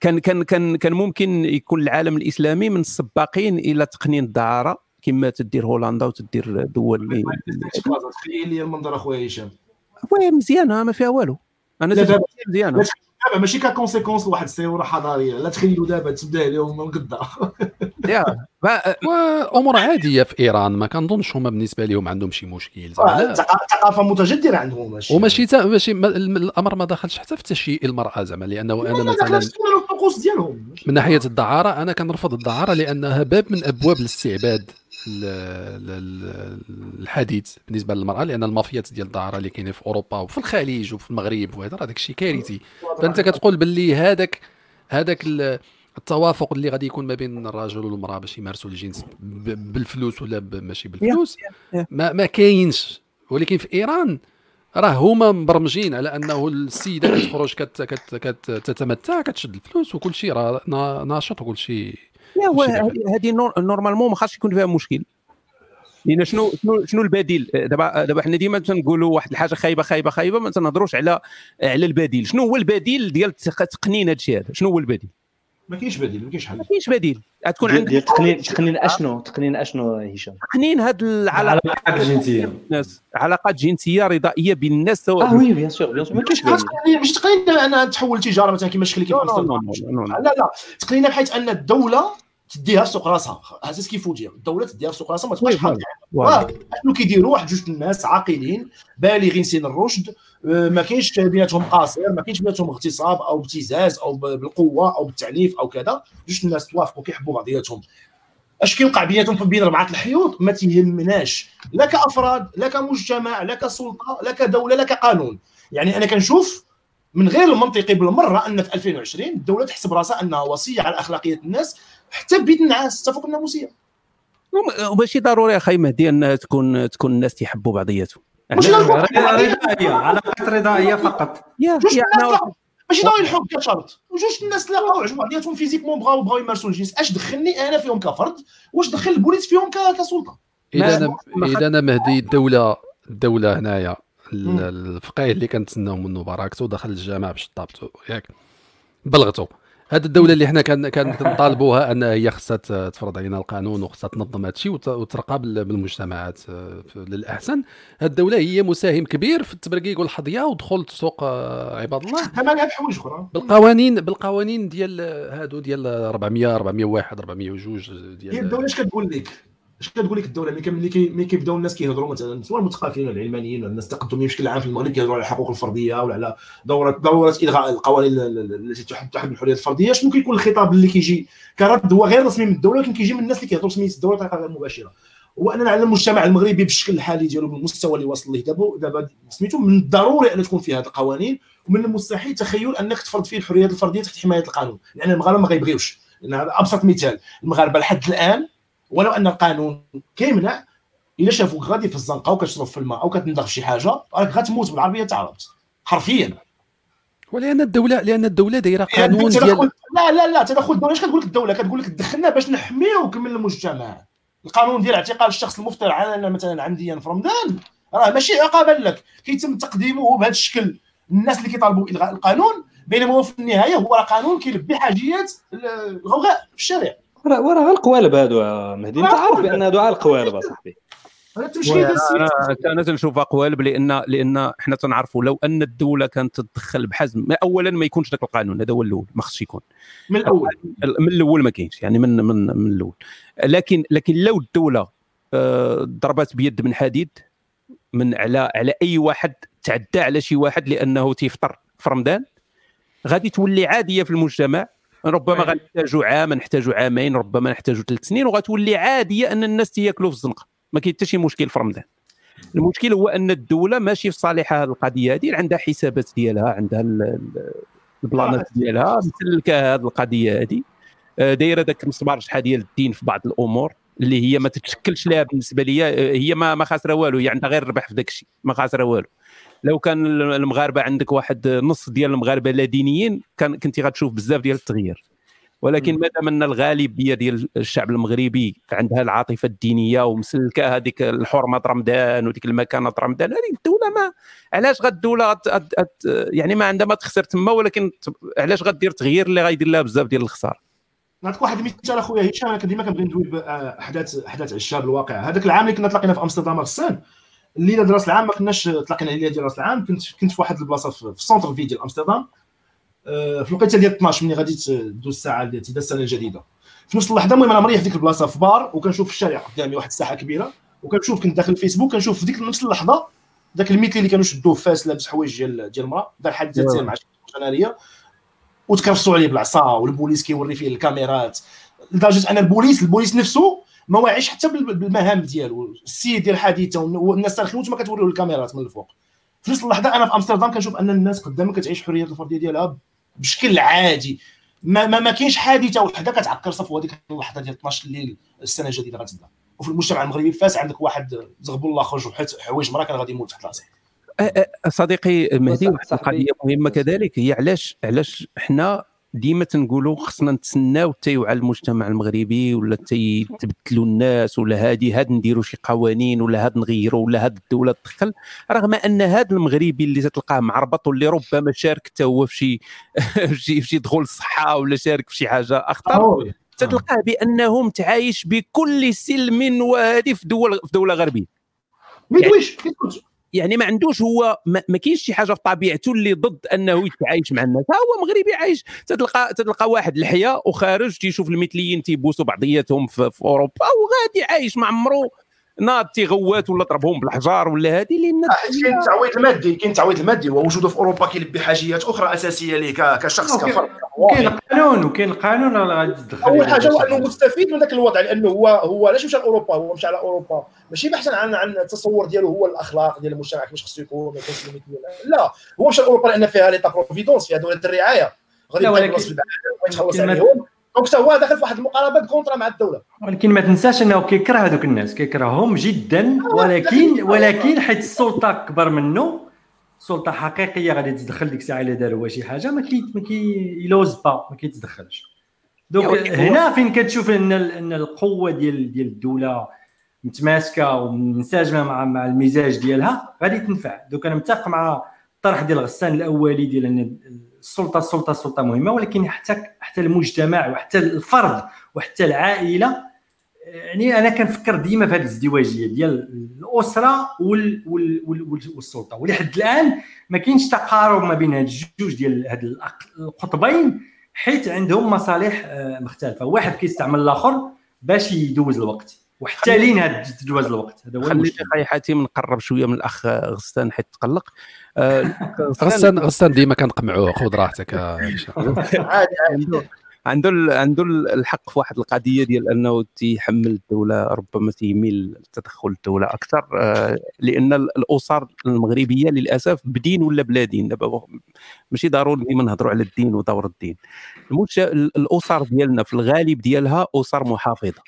كان كان كان كان ممكن يكون العالم الإسلامي من السباقين إلى تقنين الدعارة كما تدير هولندا وتدير دول اللي تخيل لي المنظر أخويا هشام. oui مزيانة ما فيها والو. أنا مزيانة. دابا ماشي ك conséquence لواحد الثوره حضارية. لا تخيلوا دابا تبدا عليهم القدا يا أمور عادية في إيران ما كنظنش هما بالنسبة لهم عندهم شي مشكل ثقافه متجدره عندهم ماشي. وماشي ماشي الأمر ما دخلش حتى في تشيء المرأة زعما لأنه أنا مثلا الطقوس ديالهم. من ناحية الدعارة أنا كنرفض الدعارة لأنها باب من أبواب الاستعباد. الحديث بالنسبة للمرأة لأن المافيات ديال الدعاره اللي كاينين في أوروبا وفي الخليج وفي المغرب وهذا راه داك الشيء كارثي. فأنت كتقول باللي هذاك هذاك التوافق اللي غادي يكون ما بين الرجل والمرأة باش يمارسوا الجنس بالفلوس ولا ماشي بالفلوس ما, ما كاينش. ولكن في إيران راه هما مبرمجين على أنه السيدة كتخرج كت كت كت تتمتع كتشد الفلوس وكل شيء راه ناشط وكل شيء هذه normalement ما خاصش يكون فيها مشكل. لأن شنو شنو شنو البديل؟ دابا دابا حنا ديما تنقولوا واحد الحاجة خايبة خايبة خايبة ما تنهضروش على على البديل. شنو هو البديل ديال تقنين هذا الشيء هذا؟ شنو هو البديل؟ ما كاينش بديل ما كاينش حل. ما كاينش بديل. تكون عندك ديال تقنين تقنين أشنو؟ تقنين أشنو هشام؟ تقنين هاد العلاقات الجنسية. الناس. علاقات جنسية رضائية بين الناس سواء آه oui bien sûr bien sûr. ما كاينش بديل مش تقنين أنا تحول تجارة مثلا كيما الشكل كيف لا لا تقنين بحيث أن الدولة تديها في سوق راسها. هذا كيف وجه الدولة تديها في سوق راسها ما تبقاش حاضرة. شنو كيديروا؟ واحد جوج الناس عاقلين بالغين سن الرشد آه، ما كاينش بيناتهم قاصر ما كاينش بيناتهم اغتصاب أو ابتزاز أو بالقوة أو بالتعنيف أو كذا. جوج الناس توافقوا كيحبوا بعضياتهم. أش كيوقع بيناتهم بين أربعة الحيوط؟ ما تيهمناش. لا كأفراد لا كمجتمع لا كسلطة لا كدولة لا كقانون. يعني أنا كنشوف من غير المنطقي بالمرة أن في 2020 الدولة تحسب راسها أنها وصية على أخلاقية الناس حتى بيد النعاس حتى فوق الناموسية. وماشي ضروري أخي مهدي أن تكون تكون الناس تيحبوا بعضياتهم. رضائية علاقات رضائية فقط. يا ماشي ضروري الحب كشرط وجوج الناس تلاقاو عجبوا بعضياتهم فيزيكمون بغاو بغاو يمارسوا الجنس. أش دخلني أنا فيهم كفرد؟ واش دخل البوليس فيهم كسلطة؟ اذا أنا اذا أنا مهدي الدولة الدولة هنايا. الفقيه اللي كنتسناو منه بركته دخل الجامع باش طابتو ياك. بلغته هذه الدولة اللي حنا كان كنطالبوها أن هي خصها تفرض علينا القانون وخصها تنظم هذا الشيء وترقى بالمجتمعات آه، للأحسن. هذه الدولة هي مساهم كبير في التبرقيق والحظيه ودخول السوق آه، عباد الله. حوايج أخرى. بالقوانين بالقوانين ديال هادو ديال 400 401 402 ديال هي الدولة اش كتقول لك؟ اش كتقول لك الدولة؟ ملي ملي كيبداو الناس كيهضروا مثلا سواء المثقفين ولا العلمانيين ولا الناس التقدميين بشكل عام في المغرب كيهضروا على الحقوق الفردية ولا على دوره دورة إلغاء القوانين التي تحد الحريات الفردية. شنو كيكون الخطاب اللي كيجي؟ كرد هو غير رسمي من الدولة ولكن كيجي من الناس اللي كيهضروا سميت الدولة بطريقة غير مباشرة. هو اننا على المجتمع المغربي بالشكل الحالي ديالو بالمستوى اللي واصل ليه. دابا دابا سميتو من الضروري أن تكون فيه هذه القوانين ومن المستحيل تخيل أنك تفرض فيه الحريات الفردية تحت حماية القانون. لأن المغاربة ما غيبغيوش. أبسط مثال المغاربة لحد الآن ولو أن القانون كيمنع إلا شافوك غادي في الزنقة وكتشرب في الماء أو كتنضغ في شي حاجة راك غتموت بالعربية تعرفت حرفيا. ولأن الدولة لأن الدولة دايرة يعني قانون ديال لا لا لا تدخل الدولة اش كتقول لك الدولة؟ كتقول لك دخلنا باش نحميوك من المجتمع. القانون ديال اعتقال الشخص المفتر علنا مثلا عمديا في رمضان راه ماشي عقابا لك. كيتم تقديمه بهذا الشكل. الناس اللي كيطالبوا الغاء القانون بينما هو في النهاية هو قانون كيلبي حاجيات الغوغاء في الشارع وراه غير القوالب هادو مهدي. انت عارف بأن هادو على القوالب أصاحبي. أنا تنشوفها قوالب لأن لأن حنا تنعرفوا لو أن الدولة كانت تدخل بحزم اولا ما يكونش ذاك القانون هذا هو الأول ما خصش يكون. من الأول. من الأول ما كاينش يعني من من من الأول. لكن لكن لو الدولة آه، ضربت بيد من حديد من على على أي واحد تعدى على شي واحد لأنه تيفطر في رمضان غادي تولي عادية في المجتمع ربما غنحتاجوا عام نحتاجوا عامين ربما نحتاجوا ثلاث سنين وغتولي عادية أن الناس تياكلوا في الزنقة. ما كاين حتى شي مشكل في رمضان. المشكل هو أن الدولة ماشي في صالحها القضية هذه عندها حسابات ديالها عندها البلانات ديالها مسلكه هذه القضية هذه. آه، دايرة ذاك المسمار شحال ديال الدين في بعض الأمور اللي هي ما تتشكلش لها بالنسبة لي آه، هي ما ما خاسرة والو هي عندها غير الربح في ذاك الشيء ما خاسرة والو. لو كان المغاربة عندك واحد نص ديال المغاربة لا دينيين كان كنتي غتشوف بزاف ديال التغيير. ولكن ما دام أن الغالبيه ديال الشعب المغربي عندها العاطفة الدينية ومسلكة هذيك الحرمة رمضان وديك المكانة رمضان هذه الدولة ما علاش غد الدولة يعني ما عندها ما تخسر تما ولكن علاش غدير تغيير اللي غيدير لها بزاف ديال الخسارة؟ نعطيك واحد المثال أخويا هشام أنا ديما كنبغي ندوي باحداث احداث عشاب الواقع. هذاك العام اللي كنا تلاقينا في أمستردام غسان الليلة ديال راس العام ما كناش تلاقينا الليلة ديال راس العام. كنت كنت في واحد البلاصة في ال centre في ديال أمستردام. آه، في الوقيتة ديال 12 ملي غادي تدوز الساعة ديال السنة الجديده في نفس اللحظة المهم أنا مريح في ديك البلاصة في بار وكنشوف في الشارع قدامي واحد الساحة كبيرة وكنشوف كنت داخل الفيسبوك كنشوف في ديك نفس اللحظة ذاك المثلي اللي كانوا شدوه فاس لابس حوايج ديال ديال المرأة دار حادثة مع شي ناريه وتكرفسوا عليه بالعصا والبوليس كيوري فيه الكاميرات. لدرجة أن البوليس البوليس نفسه ما واعيش حتى بالمهام ديالو. السيد ديال الحادثه والناس سارخين وأنتم كتوريو الكاميرات من الفوق. في نفس اللحظة أنا في أمستردام كنشوف أن الناس قدامك كتعيش الحريات الفرديه ديالها بشكل عادي. ما ما, ما كاينش حادثة وحدة كتعكر صفو هذيك اللحظة ديال 12 الليل السنة الجديدة غتبدأ. وفي المجتمع المغربي فاس عندك واحد زغبو الله خرج وحيت حوايج مرا كان غادي يموت تحت راسه صديقي مهدي واحد القضية مهمة كذلك هي علاش علاش حنا ديما تنقولوا خصنا نتسناو حتى يوعى المجتمع المغربي ولا تبدلوا الناس ولا هادي هاد نديروا شي قوانين ولا هاد نغيروا ولا هاد الدولة تدخل. رغم أن هاد المغربي اللي تلقاه معربط واللي ربما شارك حتى هو في شي *laughs* في شي دخول الصحة ولا شارك في شي حاجة أخطر تلقاه بانه متعايش بكل سلم وهادي في دول في دولة غربية. ما يدويش يعني ما عندوش هو ما, ما كاينش شي حاجة في طبيعته اللي ضد أنه يتعايش مع الناس. هو مغربي عايش تلقى تلقى واحد الحياة وخارج تيشوف المثليين تيبوسوا بعضياتهم في, في أوروبا وغادي عايش عمرو ناض تيغوات ولا ضربهم بالحجار ولا هذه لأن كاين التعويض المادي كاين التعويض المادي ووجوده في أوروبا كيلبي حاجيات أخرى أساسية ليه كشخص كفرد كاين القانون وكاين القانون راه غادي تدخل أول حاجة هو أنه مستفيد من ذاك الوضع لأنه هو هو علاش مشى لأوروبا؟ هو مشى على أوروبا ماشي بحثا عن عن التصور ديالو هو الأخلاق ديال المجتمع كيفاش خصو يكون ما يكونش لا هو مشى لأوروبا لأن فيها l'État providence فيها دولة الرعاية. غادي يتخلص عليهم. donc حتى هو داخل في واحد المقاربات contrat مع الدولة. ولكن ما تنساش أنه كيكره هذوك الناس كيكرههم جدا ولكن ولكن حيت السلطة أكبر منه سلطة حقيقية غادي تدخل ديك الساعة إلا دار هو شي حاجة ما كي ما كي l'ose pas ما كيتدخلش. donc هنا فين كتشوف أن أن القوة ديال ديال الدولة متماسكة ومنسجمة مع مع المزاج ديالها غادي تنفع. donc أنا متفق مع الطرح ديال غسان الأولي ديال أن السلطة السلطة السلطة مهمة ولكن حتى حتى المجتمع وحتى الفرد وحتى العائلة يعني أنا كنفكر ديما في هذه الازدواجيه ديال الأسرة وال وال وال والسلطة. ولحد الآن ما كاينش تقارب ما بين هاد الجوج ديال هاد القطبين حيت عندهم مصالح آه، مختلفة. واحد كيستعمل الآخر باش يدوز الوقت. وحتى لين هاد تدوز الوقت. هذا هو خليني خاي حاتم نقرب شوية من الأخ غسان حيت تقلق. آه، *laughs* غسان غسان ديما كنقمعوه خذ راحتك *laughs* عادي عادي. عنده عنده الحق في واحد القضية ديال أنه تيحمل الدولة ربما تيميل تدخل الدولة أكثر آه، لأن الأسر المغربية للأسف بدين ولا بلا دين. دابا ماشي ضروري ديما نهضروا على الدين ودور الدين. الأسر ديالنا في الغالب ديالها أسر محافظة.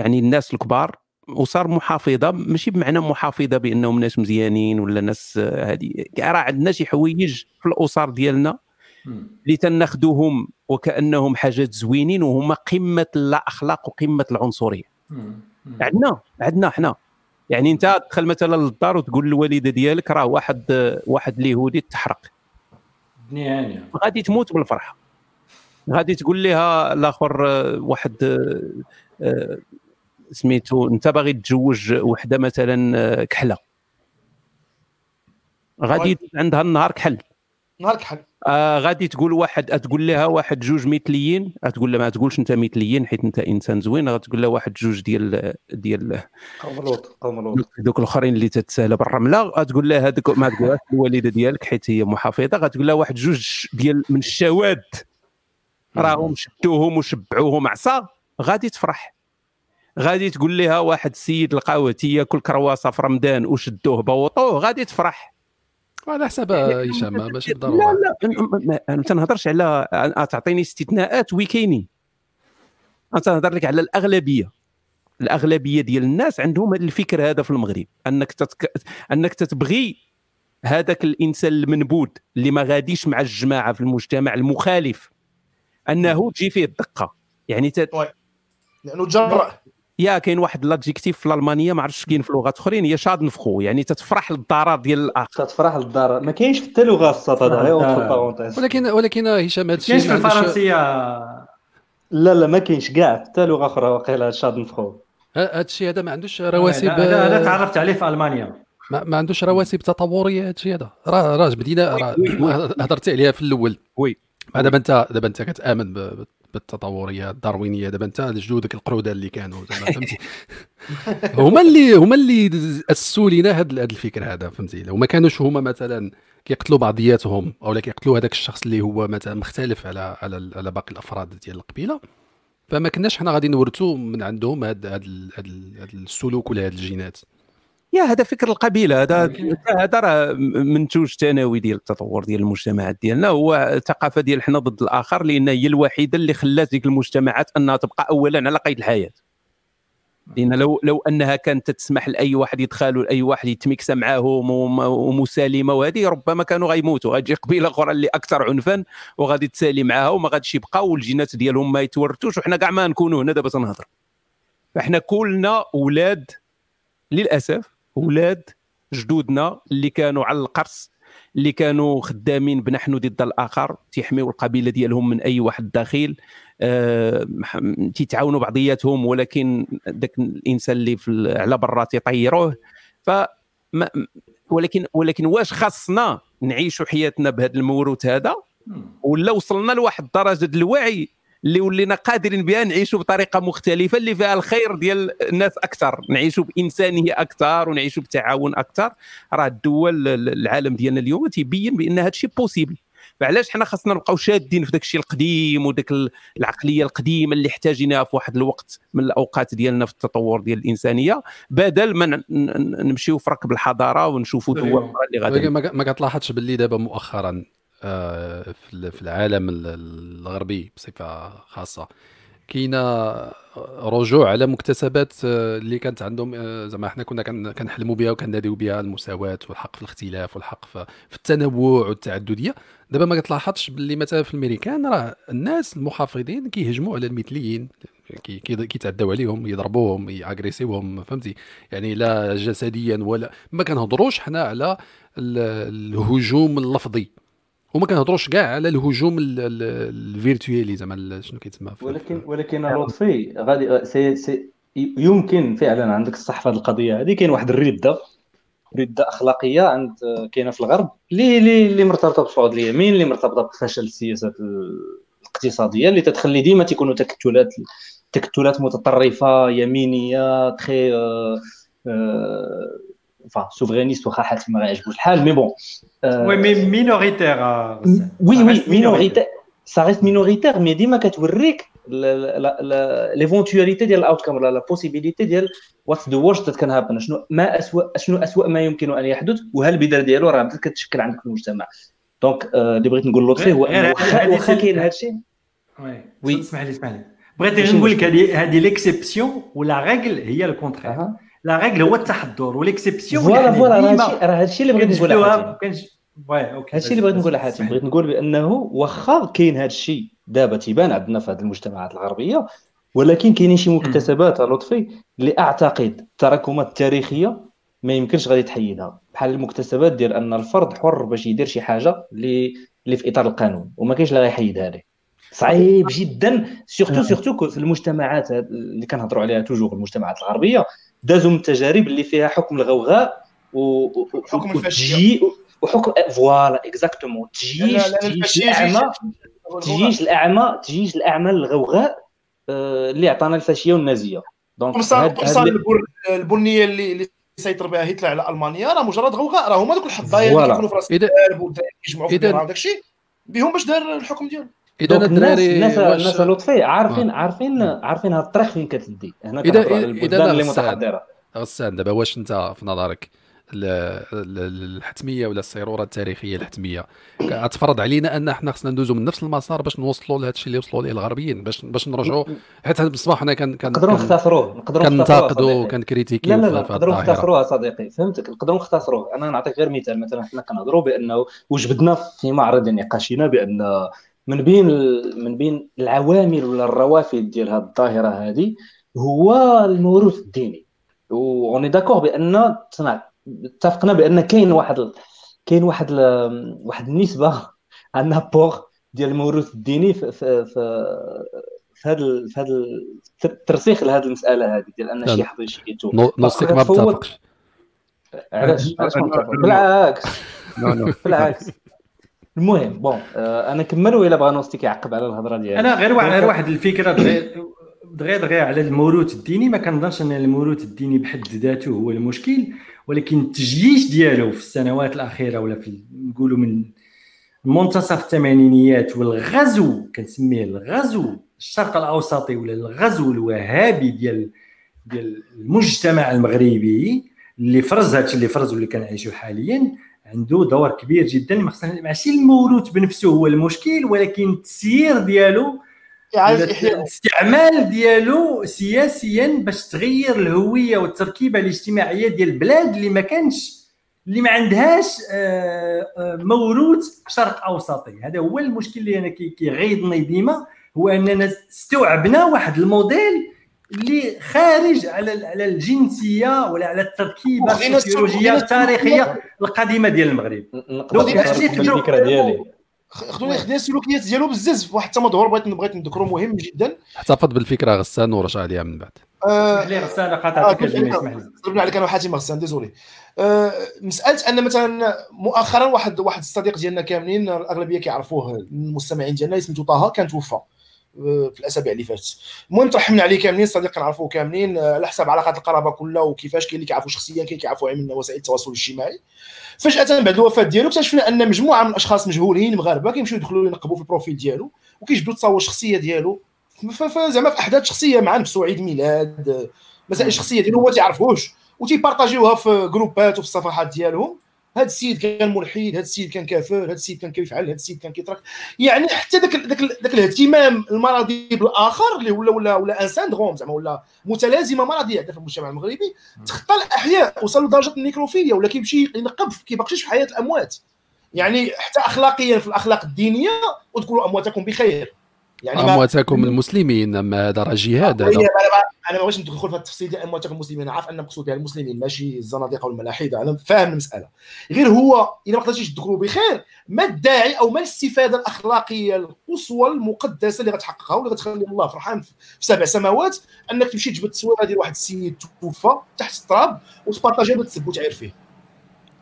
يعني الناس الكبار اسر محافظة ماشي بمعنى محافظة بأنهم ناس مزيانين ولا ناس هذه راه عندنا شي حوايج في الاسر ديالنا اللي تناخذوهم وكأنهم حاجات زوينين وهما قمة لا اخلاق وقمة العنصرية. عندنا عندنا حنا. يعني أنت تدخل مثلا للدار وتقول للوالده ديالك راه واحد واحد اليهودي تحرق. غادي تموت بالفرحة. غادي تقول لها الآخر واحد آه، سميتو انت باغي تتزوج وحدة مثلا آه، كحلة. غادي عندها النهار كحل. نهار كحل. آه غادي تقول واحد تقول لها واحد جوج مثليين تقول لها ما تقولش انت مثليين حيت انت إنسان زوين. غتقول لها واحد جوج ديال ديال قوم لوط قوم لوط دوك الأخرين اللي تتسالى بالرمله غتقول لها هذوك ما تقولهاش الوالدة ديالك حيت هي محافظة. غتقول لها واحد جوج ديال من الشواذ راهم شدوهم وشبعوهم عصا. غادي تفرح. غادي تقول لها واحد السيد لقاوه تياكل كرواسه في رمضان وشدوه بوطوه غادي تفرح. على حسب هشام ماشي بالضروره لا لا ما تنهضرش على تعطيني استثناءات وكاينين أنا تنهضر لك على الأغلبية. الأغلبية ديال الناس عندهم هذا الفكر هذا في المغرب. أنك تتك... أنك تتبغي هذاك الإنسان المنبود اللي ما غاديش مع الجماعة في المجتمع المخالف. أنه تجي فيه الدقة. يعني تت... لأنه جرأ. يا كاين واحد لادجيكتيف في الألمانية ما عرفتش كاين في لغات أخرين هي شاد نفخو يعني تتفرح للضرر ديال الآخر. تتفرح للضرر ما كاينش حتى لغه السطا هذا ولكن ولكن هشام هذا الشيء كاينش في الفرنسية. لا لا ما كاينش كاع حتى لغة أخرى واقيلا شاد نفخو. هذا الشيء هذا ما عندوش رواسب هذا تعرفت عليه في ألمانيا. ما, ما عندوش رواسب تطورية هذا. الشيء هذا راه راه بدينا هضرت عليها في الأول. وي. دابا انت دابا أنت كتآمن بالتطورية الداروينية. دابا انت جدودك القرودة اللي كانوا *laughs* فهمتي؟ هما اللي هما اللي أسسوا لنا هذا الفكر هذا فهمتي؟ لو ما كانوش هما مثلا كيقتلوا بعضياتهم أو كيقتلوا هذاك الشخص اللي هو مثلا مختلف على على على باقي الأفراد ديال القبيلة فما كناش حنا غادي نورثوا من عندهم هذا هذا السلوك ولا هذه الجينات. يا هذا فكر القبيلة هذا هذا راه منتوج ثانوي ديال التطور ديال المجتمعات ديالنا هو الثقافه ديال حنا ضد الآخر لأن هي الوحيدة اللي خلات ديك المجتمعات أنها تبقى اولا على قيد الحياة. لأن لو لو أنها كانت تسمح لأي واحد يدخل لاي واحد يتميكس معاهم ومسالمة وهذه ربما كانوا غيموتوا. غتجي قبيلة أخرى اللي أكثر عنفا وغادي تسالي معاها وما غاديش يبقاو والجينات ديالهم ما يتورثوش وحنا كاع ما نكونوا هنا دابا تنهضر. فاحنا كلنا أولاد للأسف أولاد جدودنا اللي كانوا على القرص اللي كانوا خدامين بنحن ضد الآخر تيحميو القبيلة ديالهم من أي واحد داخل. أه تيتعاونوا بعضياتهم ولكن ذاك الإنسان اللي في على برا تيطيروه. ف ولكن ولكن واش خاصنا نعيشوا حياتنا بهذا الموروث هذا؟ ولا وصلنا لواحد درجه الوعي؟ اللي ولينا قادرين بها نعيشوا بطريقة مختلفة اللي فيها الخير ديال الناس أكثر. نعيشوا بانسانيه أكثر ونعيشوا بتعاون أكثر. راه الدول العالم ديالنا اليوم تيبين بأن هذا الشيء بوسيبل فعلاش حنا خاصنا نبقاو شادين في داك الشيء القديم وداك العقلية القديمة اللي احتاجيناها في واحد الوقت من الأوقات ديالنا في التطور ديال الإنسانية بدل ما نمشيو في ركب الحضارة ونشوفوا دول اللي غادي ما كتلاحظش باللي دابا مؤخرا في العالم الغربي بصفة خاصة. كاينة رجوع على مكتسبات آه، اللي كانت عندهم آه، زعما حنا كنا كنحلموا بها وكناديو بها المساواة والحق في الاختلاف والحق في التنوع والتعددية. دابا ما كتلاحظش باللي مثلا في الأمريكان راه الناس المحافظين كيهجموا على المثليين كيتعداو عليهم يضربوهم ي agressi وهم فهمتي؟ يعني لا جسديا ولا ما كنهضروش حنا على الهجوم اللفظي. وما كنهضروش كاع على الهجوم ال virtuel زعما شنو كيتسمى ولكن ولكن لطفي غادي سي سي يمكن فعلا عندك الصح في هذه القضية. هذه كاين واحد الردة. ردة أخلاقية عند كاينة في الغرب. اللي اللي اللي مرتبطة بالصعود اليمين اللي مرتبطة بفشل السياسات الاقتصادية اللي تتخلي ديما تيكونوا تكتلات تكتلات متطرفة يمينية تخي enfin souverainiste واخا حالتي ما غيعجبوش الحال mais bon oui mais minoritaire oui oui minoritaire ça reste minoritaire mais ديما كتوريك l'éventualité ديال ال outcome ولا la possibilité ديال what's the worst that can happen شنو ما اسوء شنو اسوء ما يمكن ان يحدث وهل البدايه ديالو راه بدات كتشكل عندك في المجتمع donc اللي بغيت نقول لطفي هو واخا كاين هذا الشيء oui اسمح لي اسمح لي بغيت غير نقول لك هذه l'exception و la règle هي ال contraire la règle هو التحضر و l'exception voilà voilà راه هادشي اللي بغيت نقول هادشي اللي بغيت نقول حاتم بغيت نقول بانه واخا كاين هذا الشيء دابا تيبان عندنا في هذه المجتمعات الغربية ولكن كاينين شي مكتسبات لطفي اللي أعتقد التراكمات التاريخية ما يمكنش غادي تحيدها. بحال المكتسبات ديال أن الفرد حر باش يدير شي حاجة اللي اللي في إطار القانون وما كاينش اللي غيحيدها ليه. صعيب جدا surtout surtout في المجتمعات اللي كنهضروا عليها toujours المجتمعات الغربية. دازوا من التجارب اللي فيها حكم الغوغاء وحكم الفاشية. وحكم voilà exactement تجيش تجيش الاعمى تجيش الاعمى تجيش الاعمى الغوغاء آه، اللي عطانا الفاشية والنازية. donc البنية اللي اللي سيطر بها هتلر على ألمانيا راه مجرد غوغاء راه هما دوك الحضايا اللي كيكونوا في رأس الدرب ويجمعوا في داك الشيء بهم باش دار الحكم ديالهم. إذا الدراري الناس الناس لطفي عارفين عارفين عارفين هاد الطريق فين كتدي هنا اذا إذا اللي متحضرة. غسان دابا واش أنت في نظرك؟ الحتمية ولا الصيروره التاريخية الحتمية؟ غتفرض علينا أن إحنا خصنا ندوزو من نفس المسار باش نوصلوا لهذا الشيء اللي وصلوا ليه الغربيين باش باش نرجعوا حيت بالصباح حنا كان كان نقدروا نختصروه نقدروا كنتاقدوا كنكريتيكيو لا لا لا نقدروا نختصروه صديقي. فهمتك؟ نقدروا نختصروه. أنا نعطيك غير مثال. مثلا حنا كنهضروا بأنه وجبدنا في معرض نقاشنا بأن من بين من بين العوامل ولا الروافد ديال هذه الظاهرة هذه هو الموروث الديني. وني داكور بأن اتفقنا بأن كاين واحد كاين واحد واحد النسبة *laughs* عندنا بور ديال الموروث الديني في في في هذا في هذا الترسيخ لهذه المسألة هذه ديال أن شي يحفظ شي يتوب نصك ما بتتفقش علاش؟ علاش بالعكس. بالعكس. المهم بون آه أنا كمل ولا بغا نوستي كيعقب على الهضرة ديالي أنا غير واحد غير واحد الفكرة دغيا دغيا على الموروث الديني. ما كنظنش أن الموروث الديني بحد ذاته هو المشكل ولكن التجييش ديالو في السنوات الأخيرة ولا في نقولوا من منتصف الثمانينيات والغزو كنسميه الغزو الشرق الأوسطي ولا الغزو الوهابي ديال ديال المجتمع المغربي اللي فرز هادشي اللي فرز واللي كنعيشوا حاليا عنده دور كبير جدا ماشي الموروث بنفسه هو المشكل ولكن التسيير ديالو الاستعمال ديالو سياسيا باش تغير الهوية والتركيبة الاجتماعية ديال البلاد اللي ما كانش اللي ما عندهاش آه، آه، موروث شرق أوسطي. هذا هو المشكل اللي أنا كيغيظني ديما هو أننا استوعبنا واحد الموديل اللي خارج على على الجنسية ولا على التركيبة السوسيولوجية التاريخية القديمة ديال المغرب. donc الفكرة ديالي. خذوني خدنا السلوكيات ديالو بزاف في واحد التمظهر بغيت بغيت نذكرو مهم جدا. احتفظ بالفكرة غسان ورجع عليها من بعد. آه غسان قاطعتك اسمح لي عليك أنا وحاتم غسان désolé آه مسألة أن مثلا مؤخرا واحد واحد الصديق ديالنا كاملين الأغلبية كيعرفوه المستمعين ديالنا سميتو طه كان توفى. آه، في الأسابيع اللي فاتت. المهم ترحمنا عليه كاملين صديق كنعرفوه كاملين آه، على حساب علاقات القرابة كلها وكيفاش كاين اللي كيعرفوا شخصيا كاين كيعرفوا من وسائل التواصل الاجتماعي. فجأة بعد الوفاة ديالو اكتشفنا أن مجموعة من الأشخاص مجهولين مغاربة كيمشيو يدخلوا ينقبوا في البروفيل ديالو وكيجبدوا تصور الشخصيه ديالو. زعما في أحداث شخصية مع نفسه عيد ميلاد مسائل شخصية ديالو هو ما تيعرفوش وتيبارطاجيوها في groupes وفي الصفحات ديالهم. هذا السيد كان ملحد هذا السيد كان كافر هذا السيد كان كيفعل هذا السيد كان كيترك. يعني حتى ذاك ذاك ذاك الاهتمام المرضي بالآخر اللي ولا ولا ولا un syndrome زعما ولا متلازمة مرضية في المجتمع المغربي تخطى الأحياء وصل لدرجة ال nécrophilie ولا كيمشي ينقب كيبقيش في حياة الأموات. يعني حتى اخلاقيا في الأخلاق الدينية اذكروا أمواتكم بخير. يعني أمواتكم المسلمين أما هذا راه جهاد هذا. أنا ما بغيتش ندخل في التفصيل ديال أمواتكم المسلمين أنا عارف أن المقصود بها المسلمين ماشي الزنادقة والملاحدة أنا فاهم المسألة. غير هو اذا ما قدرتيش تذكروا بخير ما الداعي أو ما الاستفادة الأخلاقية القصوى المقدسة اللي غتحققها واللي غتخلي الله فرحان في سبع سماوات أنك تمشي تجبد التصويره ديال واحد السيد توفى تحت التراب وتبارطاجيها وتسب وتعير فيه.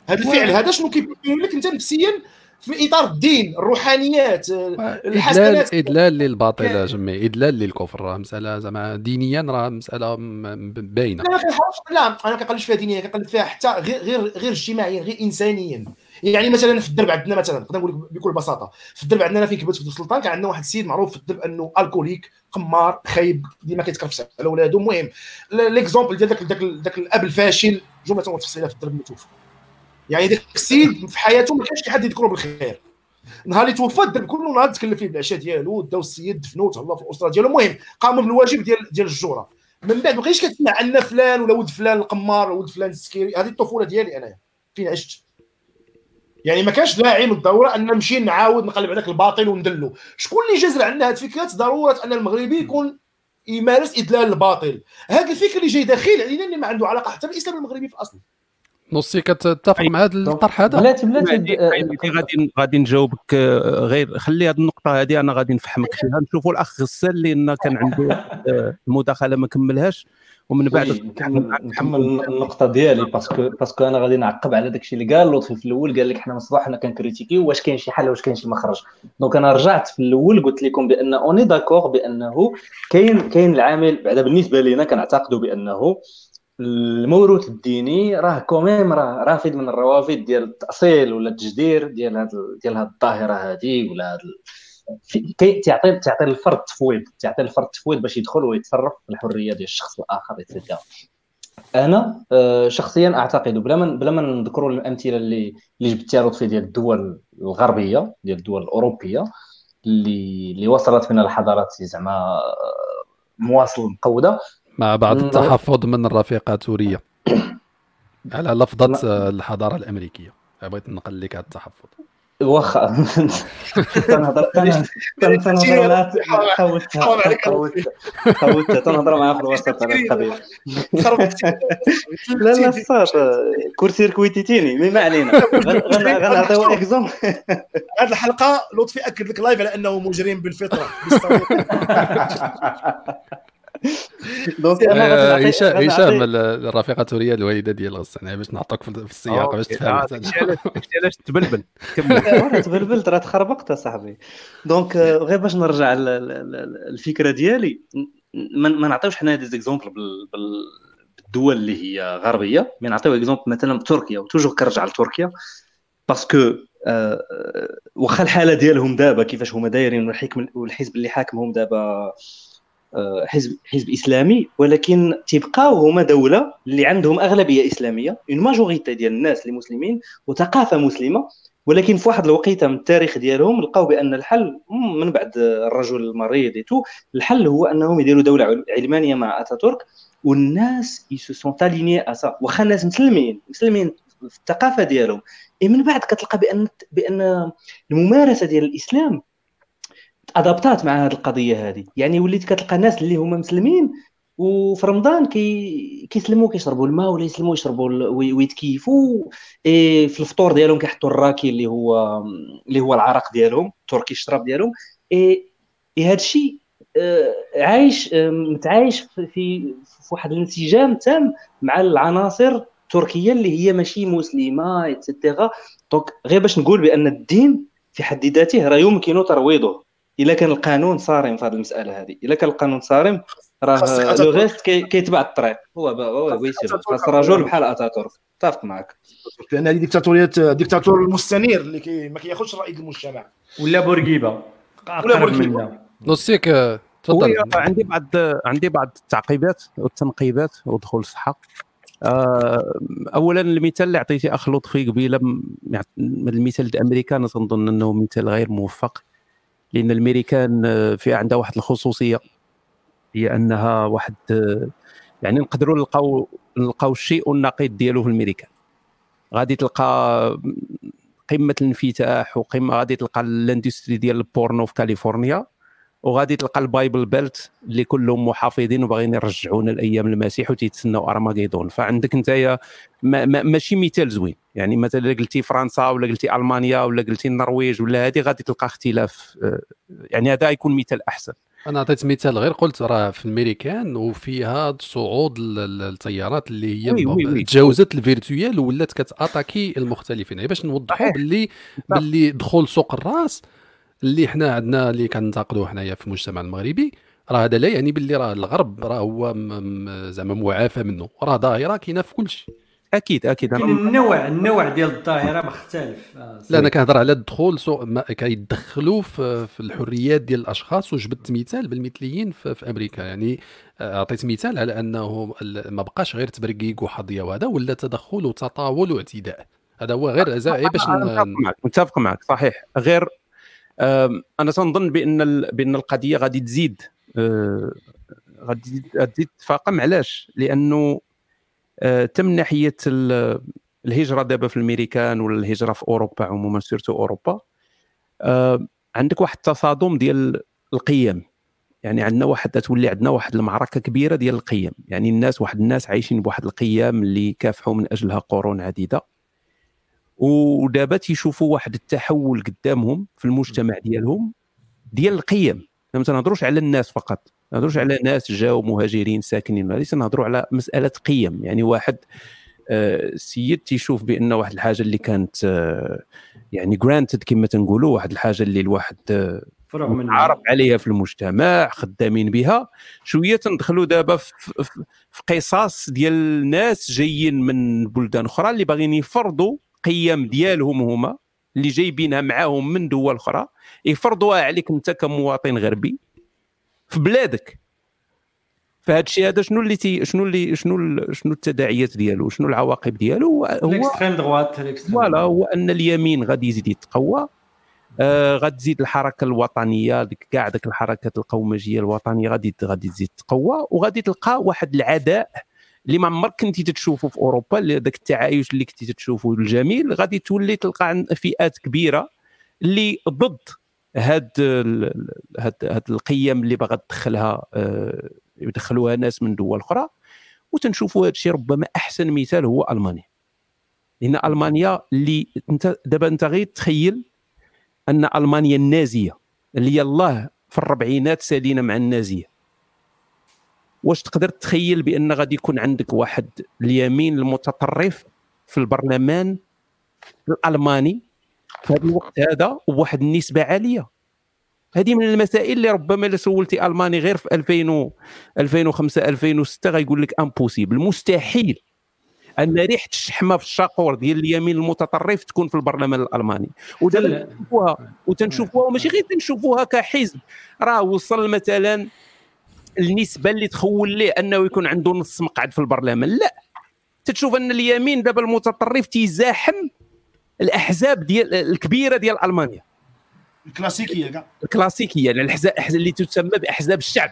هذا الفعل هذا شنو كيبين لك أنت نفسيا؟ في إطار الدين الروحانيات الحسنات. ادلال للباطل جمي إدلال للكفر راه مسألة زعما دينيا راه مسألة باينة. لا لا أنا ما كنقلبش فيها دينيا كنقلب فيها حتى غير غير غير اجتماعيا غير انسانيا. يعني مثلا في الدرب عندنا مثلا نقدر نقول بكل بساطة في الدرب عندنا فين كبرت في السلطان كان عندنا واحد السيد معروف في الدرب أنه alcoolique قمار خايب ديما كيتكرفس على ولادو المهم l'exemple ديال ذاك ذاك الأب الفاشل جملة تفصيلها في الدرب متوفى يعني ذاك السيد في حياته ما كانش حد يذكره بالخير. نهار اللي توفى الدرب كله نهار تكلم فيه بالعشاء ديالو داو السيد دفنوه تهلا في الأسرة ديالو. المهم قاموا بالواجب ديال ديال الجورة. من بعد ما بقيتش كتسمع عندنا فلان ولا ولد فلان القمار ولا ولد فلان السكيري هذه الطفولة ديالي أنايا. فين عشت؟ يعني ما كانش داعي من الضروره أن نمشي نعاود نقلب على الباطل وندلو. شكون اللي جزر عندنا هذه الفكرة؟ ضرورة أن المغربي يكون يمارس إدلال الباطل. هذا الفكر اللي جاي داخل علينا اللي ما عنده علاقة حتى بالإسلام المغربي في الأصل. نصي كتتفق مع هذا الطرح هذا؟ بلاتي بلاتي غادي غادي نجاوبك آه، غير خلي هذه النقطة هذه أنا غادي نفهمك فيها. نشوفوا الأخ غسال لأن كان عنده آه، المداخلة ما كملهاش ومن بعد نكمل النقطة ديالي parce que parce que أنا غادي نعقب على داكشي اللي قال. لطفي في الأول قال لك حنا من الصباح حنا كنكريتيكي واش كاين شي حل واش كاين شي مخرج. donc أنا رجعت في الأول قلت لكم بأن on est d'accord بأنه كاين كاين العامل. بعدا بالنسبة لينا كنعتقدوا بأنه الموروث الديني راه quand même راه رافد من الروافد ديال التأصيل ولا التجدير ديال هاد ديال هاد الظاهرة هادي ولا هاد كي تعطي تعطي الفرد تفويض تعطي الفرد تفويض باش يدخل ويتصرف في الحرية ديال الشخص الآخر ايتترا أنا آه، شخصيا أعتقد بلا ما بلا ما نذكروا الأمثلة اللي اللي جبتيها لطفي ديال الدول الغربية ديال الدول الأوروبية اللي اللي وصلت من الحضارات زعما آه، مواصل مقودة. مع بعض التحفظ من الرفيقة سورية. *coughs* على لفظة الحضارة الأمريكية. بغيت نقل لك هذا التحفظ. واخا. تنهضر *laughs* تنهضر حاولت حاولت تنهضر معاه في الوسط على القضية لا لا صافي. كور كويتيتيني مي ما علينا. *laughs* غنعطيو اكزومبل هذه الحلقة لطفي أكد لك لايف على أنه مجرم بالفطرة. *laughs* *laughs* دونك *laughs* أنا هشام هشام الرفيقة التورية الوالده ديال غسان باش نعطوك في السياق باش تفهم. علاش تبلبل؟ كمل. *laughs* تبلبلت راه تخربقت اصاحبي donc غير باش نرجع الفكرة ديالي ما نعطيوش حنا des exemples بالدول اللي هي غربية. mais نعطيو exemple مثلا تركيا و toujours كنرجع لتركيا. parce que واخا الحالة ديالهم دابا كيفاش هما دايرين والحزب اللي حاكمهم دابا آه، حزب حزب إسلامي ولكن تيبقاو هما دولة اللي عندهم أغلبية إسلامية une majorité ديال الناس اللي مسلمين وثقافة مسلمة ولكن في واحد الوقيتة من التاريخ ديالهم لقاو بأن الحل من بعد الرجل المريض تو الحل هو أنهم يديروا دولة علمانية مع أتاتورك والناس يسو تاليني اسا واخا الناس مسلمين مسلمين في الثقافة ديالهم. اي من بعد كتلقى بان بأن الممارسة ديال الإسلام ادابتات مع هذه القضية هذه يعني وليت كتلقى ناس اللي هما مسلمين وفي رمضان كي كيسلموا كيشربوا الماء ولا يسلموا يشربوا ويتكيفوا. إيه في الفطور ديالهم كيحطوا الراكي اللي هو اللي هو العرق ديالهم تركي الشراب ديالهم. اي هذا الشيء آه، عايش متعايش في في واحد الانسجام تام مع العناصر التركية اللي هي ماشي مسلمة et cetera donc غير باش نقول بأن الدين في حد ذاته راه يمكن ترويضه. إلا كان القانون صارم في هذه المسألة هذه. إلا كان القانون صارم راه le reste كيتبع الطريق. هو هو ويسير. خاص رجل بحال أتاتورك. أتفق معك. لأن هذه ديكتاتوريه ديكتاتور المستنير اللي كي ما كياخذش رأي المجتمع. ولا بورقيبة. ولا بورقيبة. نوصيك تفضل. عندي بعض عندي بعض التعقيبات والتنقيبات ودخول الصحه آه، اولا المثال اللي عطيتي اخ لطفي قبيلة المثال الأمريكي أنا تنظن أنه مثال غير موفق. لأن الأمريكان آه، في عندها واحد الخصوصية. هي أنها واحد آه، يعني نقدروا نلقاو نلقاو الشيء النقيض ديالو في الأمريكان. غادي تلقى قمة الانفتاح وقمه غادي تلقى ال industrie ديال البورنو في كاليفورنيا. وغادي تلقى ال Bible Belt اللي كلهم محافظين وباغيين يرجعونا لأيام المسيح وتيتسناو أرماغيدون. فعندك انت ما ماشي مثال زوين. يعني مثلا قلتي فرنسا ولا قلتي ألمانيا ولا قلتي النرويج ولا هذه غادي تلقى اختلاف آه، يعني هذا يكون مثال أحسن. أنا عطيت مثال غير قلت راه في الميريكان وفيها صعود الطيارات اللي هي تجاوزت ال virtuel ولات كتأتاكي المختلفين. باش نوضحوا باللي باللي دخول سوق الرأس اللي حنا عندنا اللي كننتقدوه حنايا في المجتمع المغربي راه هذا لا يعني باللي راه الغرب راه هو زعما معافى منه راه ظاهره كاينة في كل شيء أكيد. أكيد أنا النوع النوع ديال الظاهره مختلف. آه لا أنا كنهضر على الدخول سوء كيدخلوا في, في الحريات ديال الأشخاص وجبت مثال بالمثليين في, في أمريكا. يعني آه، اعطيت مثال على أنه ما بقاش غير تبرقيق وحظية وهذا ولا تدخل وتطاول واعتداء. هذا هو غير باش متفق معك متفق معك صحيح. غير أنا تنظن بأن بأن القضية غادي تزيد. آه، غادي تزيد تفاقم علاش؟ لأنه آه، تم ناحية الهجرة دابا في الأمريكان ولا الهجره في أوروبا عموما سيرتو أوروبا. عندك واحد التصادم ديال القيم. يعني عندنا واحد تولي عندنا واحد المعركة كبيرة ديال القيم. يعني الناس واحد الناس عايشين بواحد القيم اللي كافحوا من أجلها قرون عديدة. ودابا تيشوفوا واحد التحول قدامهم في المجتمع ديالهم ديال القيم. ما تنهضروش على الناس فقط ما نهضروش على ناس جاوا مهاجرين ساكنين وليس نهضروا على مسألة قيم. يعني واحد السيد آه، تيشوف بأن واحد الحاجة اللي كانت آه، يعني جرانتد كما تنقولوا واحد الحاجة اللي الواحد آه، عارف عليها في المجتمع خدامين بها. شوية تندخلوا دابا في, في قصص ديال الناس جايين من بلدان أخرى اللي باغيين يفرضوا قيم ديالهم هما اللي جايبينها معاهم من دول أخرى. يفرضوها عليك أنت كمواطن غربي في بلادك. فهذا الشيء هذا شنو اللي تي شنو اللي شنو شنو التداعيات ديالو؟ شنو العواقب ديالو؟ هو voilà هو أن اليمين غادي يزيد يتقوى. آه غادي تزيد الحركة الوطنية ديك كاع ديك الحركات القومجيه الوطنية غادي غادي تزيد تقوى وغادي تلقى واحد العداء اللي ما عمرك كنتي تشوفه في أوروبا ذاك التعايش اللي كنتي تشوفه الجميل غادي تولي تلقى فئات كبيرة اللي ضد هاد هاد هاد القيم اللي باغا تدخلها آه، يدخلوها ناس من دول أخرى. وتنشوفوا هذا الشيء ربما أحسن مثال هو ألمانيا. لأن ألمانيا اللي أنت دابا أنت غير تخيل أن ألمانيا النازية اللي يلاه في الربعينات سالينا مع النازية. واش تقدر تخيل بأن غادي يكون عندك واحد اليمين المتطرف في البرلمان الألماني في هذا الوقت هذا وبواحد النسبة عالية؟ هذه من المسائل اللي ربما إلا سولتي ألماني غير في 2000 2005 2006 غيقول لك امبوسيبل مستحيل أن ريحة الشحمة في الشاقور ديال اليمين المتطرف تكون في البرلمان الألماني. وتنشوفوها وتنشوفوها وماشي غير تنشوفوها كحزب. راه وصل مثلا النسبة اللي تخول ليه أنه يكون عنده نص مقعد في البرلمان؟ لا. تتشوف أن اليمين دابا المتطرف تيزاحم الأحزاب ديال الكبيرة ديال ألمانيا. الكلاسيكية كاع. الكلاسيكية يعني الاحزاب اللي تسمى بأحزاب الشعب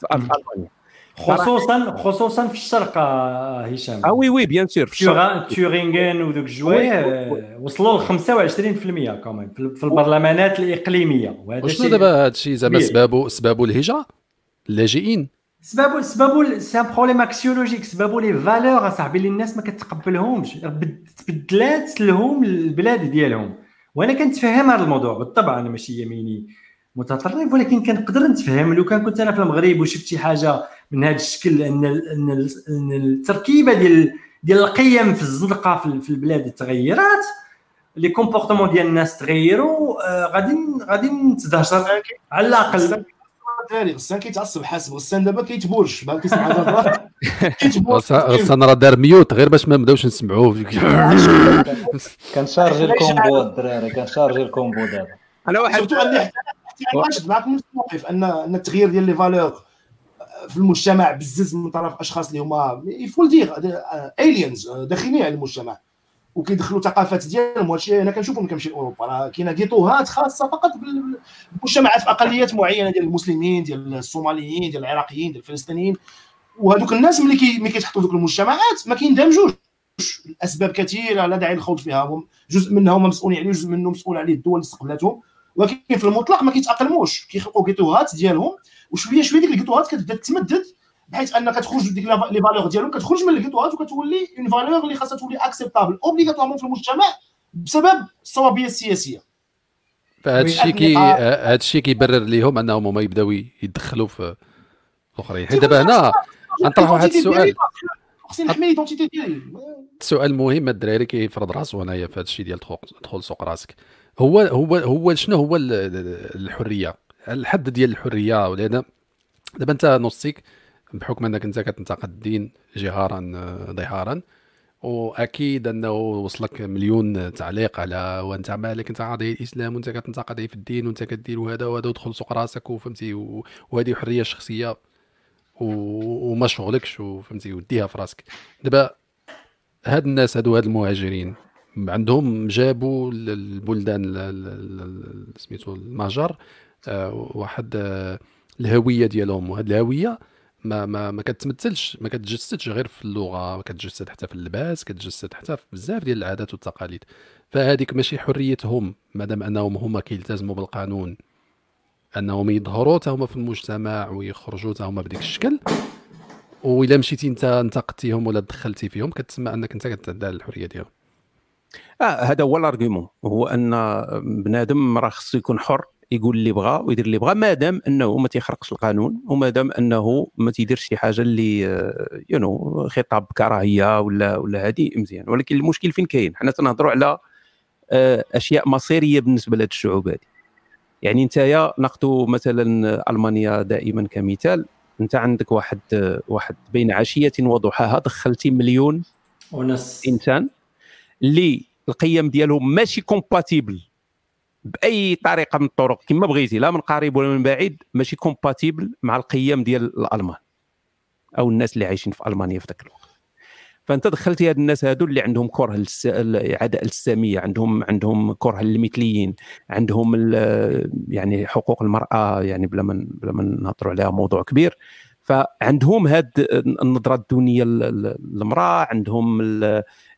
في ألمانيا. خصوصا خصوصا في الشرق آه، هشام. آه oui oui bien sûr في الشرق. تيورينغن ودوك الجوايه وصلوا ل 25% كمان في البرلمانات الإقليمية. وهذا شنو دابا هذا الشيء؟ زعما سبابه سبابه الهجرة؟ اللاجئين. سبابو سبابو c'est un problème axiologique. سبابو les valeurs اصاحبي اللي الناس ما كتقبلهمش. تبدلات لهم البلاد ديالهم. وأنا كنتفهم هذا الموضوع بالطبع أنا ماشي يميني متطرف ولكن كنقدر نتفهم. لو كان كنت أنا في المغرب وشفت شي حاجة من هذا الشكل أن أن التركيبة ديال ديال القيم في الزنقة في البلاد تغيرات les comportements ديال الناس تغيروا آه، غادي غادي نتدهشر على الأقل. الدراري غسان كيتعصب حاسب غسان دابا كيتبورش باغي كيسمع غسان *laughs* راه دار mute غير باش ما نبداوش نسمعوه. *laughs* كنشارجي *laughs* ال combo الدراري كنشارجي ال combo دابا. أنا واحد surtout أني واحد معكم الموقف ان أن التغيير ديال les valeurs في المجتمع بزز من طرف أشخاص اللي هما if you will they're aliens داخلين على المجتمع. وكيدخلوا ثقافات ديالهم وهادشي أنا كنشوفو ملي كنمشي لأوروبا. راه كاينة جيتوهات خاصة فقط بالمجتمعات أقليات معينة ديال المسلمين ديال الصوماليين ديال العراقيين ديال الفلسطينيين. وهذوك الناس ملي كي ملي كيتحطوا دوك المجتمعات ما كيندمجوش الاسباب كثيرة لا داعي للخوض فيها. جزء منها هما مسؤولين عليه جزء منه مسؤول عليه الدول اللي استقبلتهم ولكن في المطلق ما كيتأقلموش. كيخلقوا جيتوهات ديالهم. وشوية شوية ديك الجيتوهات كتبدأ تمدد بحيث انك تخرج ديك les valeurs ديالهم كتخرج من الجيتوات وكتولي une valeur اللي خاصها تولي acceptable obligatoirement في المجتمع بسبب الصوابية السياسية. فهذا الشيء كي هذا الشيء كيبرر لهم أنهم هما يبداو يدخلوا في الأخرين. حيت دابا هنا غنطرح واحد السؤال. خصني نحمي l'identité ديالي. السؤال مهم الدراري كيفرض راسو هنايا في هذا الشيء ديال دخول سوق راسك. هو هو هو شنو هو الحرية؟ الحد ديال الحرية ولأن دابا أنت نصيك بحكم أنك أنت كتنتقد الدين جهارا ظهارا وأكيد أنه وصلك مليون تعليق على وأنت مالك أنت عاضي الإسلام وأنت كتنتقد في الدين وأنت كدير وهذا وهذا ودخل سوق راسك وفهمتي وهذه حرية شخصية وما شغلكش وفهمتي وديها في راسك. دابا هاد الناس هادو هاد المهاجرين عندهم جابوا البلدان سميتو المهجر آه، واحد آه، الهوية ديالهم وهاد الهوية ما ما ما كتمثلش ما كتجسدش غير في اللغة ما كتجسد حتى في اللباس كتجسد حتى في بزاف ديال العادات والتقاليد. فهذيك ماشي حريتهم مادام أنهم هما كيلتزموا بالقانون. أنهم يظهروا حتى هما في المجتمع ويخرجوا حتى هما بديك الشكل. واذا مشيتي أنت انتقدتيهم ولا دخلتي فيهم كتسمى أنك أنت كتعدى على الحرية ديالهم. آه هذا هو الأرغيومون. هو أن بنادم راه خصو يكون حر. يقول اللي بغى ويدير اللي بغى مادام أنه ما تيخرقش القانون ومادام أنه ما تيديرش شي حاجة اللي you know خطاب كراهية ولا ولا هذه مزيان. ولكن المشكل فين كاين؟ حنا تنهضروا على آه، أشياء مصيرية بالنسبة لهذه الشعوب هذه يعني انت ناخذ مثلا ألمانيا دائما كمثال. أنت عندك واحد واحد بين عشية وضحاها دخلتي مليون ونص. إنسان اللي القيم ديالهم ماشي compatible بأي طريقة من الطرق كما بغيتي لا من قريب ولا من بعيد ماشي compatible مع القيم ديال الألمان أو الناس اللي عايشين في ألمانيا في ذاك الوقت. فأنت دخلتي هاد الناس هادو اللي عندهم كره للس... العداء السامية عندهم عندهم كره للمثليين عندهم يعني حقوق المرأة يعني بلا ما بلا ما نهضروا عليها موضوع كبير. فعندهم هاد النظرة الدونية للمرأة عندهم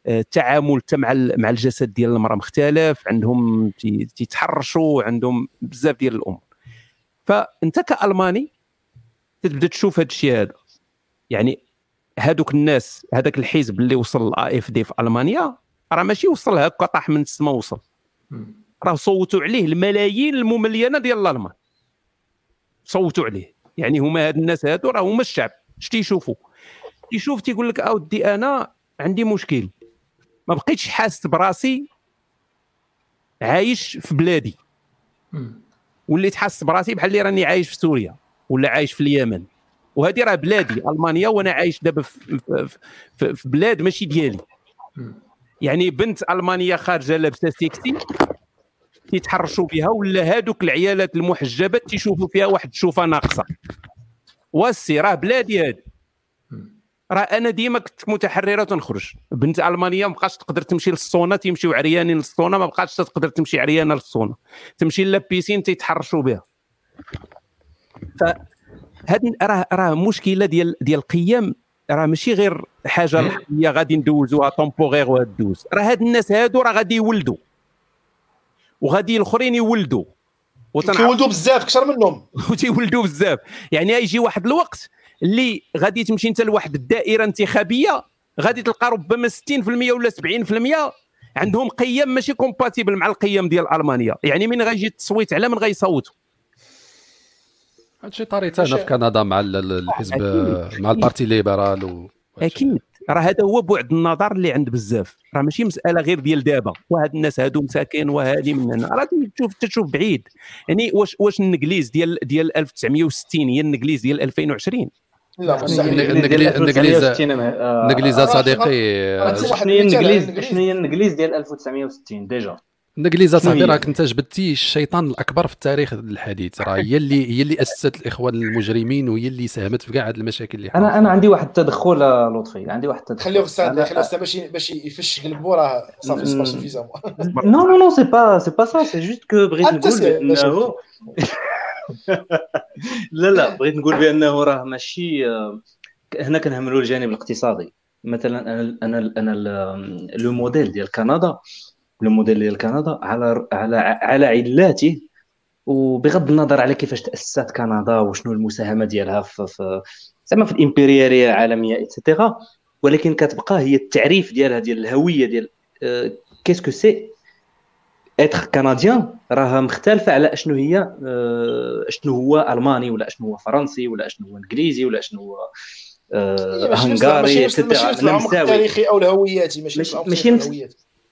التعامل مع مع الجسد ديال المرأة مختلف عندهم تيتحرشوا عندهم بزاف ديال الأمور. فأنت كألماني تبدأ تشوف هذا الشيء هذا. يعني هذوك الناس هذاك الحزب اللي وصل ال AfD في ألمانيا راه ماشي وصل هكا طاح من السماء وصل. راه صوتوا عليه الملايين المملينه ديال الألمان. صوتوا عليه. يعني هما هاد الناس هادو راه هما الشعب. اش تيشوفوا تيشوف تيقول لك أودي أنا عندي مشكل. ما بقيتش حاس براسي عايش في بلادي. وليت حاس براسي بحال اللي راني عايش في سوريا ولا عايش في اليمن. وهذه راه بلادي ألمانيا وأنا عايش دابا في, في, في, بلاد ماشي ديالي. يعني بنت ألمانية خارجة لابسة سيكسي تيتحرشوا بها ولا هادوك العيالات المحجبات تيشوفوا فيها واحد الشوفة ناقصة. واسي راه بلادي هذه راه أنا ديما كنت متحرره تنخرج. بنت المانيا ما بقاش تقدر تمشي لل sauna تيمشيو عريانين لل sauna ما بقاش تقدر تمشي عريانة لل sauna تمشي la piscine تيتحرشوا بها. فهاد راه راه مشكلة ديال ديال القيم راه ماشي غير حاجة لحظيه غادي ندوزوها temporaire وهدوز راه هاد الناس هادو راه غادي يولدوا وغادي الآخرين يولدوا وتيولدوا بزاف أكثر منهم. *laughs* وتيولدوا بزاف. يعني يجي واحد الوقت اللي غادي تمشي انت لواحد الدائرة انتخابية غادي تلقى ربما 60% ولا 70% عندهم قيم ماشي compatible مع القيم ديال ألمانيا. يعني من غيجي التصويت على من غيصوتوا هادشي طريقة هنا في كندا مع الحزب مع ال parti libéral و... أكيد. راه هذا هو بعد النظر اللي عند بزاف. راه ماشي مسألة غير ديال دابا. وهاد الناس هادو مساكن وهادي من هنا. راه تشوف تشوف بعيد. يعني واش واش النجليز ديال ديال 1960 هي النجليز ديال 2020 لا النجليز النجليز صديقي شنو هي النجليز شنو هي النجليز ديال 1960 déjà. الانجليزه صاحبي راك انت جبدتي الشيطان الأكبر في التاريخ الحديث. راه هي اللي هي اللي أسست الإخوان المجرمين وهي اللي ساهمت في كاع هذه المشاكل اللي أنا أنا عندي واحد التدخل لطفي. عندي واحد التدخل. خليه أستاذ خليه باش باش يفش قلبو راه صافي c'est pas suffisamment non non non c'est pas, c'est pas ça, c'est juste que بغيت نقول بانه *laughs* لا لا بغيت نقول بأنه راه ماشي هنا كنهملوا الجانب الاقتصادي. مثلا أنا أنا أنا le modèle ديال كندا le modèle ديال كندا على على على علاته وبغض النظر على كيفاش تأسست كندا وشنو المساهمة ديالها في, زعما في الإمبريالية العالمية et cetera ولكن كتبقى هي التعريف ديالها ديال الهوية ديال كيسكو سي اتر كنديان راها مختلفه على اشنو هي اشنو هو الماني ولا اشنو هو فرنسي ولا اشنو هو انجليزي ولا اشنو هو هنغاري التاريخي أو الهوياتي ماشي ماشي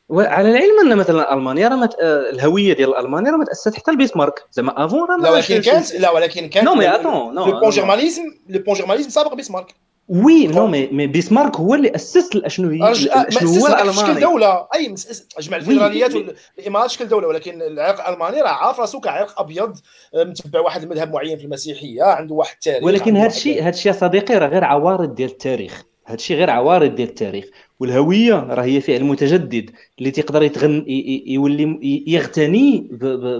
وعلى العلم أن مثلا ألمانيا راه مت... الهوية ديال ألمانيا راه ما تاسست حتى البيسمارك. زعما افون راه لا ولكن كانت لا ولكن كانت نو مي اتون نو لو بون جيرمانيزم le pangermanisme سابق بيسمارك. oui non mais mais بيسمارك هو اللي أسس شنو هو الألماني. شكل دولة. أي جمع الفيدراليات والإمارات شكل دولة ولكن العرق الألماني راه عارف راسو كعرق أبيض متبع واحد المذهب معين في المسيحية عنده واحد التاريخ ولكن هذا الشيء هذا الشيء يا صديقي راه غير عوارض ديال التاريخ. هذا الشيء غير عوارض ديال التاريخ والهوية راه هي فعل متجدد اللي تيقدر يتغن يولي يغتني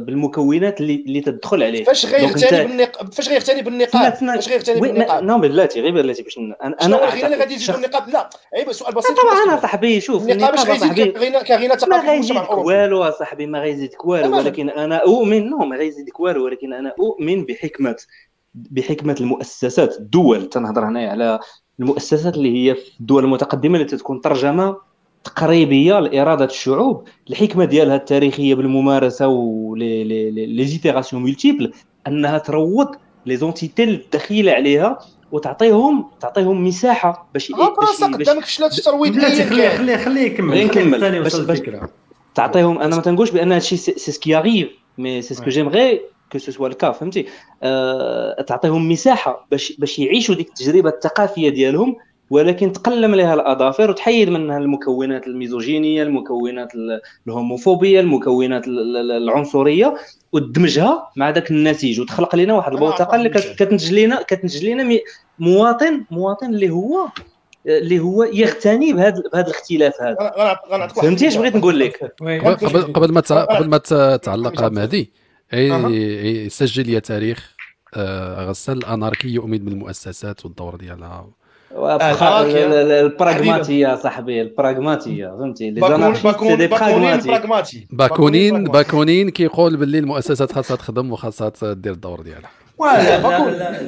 بالمكونات اللي اللي تدخل عليه. فاش غيغتني بالنقاب فاش غيغتني بالنقاب فاش غيغتني بالنقاب non بلاتي غير بلاتي باش أنا أنا غير اللي غادي يجي بالنقاب لا عيب سؤال بسيط طبعا أنا صاحبي شوف النقاب اش غيزيد كغنى ثقافي ما غيزيدك والو صاحبي ما غيزيدك والو ولكن أنا أؤمن non ما غيزيدك والو ولكن أنا أؤمن بحكمه بحكمة المؤسسات الدول. تنهضر هنايا على المؤسسات اللي هي في الدول المتقدمة اللي تكون ترجمة تقريبية لإرادة الشعوب. الحكمة ديالها التاريخية بالممارسة ولي les itérations multiples أنها تروض لي زونتيتي الدخيله عليها وتعطيهم تعطيهم مساحة باش باش قدامك فشلات الترويض بلاتي خليه خليه خليه يكمل. غير نكمل باش, تعطيهم أنا ما تنقولش بأن هادشي سي سكي اريف مي سي سكو جيمغي كو سو سوا الكا فهمتي؟ أه تعطيهم مساحة باش باش يعيشوا ديك التجربة الثقافية ديالهم ولكن تقلم لها الأظافر وتحيد منها المكونات الميزوجينية المكونات الهوموفوبية المكونات العنصرية وتدمجها مع ذاك النتيج وتخلق لنا واحد البوتقه اللي كتنتج لنا كتنتج لنا مواطن مواطن اللي هو اللي هو يغتني بهذا بهذا الاختلاف هذا. فهمتي اش بغيت نقول لك؟ قبل قبل ما قبل ما تعلق مهدي يسجل يا تاريخ غسان الأناركي يؤمن بالمؤسسات والدور ديالها. البراغماتية صاحبي البراغماتية فهمتي؟ باكونين باكونين كيقول باللي المؤسسات خاصها تخدم وخاصها دير الدور ديالها.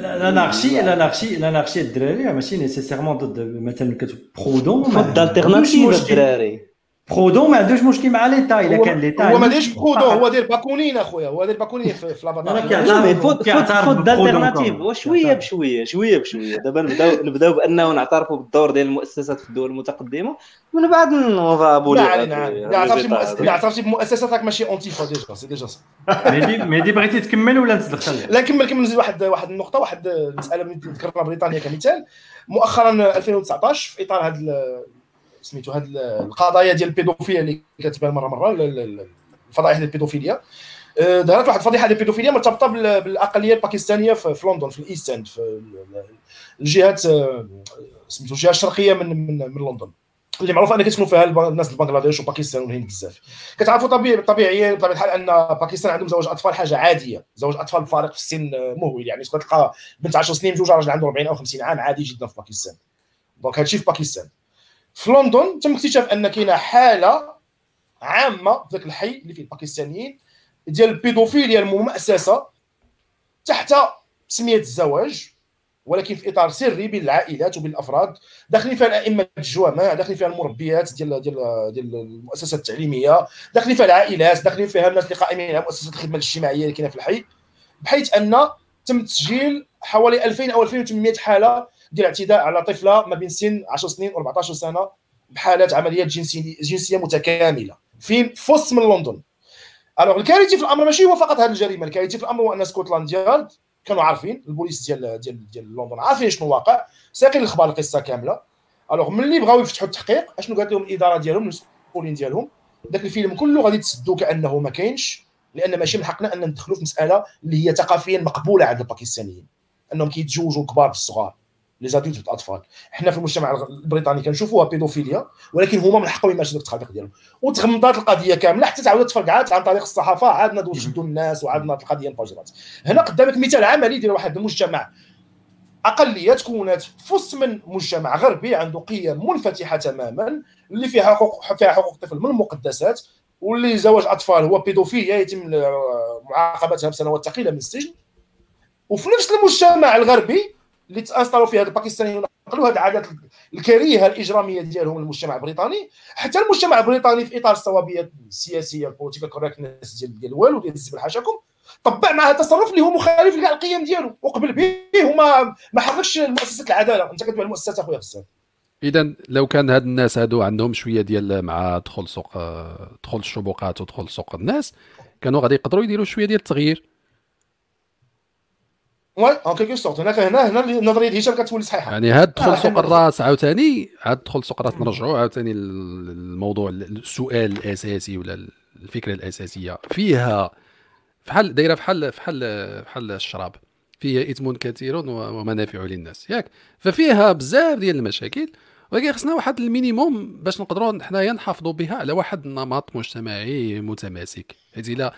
لانارشي لانارشي لانارشي الدراري ماشي نيسيسيرمون ضد مثلا كتب برودون ضد التيرناتيف الدراري. برودون ما عندوش مشكل مع ليتا الا كان ليتا هو ما دايرش برودون هو داير باكونين اخويا هو داير باكونين في لافاتار لا فوت فوت دالتيرناتيف وشويه بشويه شوية بشويه دابا نبداو نبداو بانه نعترفوا بالدور ديال المؤسسات في الدول المتقدمه ومن بعد نوفابولي لا اعترفتي بمؤسسات راك ماشي اونتيفا ديجا سي ديجا مهدي مهدي بغيتي تكمل ولا نتدخل لا نكمل كمل نزيد واحد واحد النقطه واحد المساله ذكرنا بريطانيا كمثال مؤخرا 2019 في اطار هذا سميتو هاد القضايا ديال البيدوفيليا اللي كتبان مرة مرة الفضائح ديال البيدوفيليا. ظهرت واحد الفضيحة ديال البيدوفيليا مرتبطة بالأقلية الباكستانية في لندن في ال East End في الجهات سميتو الجهة الشرقية من من, من لندن. اللي معروف ان كيسكنوا فيها الناس بنغلاديش وباكستان والهند بزاف. كتعرفوا طبيعي طبيعيا بطبيعة الحال أن باكستان عندهم زواج أطفال حاجة عادية زواج أطفال بفارق في السن مهول. يعني تلقى بنت 10 سنين جوج راجل عنده 40 أو 50 عام عادي جدا في باكستان. donc هادشي في باكستان. في لندن تم اكتشاف أن كاينة حالة عامة في ذاك الحي اللي فيه الباكستانيين ديال البيدوفيليا المؤسسه تحت سميه الزواج ولكن في إطار سري بين العائلات وبين الأفراد. داخلين فيها الأئمة الجوامع داخلين فيها المربيات ديال ديال ديال المؤسسات التعليمية داخلين فيها العائلات داخلين فيها الناس اللي قائمين على مؤسسات الخدمة الاجتماعية اللي كاينة في الحي. بحيث أن تم تسجيل حوالي 2000 أو 2800 حالة ديال اعتداء على طفلة ما بين سن 10 سنين و 14 سنة بحالات عمليات جنسيه جنسية متكاملة. في فوس من لندن. alors الكارثي في الامر ماشي هو فقط هذه الجريمة. الكارثي في الأمر هو أن سكوتلاند يارد كانوا عارفين البوليس ديال ديال ديال لندن عارفين شنو واقع ساقين الأخبار القصة كاملة. alors ملي بغاو يفتحوا التحقيق أشنو قالت لهم الإدارة ديالهم المسؤولين ديالهم؟ داك الفيلم كله غادي تسدوا كأنه ما كاينش لأن ماشي من حقنا ان ندخلوا في مسألة اللي هي ثقافيا مقبولة عند الباكستانيين. أنهم كيتزوجوا الكبار بالصغار. لي زادولت بالاطفال حنا في المجتمع البريطاني كنشوفوها بيدوفيليا ولكن هما من حقهم يمارسوا التخطيط ديالهم. وتغمضات القضية كاملة حتى تعاودت تفرقعات عن طريق الصحافة عادنا ندوز شدوا الناس وعادنا القضية انفجرت هنا قدامك مثال عملي ديال واحد المجتمع. أقلية تكونت فص من مجتمع غربي عنده قيم منفتحة تماما اللي فيها حقوق فيها حقوق الطفل من المقدسات واللي زواج أطفال هو بيدوفيليا يتم معاقبتها بسنوات ثقيلة من السجن. وفي نفس المجتمع الغربي اللي تأثروا فيها الباكستانيين ونقلوا هذه العادات الكريهه الإجرامية ديالهم للمجتمع البريطاني. حتى المجتمع البريطاني في إطار الصوابيه السياسية ال political correctness ديال ديال الوالو ديال الزبل حاشاكم طبع مع هذا التصرف اللي هو مخالف لكاع القيم ديالو. وقبل به وما ما حركش مؤسسة العدالة. أنت كتبع المؤسسات أخويا بزاف. اذا لو كان هاد الناس هادو عندهم شوية ديال مع دخول سوق دخول الشبكات ودخول سوق الناس كانوا غادي يقدروا يديروا شوية ديال التغيير. en quelque sorte هنا هنا هنا نظريه هشام كتولي صحيحة. يعني هاد دخول سوق الراس عاوتاني هاد دخول سوق الراس نرجعوا عاوتاني الموضوع السؤال الأساسي ولا الفكرة الأساسية. فيها فحال دايرة فحال فحال فحال الشراب. فيها إثم كثير ومنافع للناس. ياك؟ ففيها بزاف ديال المشاكل. ولكن خصنا واحد ال minimum باش نقدروا حنايا نحافظوا بها على واحد النمط مجتمعي متماسك. حيت إلا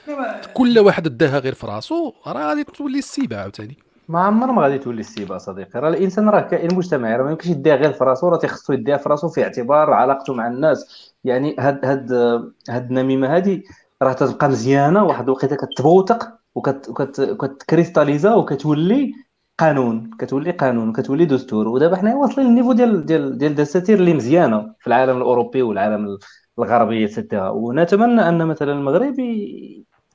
كل واحد داها غير في راسو راه غادي تولي السيبة عاوتاني. ما عمر ما غادي تولي السيبة صديقي. راه الإنسان راه كائن مجتمعي راه ما يمكنش يديها غير في راسو راه تيخصو يديها في راسو في اعتبار علاقته مع الناس. يعني هاد هاد هاد النميمة هادي راه تتبقى مزيانة واحد الوقيته كتبوتق وكتكريستاليزا وكتولي قانون كتولي قانون كتولي دستور. ودابا حنا واصلين للنيفو ديال ديال ديال الدساتير اللي مزيانة في العالم الأوروبي والعالم الغربي extra ونتمنى أن مثلا المغرب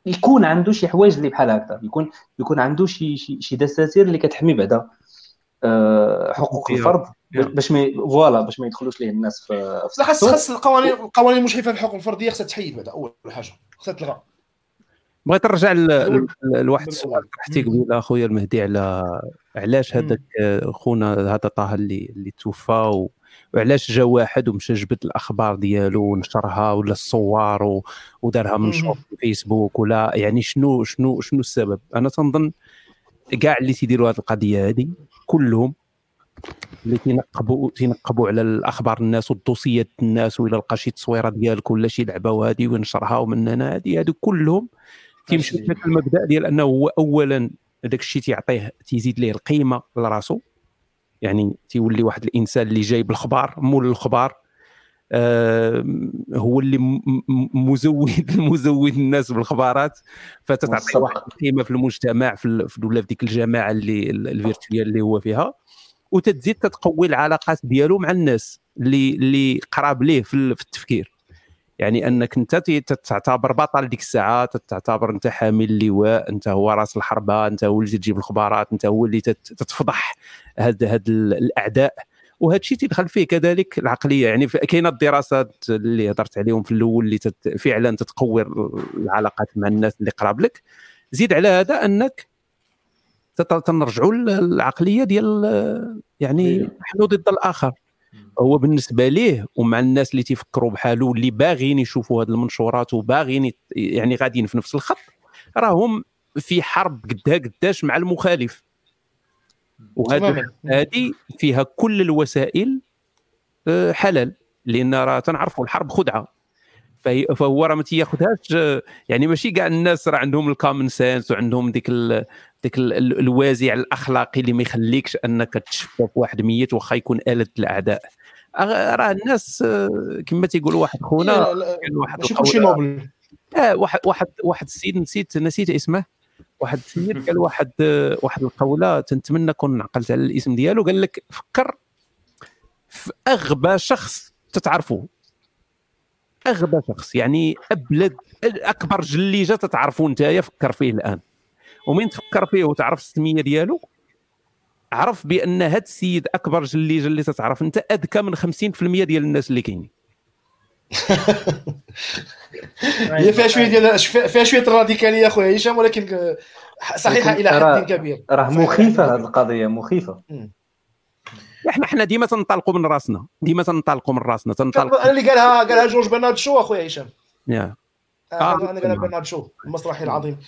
يكون عنده شي حوايج اللي بحال هكا يكون يكون عنده شي شي, شي دساتير اللي كتحمي بعدا أه حقوق الفرد باش ما voilà باش ما يدخلوش ليه الناس في خاص خاص القوانين القوانين المشرفه للحقوق الفرديه خاصها تحيد بعدا أول حاجة. خاصها تلغى. بغيت نرجع لواحد السؤال طرحتي قبيله أخويا المهدي على علاش هذاك خونا هذا طه اللي اللي توفى وعلاش جا واحد ومشى جبد الأخبار ديالو ونشرها ولا الصور ودارها منشور في فيسبوك ولا يعني شنو شنو شنو السبب؟ أنا تنظن كاع اللي تيديروا هذه القضية هذه كلهم اللي تينقبوا تينقبوا على الأخبار الناس والدوسيات الناس ولا لقى شي تصويرة ديالك ولا شي لعبة وهذه ونشرها ومن هنا هذه هذو كلهم تيمشي في المبدأ ديال أنه هو اولا هذاك الشيء تيعطيه تيزيد ليه القيمة لراسو. يعني تيولي واحد الإنسان اللي جايب الخبار مول الخبار آه هو اللي مزود *laughs* مزود الناس بالخبارات. فتتعطي واحد القيمة في المجتمع في ولا في ديك الجماعة اللي الفيرتويال اللي هو فيها. وتتزيد تتقوي العلاقات ديالو مع الناس اللي اللي قراب ليه في التفكير. يعني أنك أنت تعتبر بطل ديك الساعة تعتبر أنت حامل اللواء أنت هو راس الحربة أنت هو اللي تجيب الخبارات أنت هو اللي تتفضح هاد هاد الأعداء. وهذا الشيء تدخل فيه كذلك العقلية يعني كاينة الدراسات اللي هضرت عليهم في الأول اللي تت فعلا تتقوي العلاقات مع الناس اللي قراب لك. زيد على هذا أنك تنرجعوا للعقليه ديال يعني نحن ضد الآخر. هو بالنسبة ليه ومع الناس اللي تيفكروا بحالو اللي باغيين يشوفوا هذه المنشورات وباغيين يعني غاديين في نفس الخط راهم في حرب قدها قداش مع المخالف. وهذه هذه فيها كل الوسائل آه، حلال لأن راه تنعرفوا الحرب خدعة. فهي فهو راه ما تياخذهاش يعني ماشي كاع الناس راه عندهم الكومن سنس وعندهم ديك ال ديك ال الوازع الأخلاقي اللي ما يخليكش أنك تشفى واحد ميت واخا يكون آلة الأعداء. راه الناس كما تيقول واحد خونا واحد كلشي نوبل. آه واحد واحد واحد السيد نسيت نسيت اسمه. واحد السيد قال واحد واحد القولة تنتمنى كون عقلت على الاسم ديالو قال لك فكر في أغبى شخص تتعرفه أغبى شخص يعني أبلد أكبر جليجة تتعرفوا نتايا فكر فيه الآن. ومين تفكر فيه وتعرف السمية ديالو؟ عرف بأن هذا السيد أكبر جليجه اللي تتعرف. أنت أذكى من 50% ديال الناس اللي كاينين. *laughs* هي فيها شوية ديال *laughs* فيها شوية الراديكاليه أخويا هشام ولكن صحيحة إلى حد كبير. راه مخيفة هذه القضية مخيفة. إحنا إحنا ديما تنطلقوا من راسنا. ديما تنطلقوا من راسنا. تنطلقوا أنا اللي قالها قالها جورج برنارد شو أخويا هشام. يا. آه أنا قالها برنارد شو المسرحي العظيم.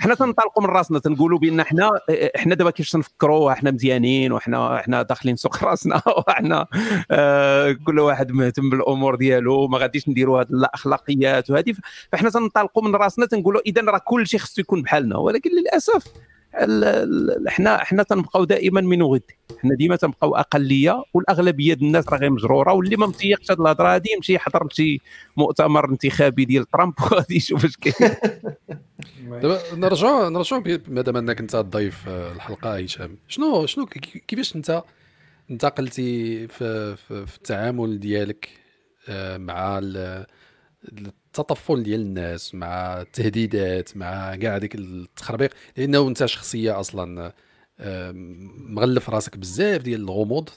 حنا تنطلقوا من راسنا تنقولوا بأن حنا إحنا دابا كيفاش تنفكروا إحنا مزيانين وحنا إحنا داخلين سوق *laughs* راسنا وحنا آه كل واحد مهتم بالأمور ديالو ما غاديش نديروا هذه الأخلاقيات وهذه فاحنا تنطلقوا من راسنا تنقولوا اذا راه كل شيء خصو يكون بحالنا ولكن للأسف إحنا إحنا تنبقاو دائما من غد حنا ديما تنبقاو أقلية والأغلبية ديال الناس راه غير مجرورة واللي ما متيقش هذه الهضرة هذه يمشي يحضر لشي مؤتمر انتخابي ديال ترامب *laughs* وغادي يشوف اش كاين. *laughs* دابا نرجعوا نرجعوا مادام أنك أنت ضيف الحلقة هشام. شنو شنو كيفاش انت انتقلتي في, في, في التعامل ديالك آه، مع التطفل ديال الناس مع التهديدات مع كاع ديك التخربيق. لأنه أنت شخصية أصلا مغلف راسك بزاف ديال الغموض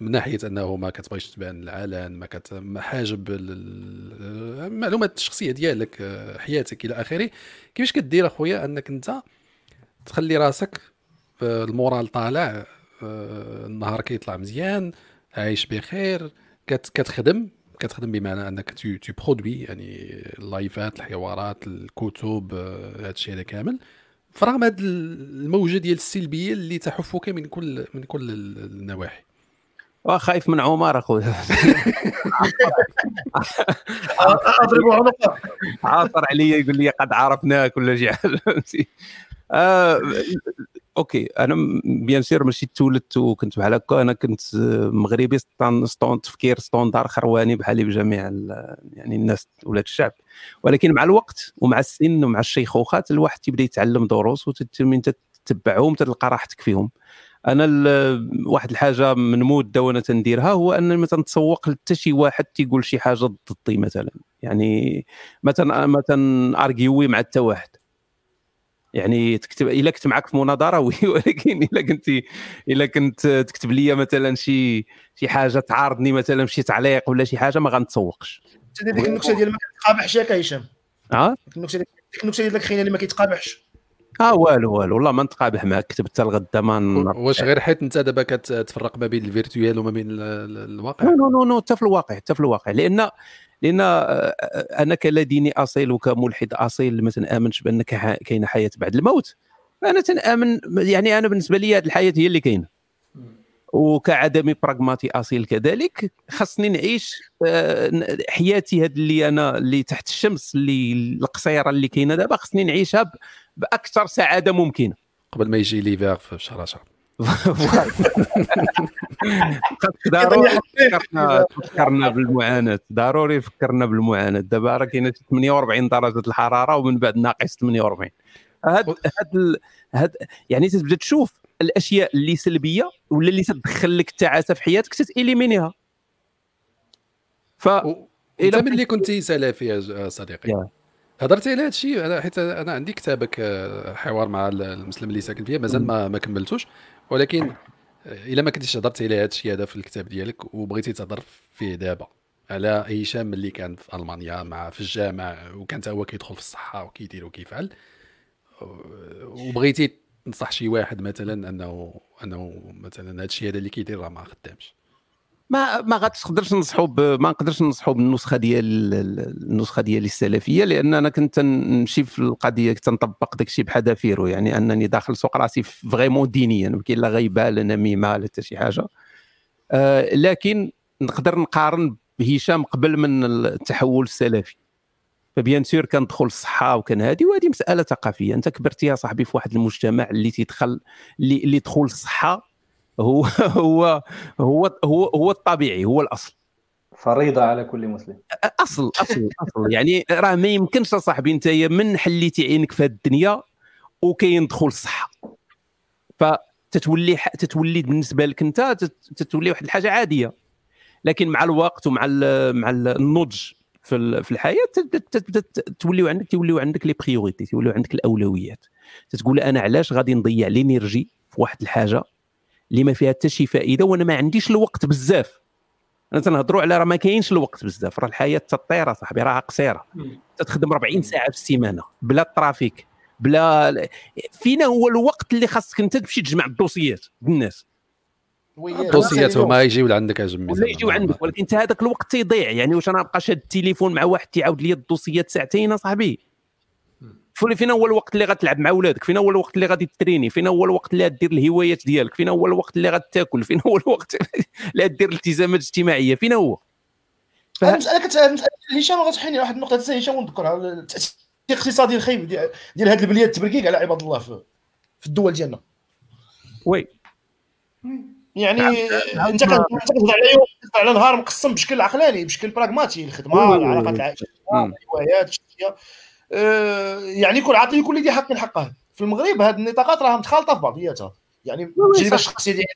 من ناحية أنه ما كتبغيش تبان العلن ما كت حاجب المعلومات الشخصية ديالك آه، حياتك إلى آخره. كيفاش كدير أخويا؟ أنك أنت تخلي راسك ال moral طالع آه، النهار كيطلع مزيان عايش بخير كتخدم. كتخدم بمعنى أنك tu produis يعني اللايفات الحوارات الكتب هذا الشيء هذا كامل. فرغم هذه الموجة ديال السلبية اللي تحفك من كل من كل النواحي. خايف من عمر أخويا. *laughs* أضرب عنقه عاصر عليا يقول لي قد عرفناك ولا شي *laughs* حاجة آه okay أنا bien sûr ماشي تولدت وكنت بحال هكا أنا كنت مغربي ستون تفكير standard خرواني بحالي بجميع يعني الناس ولاد الشعب. ولكن مع الوقت ومع السن ومع الشيخوخات الواحد تيبدا يتعلم دروس ومن تتبعهم تلقى راحتك فيهم. أنا واحد الحاجة من مده وأنا تنديرها هو ان ما تنتسوق لحتى شي واحد تيقول شي حاجة ضدي مثلا. يعني ما ما تنارجيوي مع حتى واحد. يعني تكتب إلا كنت معك في مناظرة oui *laughs* ولكن إلا كنت إلا كنت تكتب لي مثلا شي شي حاجة تعارضني مثلا شي تعليق ولا شي حاجة ما غنتسوقش. ديك النكتة ديال ما كتقابحش ياك هشام آه؟ النكتة ديك النكتة ديال اللي ما كيتقابحش. آه والو والو. والله ما نتقابح معك كتبت حتى الغدا ما واش غير حيت انت دابا كتفرق ما بين ال virtuel وما بين الواقع؟ non non non حتى في الواقع حتى في الواقع. لأن لأن آه، آه، أنا كلا ديني أصيل وكملحد اصيل ما تنامنش بان كاينة حياة بعد الموت. أنا تنآمن يعني أنا بالنسبة لي هذه الحياة هي اللي كاينة. وكعدمي براغماتي أصيل كذلك خاصني نعيش آه، حياتي هذه اللي أنا اللي تحت الشمس اللي القصيرة اللي كاينة دابا خاصني نعيشها بأكثر سعادة ممكنة. قبل ما يجي ليفير في شهر 10 *laughs* ضروري فكرنا فكرنا بالمعاناة. ضروري فكرنا بالمعاناة. دابا راه كاينة 48 درجة الحرارة ومن بعد ناقص 48 هاد هاد هاد يعني تبدأ تشوف الأشياء اللي سلبية ولا اللي تدخل لك التعاسة في حياتك تتإليمينيها. ف انت ملي كنتي سلفي صديقي؟ هضرتي على هذا الشيء أنا حيت أنا عندي كتابك آه، حوار مع المسلم اللي ساكن فيها مازال ما, ما كملتوش. ولكن إلا ما كنتيش هضرتي على هذا الشيء هذا في الكتاب ديالك وبغيتي تهضر فيه دابا على هشام اللي كان في ألمانيا مع في الجامع وكان هو كيدخل في الصحة وكيدير وكيفعل وبغيتي تنصح شي واحد مثلا أنه أنه مثلا هذا الشيء هذا اللي كيدير راه ما خدامش. ما ما غاتقدرش ننصحوا ما نقدرش ننصحوا بالنسخة ديال النسخة ديالي السلفية لأن أنا كنت نمشي في القضية كنت نطبق داك الشيء بحذافيره يعني أنني داخل سوق راسي فريمون دينيا ما كاين لا غيبة لا نميمة لا حتى شي حاجة. آه لكن نقدر نقارن بهشام قبل من التحول السلفي. فبيان سور كندخل الصحة وكان هذه وهذه مسألة ثقافية. أنت كبرتي يا صاحبي في واحد المجتمع اللي تيدخل اللي, اللي دخول الصحة هو *laughs* هو هو هو هو الطبيعي هو الأصل. فريضة على كل مسلم. أصل أصل أصل. يعني راه ما يمكنش صاحبي أنت من حليتي عينك في هذه الدنيا وكاين دخول الصحة. فتتولي تتولي بالنسبة لك أنت تتولي واحد الحاجة عادية. لكن مع الوقت ومع مع النضج في في الحياة توليو عندك توليو عندك les priorités توليو عندك الأولويات. تتقول أنا علاش غادي نضيع l'énergie في واحد الحاجة؟ اللي ما فيها حتى شي فائدة وأنا ما عنديش الوقت بزاف. أنا تنهضروا على راه ما كاينش الوقت بزاف. راه الحياة تطير أ صاحبي راها قصيرة. تتخدم 40 ساعة في السيمانة بلا trafic بلا فينا هو الوقت اللي خاصك أنت تمشي تجمع الدوسيات الناس. الدوسيات هما يجيو لعندك اجمي ولا يجيو عندك ولكن انت هذاك الوقت تيضيع يعني واش أنا نبقى شاد التليفون مع واحد تيعاود لي الدوسيات ساعتين صاحبي؟ فين هو الوقت اللي غتلعب مع ولادك فين هو الوقت اللي غادي تريني فين هو الوقت اللي غدير الهوايات ديالك فين هو الوقت اللي غتاكل فين هو الوقت *laughs* اللي غدير الالتزامات الاجتماعية فين هو. ف... المساله كت هشام غتحيني واحد النقطة حتى هشام ونذكرها التأثير الاقتصادي الخايب ديال, هذه البليات التبركيك على عباد الله في, في الدول ديالنا. oui. يعني أنت كتهضر على على نهار مقسم بشكل عقلاني بشكل براغماتي الخدمة العلاقات العائليه الهوايات الشخصيه يعني كل عاطي كل ذي حق حقه في المغرب هذه النطاقات راها متخالطه في بعضياتها يعني التجربه الشخصيه ديالي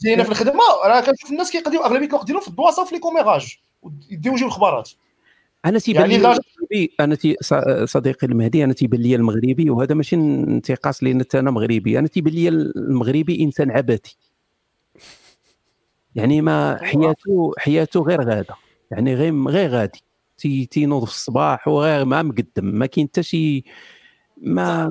ديالنا في الخدمة راه كنشوف الناس كيقضيو أغلبية الوقت ديالهم في الدواسة وفي les commérages يديو يجيو الخبارات أنا تيبان يعني لي أنا تي صديقي المهدي أنا تيبان لي المغربي وهذا ماشي انتقاص لأن أنا مغربي. أنا تيبان لي المغربي إنسان عبثي. يعني ما حياته حياته غير غادة. يعني غير غير غادي. تي تينوض في الصباح وغير ما مقدم ما كاين حتى شي ما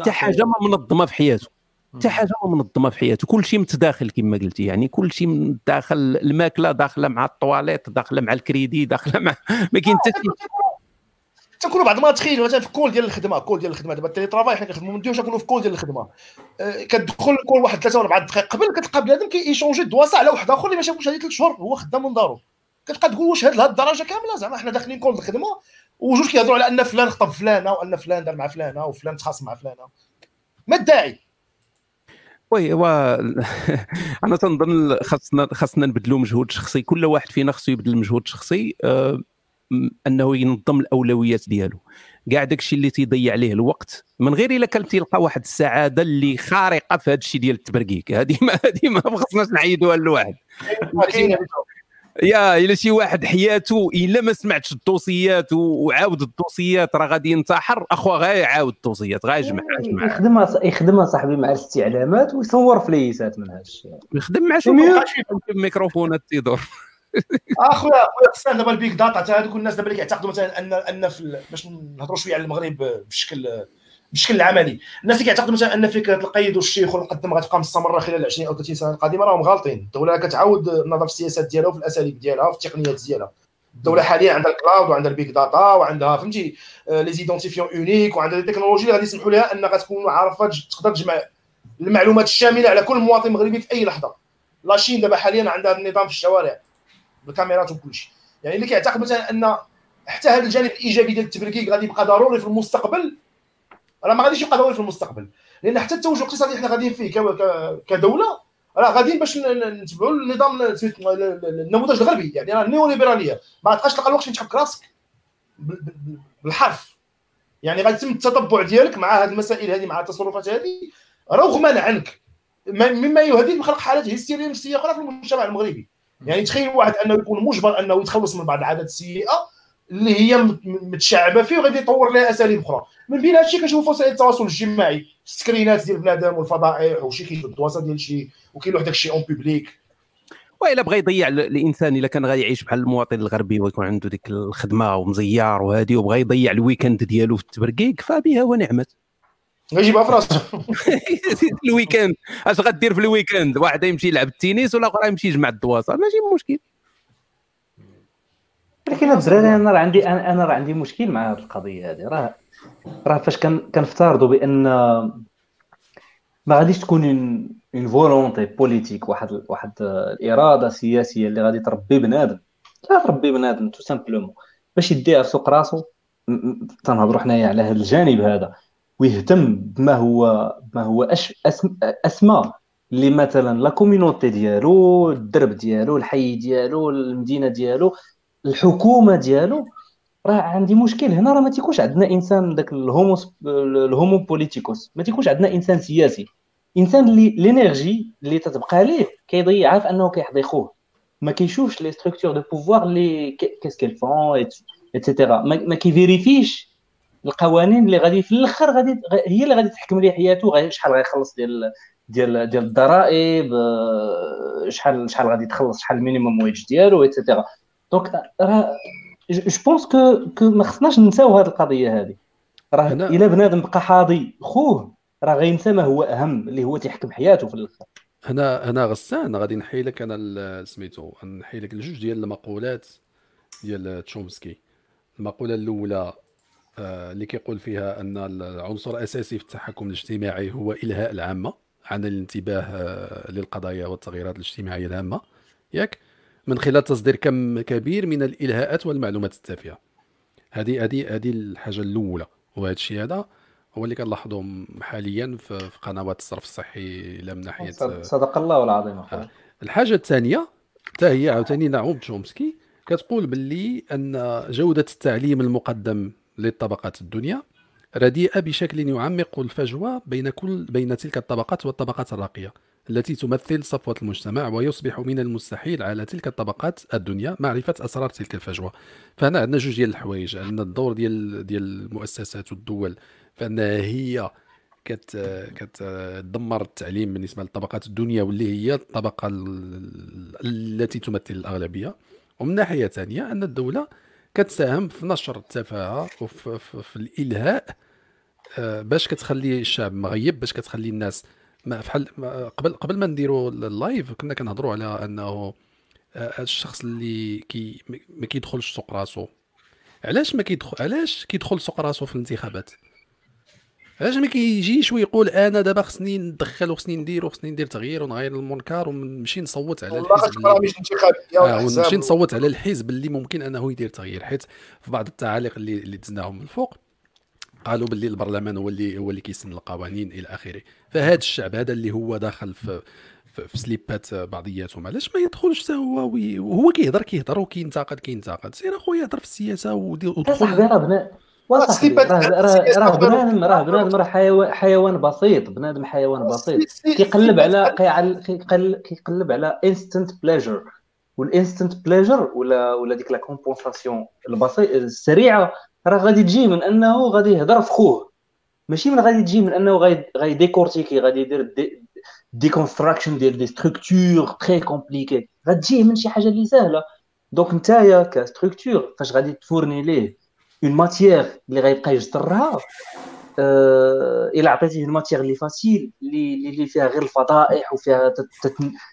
حتى حاجة ما منظمة في حياته. حتى حاجة ما منظمة في حياته. كل شيء متداخل كما قلتي يعني كل شيء داخل الماكلة داخلة مع الطواليت داخلة مع الكريدي داخلة مع ما كاين حتى شي تنكونوا بعض ما تخيل مثلا في call ديال الخدمة call ديال الخدمة دابا ال télétravail حنا كنخدموا من ديورنا كنكونوا في call ديال الخدمة. أه كتدخل كل واحد ثلاثة ولا أربع دقائق قبل كتلقى بنادم كي échanger الدواسة على واحد آخر اللي ما شافوش هذه ثلاث شهور هو خدام من دارو. كتبقى تقول واش هاد لهاد الدرجة كاملة زعما حنا داخلين call الخدمه وجوج كيهضروا على أن فلان خطب فلانة وأن فلان دار مع فلانة وفلان تخاصم مع فلانة. ما الداعي oui هو *laughs* أنا تنظن خاصنا خاصنا نبدلوا مجهود شخصي. كل واحد فينا خصو يبدل مجهود شخصي آه أنه ينظم الأولويات ديالو. كاع داكشي اللي تيضيع عليه الوقت من غير إلا كان تيلقى واحد السعادة اللي خارقة في هذا الشيء ديال التبركيك هذه ما هذه ما خصناش نعيدوها لواحد. يا إلا شي واحد حياته إلا ما سمعتش الدوسيات وعاود الدوسيات راه غادي ينتحر. اخو غير يعاود الدوسيات غيجمع يجمع يخدم يخدم صاحبي مع الاستعلامات ويصور فليسات من هذا الشيء. يخدم مع شي ميكروفونات تيدور *laughs* أخويا أخويا خصنا دابا ال big data حتى هذوك الناس دابا اللي كيعتقدوا مثلا ان أن في باش نهضروا شوية على المغرب بشكل بالشكل العملي الناس اللي كيعتقدوا مثلا أن فكرة القايد والشيخ والمقدم غتبقى مستمرة خلال 20 أو 30 سنة القادمة راهم غالطين. الدولة كتعاود النظر في السياسات ديالها وفي الأساليب ديالها وفي التقنيات ديالها. الدولة حاليا عندها ال cloud وعندها ال big data وعندها فهمتي les identifiants uniques وعندها التكنولوجيا اللي غادي يسمحوا لها ان غتكون عارفة تقدر تجمع المعلومات الشاملة على كل مواطن مغربي في أي لحظة. لاشين دابا حاليا عندها النظام في الشوارع بالكاميرات وكل شيء. يعني اللي كيعتقد مثلا أن حتى هذا الجانب الإيجابي ديال التبريكيك غادي يبقى ضروري في المستقبل راه ما غاديش يبقى ضروري في المستقبل. لأن حتى التوجه الاقتصادي اللي حنا غاديين فيه كدولة راه غاديين باش نتبعوا النظام النموذج الغربي. يعني راه النيو ليبراليه ما غتبقاش تلقى الوقت فين تحك راسك. بالحرف. يعني غادي يتم التتبع ديالك مع هذه المسائل هذه مع التصرفات هذه رغما عنك. مما يهدد بخلق حالات هستيريه نفسيه أخرى في المجتمع المغربي. يعني تخيل واحد أنه يكون مجبر أنه يتخلص من بعض العادات السيئة اللي هي متشعبة فيه وغادي يطور لها أساليب أخرى. من بين هادشي كنشوفوا وسائل التواصل الاجتماعي السكرينات ديال بنادم والفضائح وشي كيجبد الدواسة ديال شي وكاين واحد الشيء en public وإلا بغى يضيع الإنسان إلا كان غادي يعيش بحال المواطن الغربي ويكون عنده ديك الخدمة ومزيار وهذه وبغى يضيع ال week-end ديالو في التبرقيق فبها ونعمت غيجيبها في راسو. *laughs* ال week-end أش غدير في ال week-end واحد يمشي يلعب التنس والاخر يمشي يجمع الدواسة. ماشي مشكل. ولكن الدراري أنا راه عندي أنا راه عندي مشكل مع هذه القضية هذه راه راه فاش كنفترضوا بأن ما غاديش تكون une volonté politique واحد واحد الإرادة سياسية اللي غادي تربي بنادم. لا تربي بنادم tout simplement. باش يديها في سوق راسو تنهضروا حنايا على هذا الجانب هذا. ويهتم بما هو بما هو أش أسم اسمى اللي مثلا la community ديالو الدرب ديالو الحي ديالو المدينة ديالو الحكومة ديالو راه عندي مشكل. هنا راه ما تيكونش عندنا إنسان داك ال homo ال homo politicus. ما تيكونش عندنا إنسان سياسي. إنسان اللي l'énergie اللي تتبقى ليه كيضيعها في أنه كيحضي خوه. ما كيشوفش لي structures de pouvoir اللي qu'est-ce qu'ils font et cetera ما كيفيريفيش القوانين اللي غادي في الأخر غادي هي اللي غادي تحكم ليه حياته شحال غيخلص ديال ديال ديال الضرائب آه، شحال شحال غادي تخلص شحال ال minimum wage ديالو et cetera donc راه je pense que que ما خصناش نساو هذه القضية هذه. راه إلا بنادم بقى حاضي خوه راه غينسى ما هو أهم اللي هو تيحكم حياته في الآخر هنا هنا غسان. غادي نحي لك أنا سميتو نحي لك الجوج ديال المقولات ديال تشومسكي. المقولة الأولى آه، اللي كيقول فيها أن العنصر الأساسي في التحكم الاجتماعي هو إلهاء العامة عن الانتباه آه، للقضايا والتغييرات الاجتماعية الهامة. ياك؟ من خلال تصدير كم كبير من الإلهاءات والمعلومات التافهة. هذه هذه هذه الحاجة الأولى. وهذا الشيء هذا هو اللي كنلاحظوا حاليا في قنوات الصرف الصحي لا من ناحيه صدق الله العظيم آه. الحاجة الثانية حتى هي عاوتاني نعوم تشومسكي كتقول باللي أن جودة التعليم المقدم للطبقات الدنيا رديئة بشكل يعمق الفجوة بين كل بين تلك الطبقات والطبقات الراقية. التي تمثل صفوة المجتمع ويصبح من المستحيل على تلك الطبقات الدنيا معرفة أسرار تلك الفجوة. فهنا عندنا جوج ديال الحوايج. عندنا الدور ديال ديال المؤسسات والدول. فانها هي كت كتدمر التعليم بالنسبة للطبقات الدنيا واللي هي الطبقة التي تمثل الأغلبية. ومن ناحية ثانية ان الدولة كتساهم في نشر التفاهة وفي في, في الإلهاء آه، باش كتخلي الشعب مغيب باش كتخلي الناس ما فحال قبل قبل ما نديروا اللايف كنا كنهضروا على أنه آه، الشخص اللي كي ما كيدخلش سوق راسو. علاش ما كيدخل علاش كيدخل سوق راسو في الانتخابات؟ علاش ما كيجيش ويقول أنا دابا خصني ندخل وخصني ندير وخصني ندير تغيير ونغير المنكر ونمشي نصوت على الحزب انتخابيه آه ونمشي نصوت على الحزب اللي ممكن أنه يدير تغيير حيت في بعض التعاليق اللي اللي دزناهم من الفوق. قالوا باللي البرلمان هو اللي هو اللي كيسن القوانين إلى آخره. فهذا الشعب هذا اللي هو داخل في في سليبات بعضياتهم علاش ما يدخلش حتى هو وهو كيهضر كيهضر وكينتقد كينتقد. سير أخويا هضر في السياسة ودخل راه بنادم. راه بنادم راه حيوان بسيط. بنادم حيوان بسيط. كيقلب على كيقلب على instant pleasure وال instant pleasure ولا ولا ديك la compensation البسيط السريعة راه غادي تجي من انه غادي يهضر في خوه. ماشي من غادي تجي من انه غادي غادي ديكورتيكي غادي يدير ديكونستراكشن ديال دي ستركتور تري كومبليكي غتجي من شي حاجة اللي سهلة. دونك نتايا كستركتور فاش غادي تفورني ليه اون ماتيير اللي غيبقى يجدرها أه إلا عطيتيه الماتيير اللي فاسيل اللي اللي فيها غير الفضائح وفيها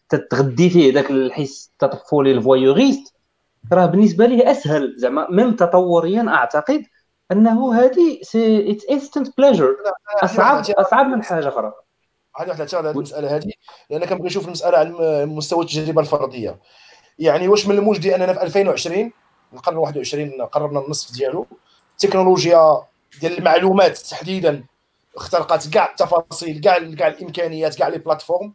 تتغدي فيه داك الحس الطفولي الفوايوريست راه بالنسبة ليه أسهل زعما ميم تطوريا أعتقد أنه هذه c'est it's instant pleasure اصعب أصعب من حاجة أخرى. هذه واحدة هذه المسألة هذه لأن كنبغي نشوف المسألة على مستوى التجربة الفرديه يعني واش من المجدي أننا في 2020 القرن 21 قربنا النصف ديالو التكنولوجيا ديال المعلومات تحديدا اخترقت كاع التفاصيل كاع كاع الإمكانيات كاع les plateformes.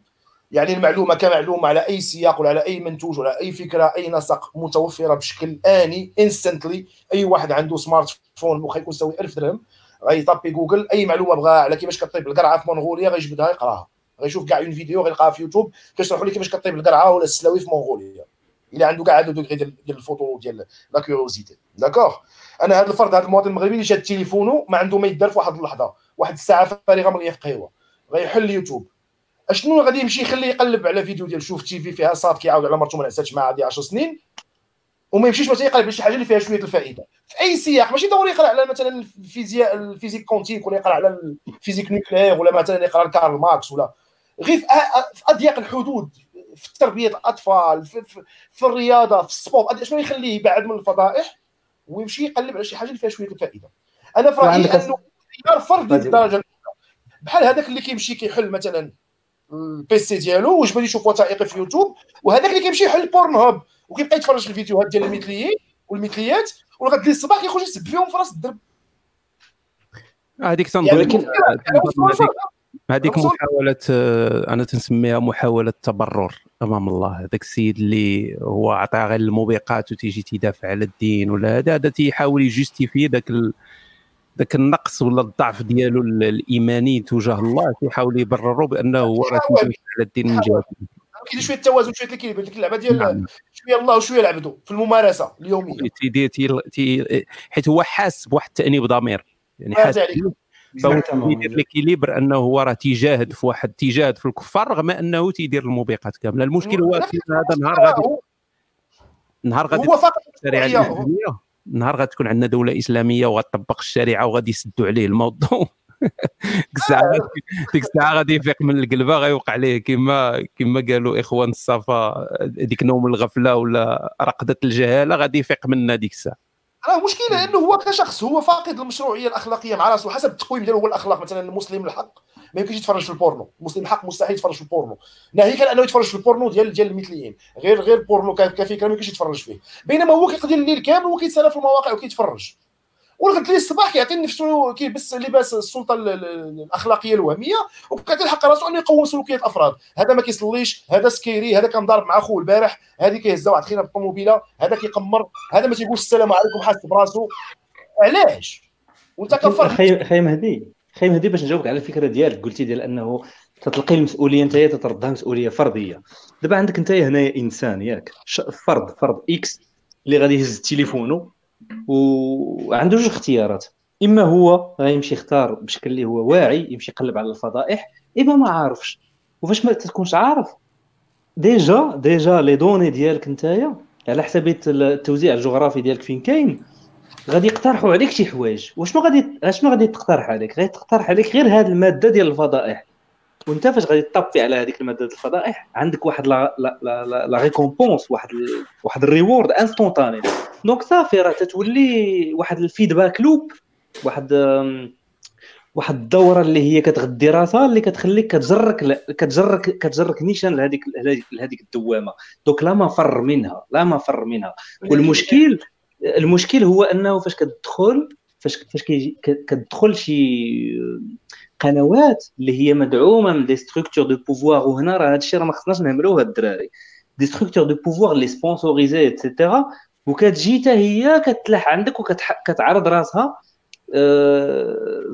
يعني المعلومة كمعلومة على أي سياق ولا على أي منتوج ولا أي فكرة أي نسق متوفرة بشكل آني instantly أي واحد عنده smartphone واخا يكون يساوي 1000 درهم غيطابي جوجل أي معلومة بغاها على كيفاش كطيب القرعة في منغوليا غيجبدها يقراها غيشوف كاع en vidéo غيلقاها في يوتيوب كيشرحوا لي كيفاش كطيب القرعة ولا السلاوي في منغوليا. إلا عنده كاع هذا degré ديال الفوتو ديال la curiosité d'accord أنا هذا الفرد هذا المواطن المغربي اللي شاد تليفونه ما عنده ما يدار في واحد اللحظة واحد الساعة فارغه في قهوه غيحل اليوتيوب. أشنو غادي يمشي يخليه يقلب على فيديو ديال شوف تي في فيها صاد كيعاود على مرته ما نعساتش معها هذه 10 سنين وما يمشيش مثلا يقرا على شي حاجة اللي فيها شوية الفائدة. في أي سياق ماشي ضروري يقرأ على مثلا الفيزياء la physique quantique ولا يقرأ على la physique nucléaire ولا مثلا يقرأ كارل ماركس ولا. غير في أضيق الحدود في تربية الأطفال في, في, في الرياضة في ال sport شنو يخليه يبعد من الفضائح ويمشي يقلب على شي حاجة اللي فيها شوية الفائدة. أنا في رأيي أنه فردي الدرجه بحال هذاك اللي كيمشي كيحل مثلا ال PC ديالو وجبد يشوف وثائقي في يوتيوب. وهذاك اللي كيمشي يحل بورن هوب وكيبقى يتفرج في الفيديوهات ديال المثليين والمثليات. ولغد لي الصباح كيخرج يسب فيهم في راس الدرب. هذيك تنظن يعني هذيك محاولة آه، أنا تنسميها محاولة تبرر أمام الله. هذاك السيد اللي هو عطى غير الموبقات وتيجي تيدافع على الدين ولا هذا هذا تيحاول يjustifier ذاك. ذاك النقص ولا الضعف ديالو الإيماني تجاه الله تيحاول يبرروا بأنه هو راه على الدين من جهة. كاين شوية التوازن شوية équilibre ديك اللعبة ديال نعم. شوية الله وشوية العبد في الممارسة اليومية. تيدير تي حيت هو حاس بواحد التأنيب ضمير. يعني حاس فهو تيدير l'équilibre أنه هو راه تيجاهد في واحد تيجاهد في الكفار رغم أنه تيدير الموبقات كاملة. المشكل هو هذا النهار غادي نهار غادي هو فقط نهار غتكون عندنا دولة إسلامية وغتطبق الشريعة وغادي يسدوا عليه الموضوع. *laughs* ديك الساعة ديك الساعة غادي يفيق من القلبة غيوقع عليه كما كما قالوا إخوان الصفا ديك نوم الغفلة ولا رقدة الجهالة غادي يفيق منا ديك الساعة. راه المشكلة إنه هو كشخص هو فاقد المشروعية الأخلاقية مع راسه حسب التقويم ديالو هو الأخلاق مثلا المسلم الحق. ما يمكنش يتفرج في البورنو. المسلم الحق مستحيل يتفرج في البورنو. ناهيك أنه يتفرج في البورنو ديال ديال المثليين. غير غير بورنو كفكره ما يمكنش يتفرج فيه. بينما هو كيقضي الليل كامل وكيتسنى في المواقع وكيتفرج. ولغد لي الصباح كيعطي نفسه كيلبس لباس السلطة الأخلاقية الوهمية وكيعطي الحق راسو أنه يقوم سلوكيات الأفراد. هذا ما كيصليش هذا سكيري هذا كان ضارب مع خوه البارح هذه كيهزها واحد خينا بالطوموبيلة هذا كيقمر هذا ما تيقولش السلام عليكم حاسس براسو علاش؟ وأنت كفر خي مهدي خي مهدي باش نجاوبك على الفكرة ديالك. قلتي ديال أنه تتلقي المسؤولية انت تتردها مسؤولية فردية. دابا عندك انت هنايا إنسان ياك فرد فرد X اللي غادي يهز تليفونه وعنده جوج اختيارات. إما هو غيمشي يختار بشكل اللي هو واعي يمشي يقلب على الفضائح اما ما عارفش. وفاش ما تكونش عارف déjà déjà les données ديالك نتايا على حسب التوزيع الجغرافي ديالك فين كاين غادي يقترحوا عليك شي حوايج. وشنو غادي شنو غادي تقترح عليك؟ غادي تقترح عليك غير هذه المادة ديال الفضائح. وانت فاش غادي تطبي على هذيك المادة ديال الفضائح عندك واحد la la la, la récompense واحد ال... واحد ال reward instantané donc صافي راه تتولي واحد ال feedback loop واحد واحد الدورة اللي هي كتغدي راسها اللي كتخليك كتجرك كتجرك كتجرك نيشان لهذيك لهذيك الدوامة. donc لا مفر منها لا مفر منها. والمشكل المشكل هو انه فاش كتدخل فاش فاش كتدخل شي قنوات اللي هي مدعومة من des structures de pouvoir وهنا راه هادشي راه ما خصناش نهملوه الدراري. des structures de pouvoir اللي sponsorisées et cetera وكتجي حتى هي كتلاح عندك وكتعرض راسها آه،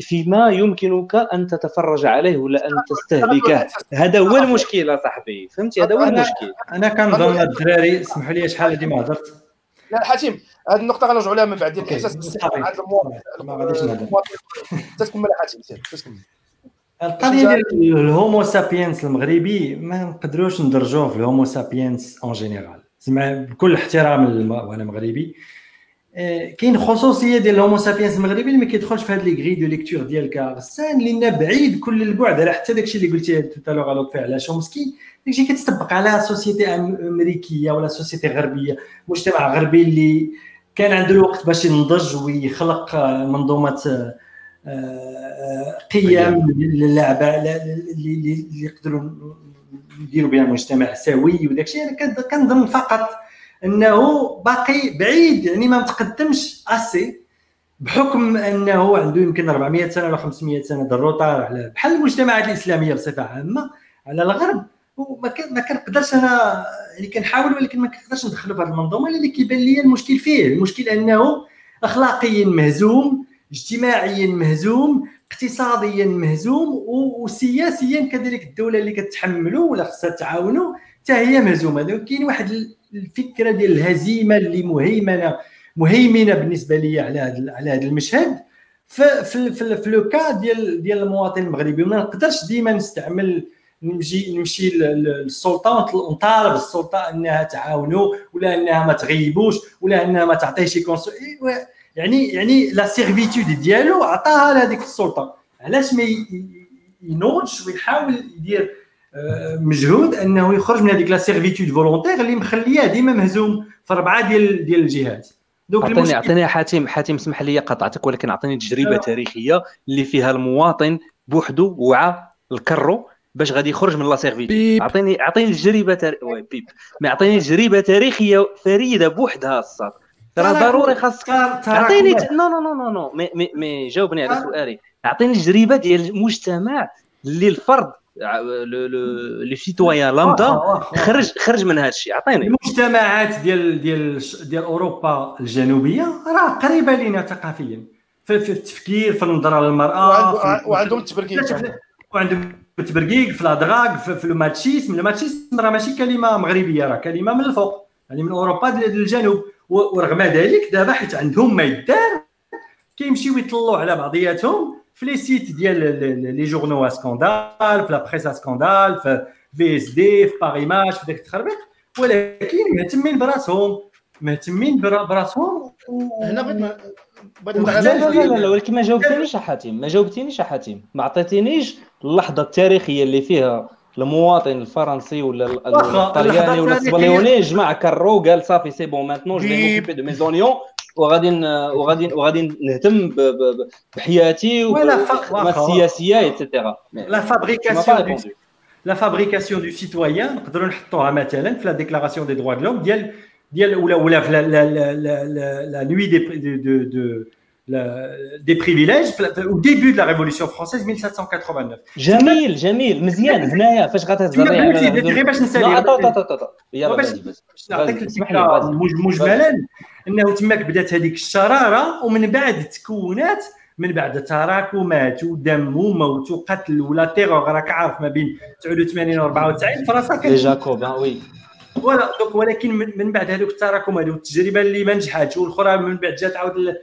فيما يمكنك أن تتفرج عليه ولا أن تستهلكه. هذا هو المشكل صاحبي. فهمتي؟ هذا هو المشكل. أنا كنظن الدراري اسمحوا لي شحال هذه ما هضرت؟ لا حاتم هذه النقطة غنرجعوا لها من بعد. ديال الإحساس بالصحه هذا ما غاديش نهضر. تكمل حاتم تكمل القضية ديال الهومو sapiens المغربي ما نقدروش ندرجوه في ال homo sapiens en général زعما بكل احترام وأنا مغربي آه، كاين خصوصية ديال ال homo sapiens المغربي اللي ما كيدخلش في هاد les grilles de lecture ديال كارسان اللي بعيد كل البعد. على حتى داكشي اللي قلتي توتالوغ على على شومسكي. داكشي كتطبق على société أمريكية ولا société غربية مجتمع غربي اللي كان عنده الوقت باش ينضج ويخلق منظومة آه، قيم للعبه اللي يقدروا يديروا بها مجتمع سوي وداك الشيء. أنا كنظن فقط أنه باقي بعيد يعني ما متقدمش أسي بحكم أنه عنده يمكن 400 سنة ولا 500 سنة الروطار على بحال المجتمعات الإسلامية بصفة عامة على الغرب. وما ما كنقدرش أنا يعني كنحاول ولكن ما كنقدرش ندخلوا في هذه المنظومة اللي كيبان لي المشكل فيه. المشكل أنه اخلاقيا مهزوم اجتماعيا مهزوم اقتصاديا مهزوم وسياسيا كذلك الدولة اللي كتحملوا ولا خصها تعاونوا حتى هي مهزومة. كاين واحد الفكرة ديال الهزيمة اللي مهيمنه مهيمنة بالنسبة لي على هذا على هذا المشهد في في في, لو كا ديال ديال المواطن المغربي. وما نقدرش ديما نستعمل نمشي نمشي للسلطه ونطالب السلطة إنها تعاونوا ولا إنها ما تغيبوش ولا إنها ما تعطيش شي يعني يعني la servitude ديالو عطاها لهذيك السلطة. علاش ما ينوضش ويحاول يدير آه، مجهود إنه يخرج من هذيك la servitude volontaire اللي مخليه ديما مهزوم في اربعه ديال ديال الجهات. donc اعطيني أعطيني حاتم حاتم اسمح لي قطعتك ولكن أعطيني تجربة تاريخية اللي فيها المواطن بوحدو وعى الكرو. باش غادي يخرج من la servitude اعطيني أعطيني تجربة تار... بيب. ما أعطيني تجربة تاريخية فريدة بوحدها الصاد. ترى ضروري خاصك أعطيني نو نو نو نو نو. مي مي, مي جاوبني على سؤالي. أعطيني تجربة ديال المجتمع اللي الفرد le citoyen lambda خرج خرج من هذا الشيء. عطيني المجتمعات ديال ديال ديال أوروبا الجنوبية راه قريبة لنا ثقافيا. في, في التفكير في النظرة للمرأة وعندهم التبركيك وعندهم التبركيك في la drague في, في ال machisme راه ماشي كلمة مغربية راه كلمة من الفوق يعني من أوروبا للجنوب. ورغم ذلك دابا حيت عندهم ما يدار كيمشيو يطلعوا على بعضياتهم في les sites ديال لي جورنو سكوندال في la presse scandale في في اس دي في باغي ماتش في داك التخربيق. ولكن مهتمين براسهم مهتمين براسهم هنا بغيت لا لا لا لا ولكن ما جاوبتينيش حاتم ما جاوبتينيش حاتم. ما عطيتينيش اللحظة التاريخية اللي فيها المواطن الفرنسي ولا الطلياني ولا الاسبانيوني جمع كرو قال صافي c'est bon maintenant je m'occupe de mes oignons وغادي وغادي وغادي نهتم بحياتي والسياسيه et cetera la fabrication la fabrication de citoyens نقدروا نحطوها مثلا في la déclaration des droits de l'homme ديال ديال ولا ولا في لا نوي دي des privilèges au début de la Révolution française 1789 جميل جميل مزيان هنايا فاش غتهضر غير باش نسالي يلا باش نعطيك الفكرة مجملا انه تماك بدات هذيك الشراره ومن بعد تكونات من بعد تراكمات ودم وموت وقتل ولا تيغور راك عارف ما بين 89 و 94 فرنسا كانت جاكوب وي voilà donc ولكن من بعد هذوك التراكم هذوك التجربة اللي ما نجحاتش والأخرى من بعد جات عاود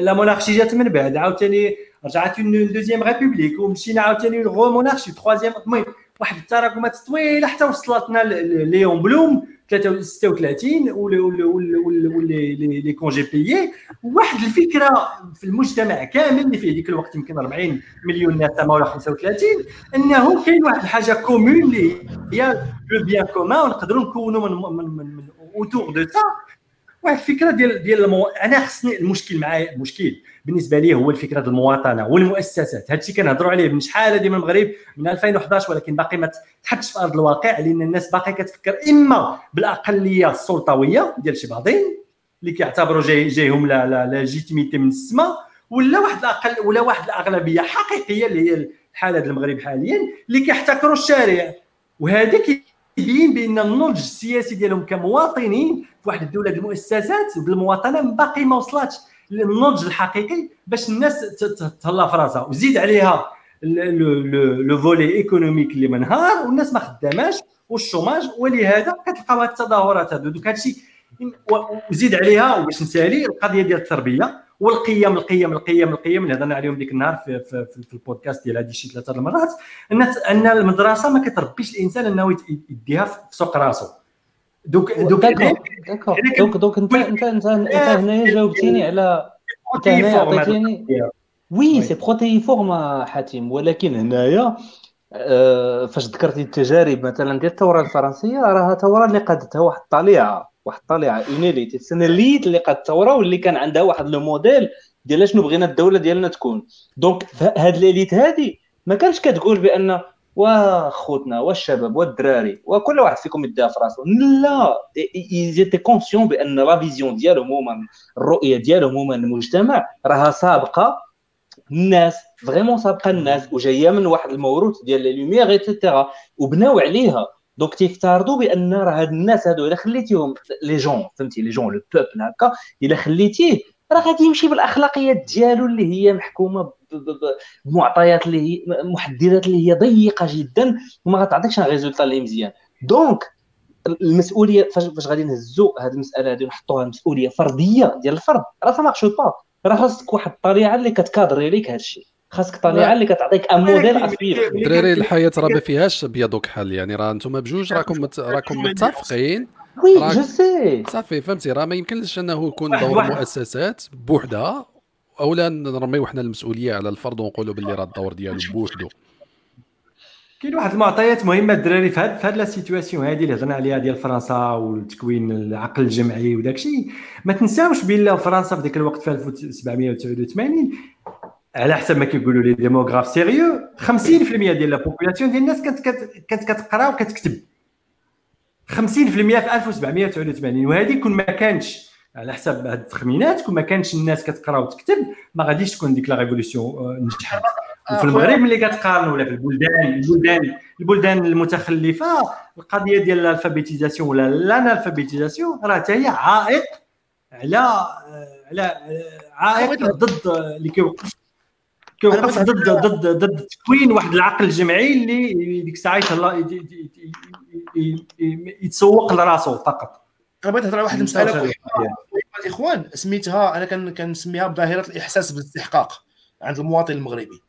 la monarchie جات من بعد عاوتاني رجعت en deuxième république ومشينا عاوتاني لغو monarchie troisième المهم واحد التراكمات طويلة حتى وصلتنا ليون بلوم 36 واللي les congés payés. واحد الفكرة في المجتمع كامل اللي فيه ديك الوقت يمكن 40 مليون ناس ولا 35 إنه كاين واحد الحاجة commune اللي هي le bien commun ونقدروا نكونوا من من من, من autour de ça واحد الفكرة ديال ديال المو... أنا خصني المشكل معايا المشكل بالنسبة لي هو الفكرة ديال المواطنة والمؤسسات. هذا الشيء كنهضروا عليه من شحال هذه من المغرب؟ من 2011 ولكن باقي ما تحطش في أرض الواقع لأن الناس باقي كتفكر إما بالأقلية السلطوية ديال شي بعضين اللي كيعتبروا جاي جايهم la la légitimité من السماء ولا واحد الاقل ولا واحد الأغلبية حقيقية اللي هي الحالة ديال المغرب حاليا اللي كيحتكروا الشارع. وهذا كيبين بأن النضج السياسي ديالهم كمواطنين في واحد الدولة المؤسسات بالمواطنة باقي ما وصلاتش للنضج الحقيقي باش الناس تهلا في راسها. وزيد عليها le volet économique اللي منهار والناس ما خداماش وال chômage ولهذا كتلقاو هاد التظاهرات هادو. donc هادشي وزيد عليها وباش نسالي القضية ديال التربية. والقيم القيم القيم القيم. اللي هضرنا عليهم ديك النهار في, في, في, في البودكاست ديال هذه شي ثلاثة المرات أن أن المدرسة ما كتربيش الإنسان أنه يديها في سوق راسو. donc donc donc donc انت انت انت إنت هنايا جاوبتيني على إنت هنايا عطيتيني oui c'est protéiforme حاتم. ولكن هنايا آه، فاش ذكرتي التجارب مثلا ديال الثورة الفرنسية راها ثورة اللي قادتها واحد الطليعة. واحد الطليعه une élite السنة اللي قاد الثورة واللي كان عندها واحد le modèle ديال شنو بغينا الدولة ديالنا تكون. donc هاد l'élite هادي ما كانش كتقول بأن واخوتنا والشباب والدراري وكل واحد فيكم يديها في راسو. لا ils étaient conscients بأن la vision ديالهم هما الرؤية ديالهم هما المجتمع راها سابقة. الناس vraiment سابقة الناس وجاية من واحد الموروث ديال les Lumières et cetera وبناو عليها. دونك تيفترضوا بأن راه هاد الناس هادو إلا خليتيهم les gens فهمتي les gens le peuple هكا إلا خليتيه راه غادي يمشي بالأخلاقيات ديالو اللي هي محكومة بمعطيات اللي هي محددات اللي هي ضيقة جدا وما غتعطيكش résultat اللي مزيان. donc المسؤولية فاش غادي نهزوا هذه المسألة هذه ونحطوها مسؤولية فردية ديال الفرد راه ما با راه خاصك واحد الطريقة اللي كتكادري ليك هذا الشيء خاصك طليعه اللي كتعطيك un modèle à suivre الدراري الحياة راه ما فيهاش ابيض وكحل يعني راه أنتم بجوج راكم مت... راكم متفقين. oui je sais صافي فهمتي؟ راه ما يمكنش أنه يكون دور المؤسسات بوحدها أولا نرميو حنا المسؤولية على الفرد ونقولوا باللي راه الدور ديالو بوحدو. كاين واحد المعطيات مهمة الدراري في هاد في هاد la situation هادي اللي هضرنا عليها ديال فرنسا والتكوين العقل الجمعي وداك الشيء ما تنساوش بان فرنسا في ذاك الوقت في 1789 على حسب ما كيقولوا les démographes sérieux 50% ديال la population ديال الناس كانت كانت كتقرا وكتكتب. 50% في 1789 وهذه كون ما كانش على حسب هاد التخمينات كون ما كانش الناس كتقرا وتكتب ما غاديش تكون ديك la révolution نجحت. وفي المغرب ملي كتقارن ولا في البلدان البلدان البلدان المتخلفة القضية ديال ال alphabétisation ولا l'analphabétisation راه حتى هي عائق على على عائق ضد اللي كيوقف. كيوقف ضد ضد ضد تكوين واحد العقل الجمعي اللي ديك الساعة يتسوق لراسو فقط. أنا بغيت نهضر على واحد المسألة الاخوان سميتها أنا كنسميها بظاهرة الإحساس بالاستحقاق عند المواطن المغربي.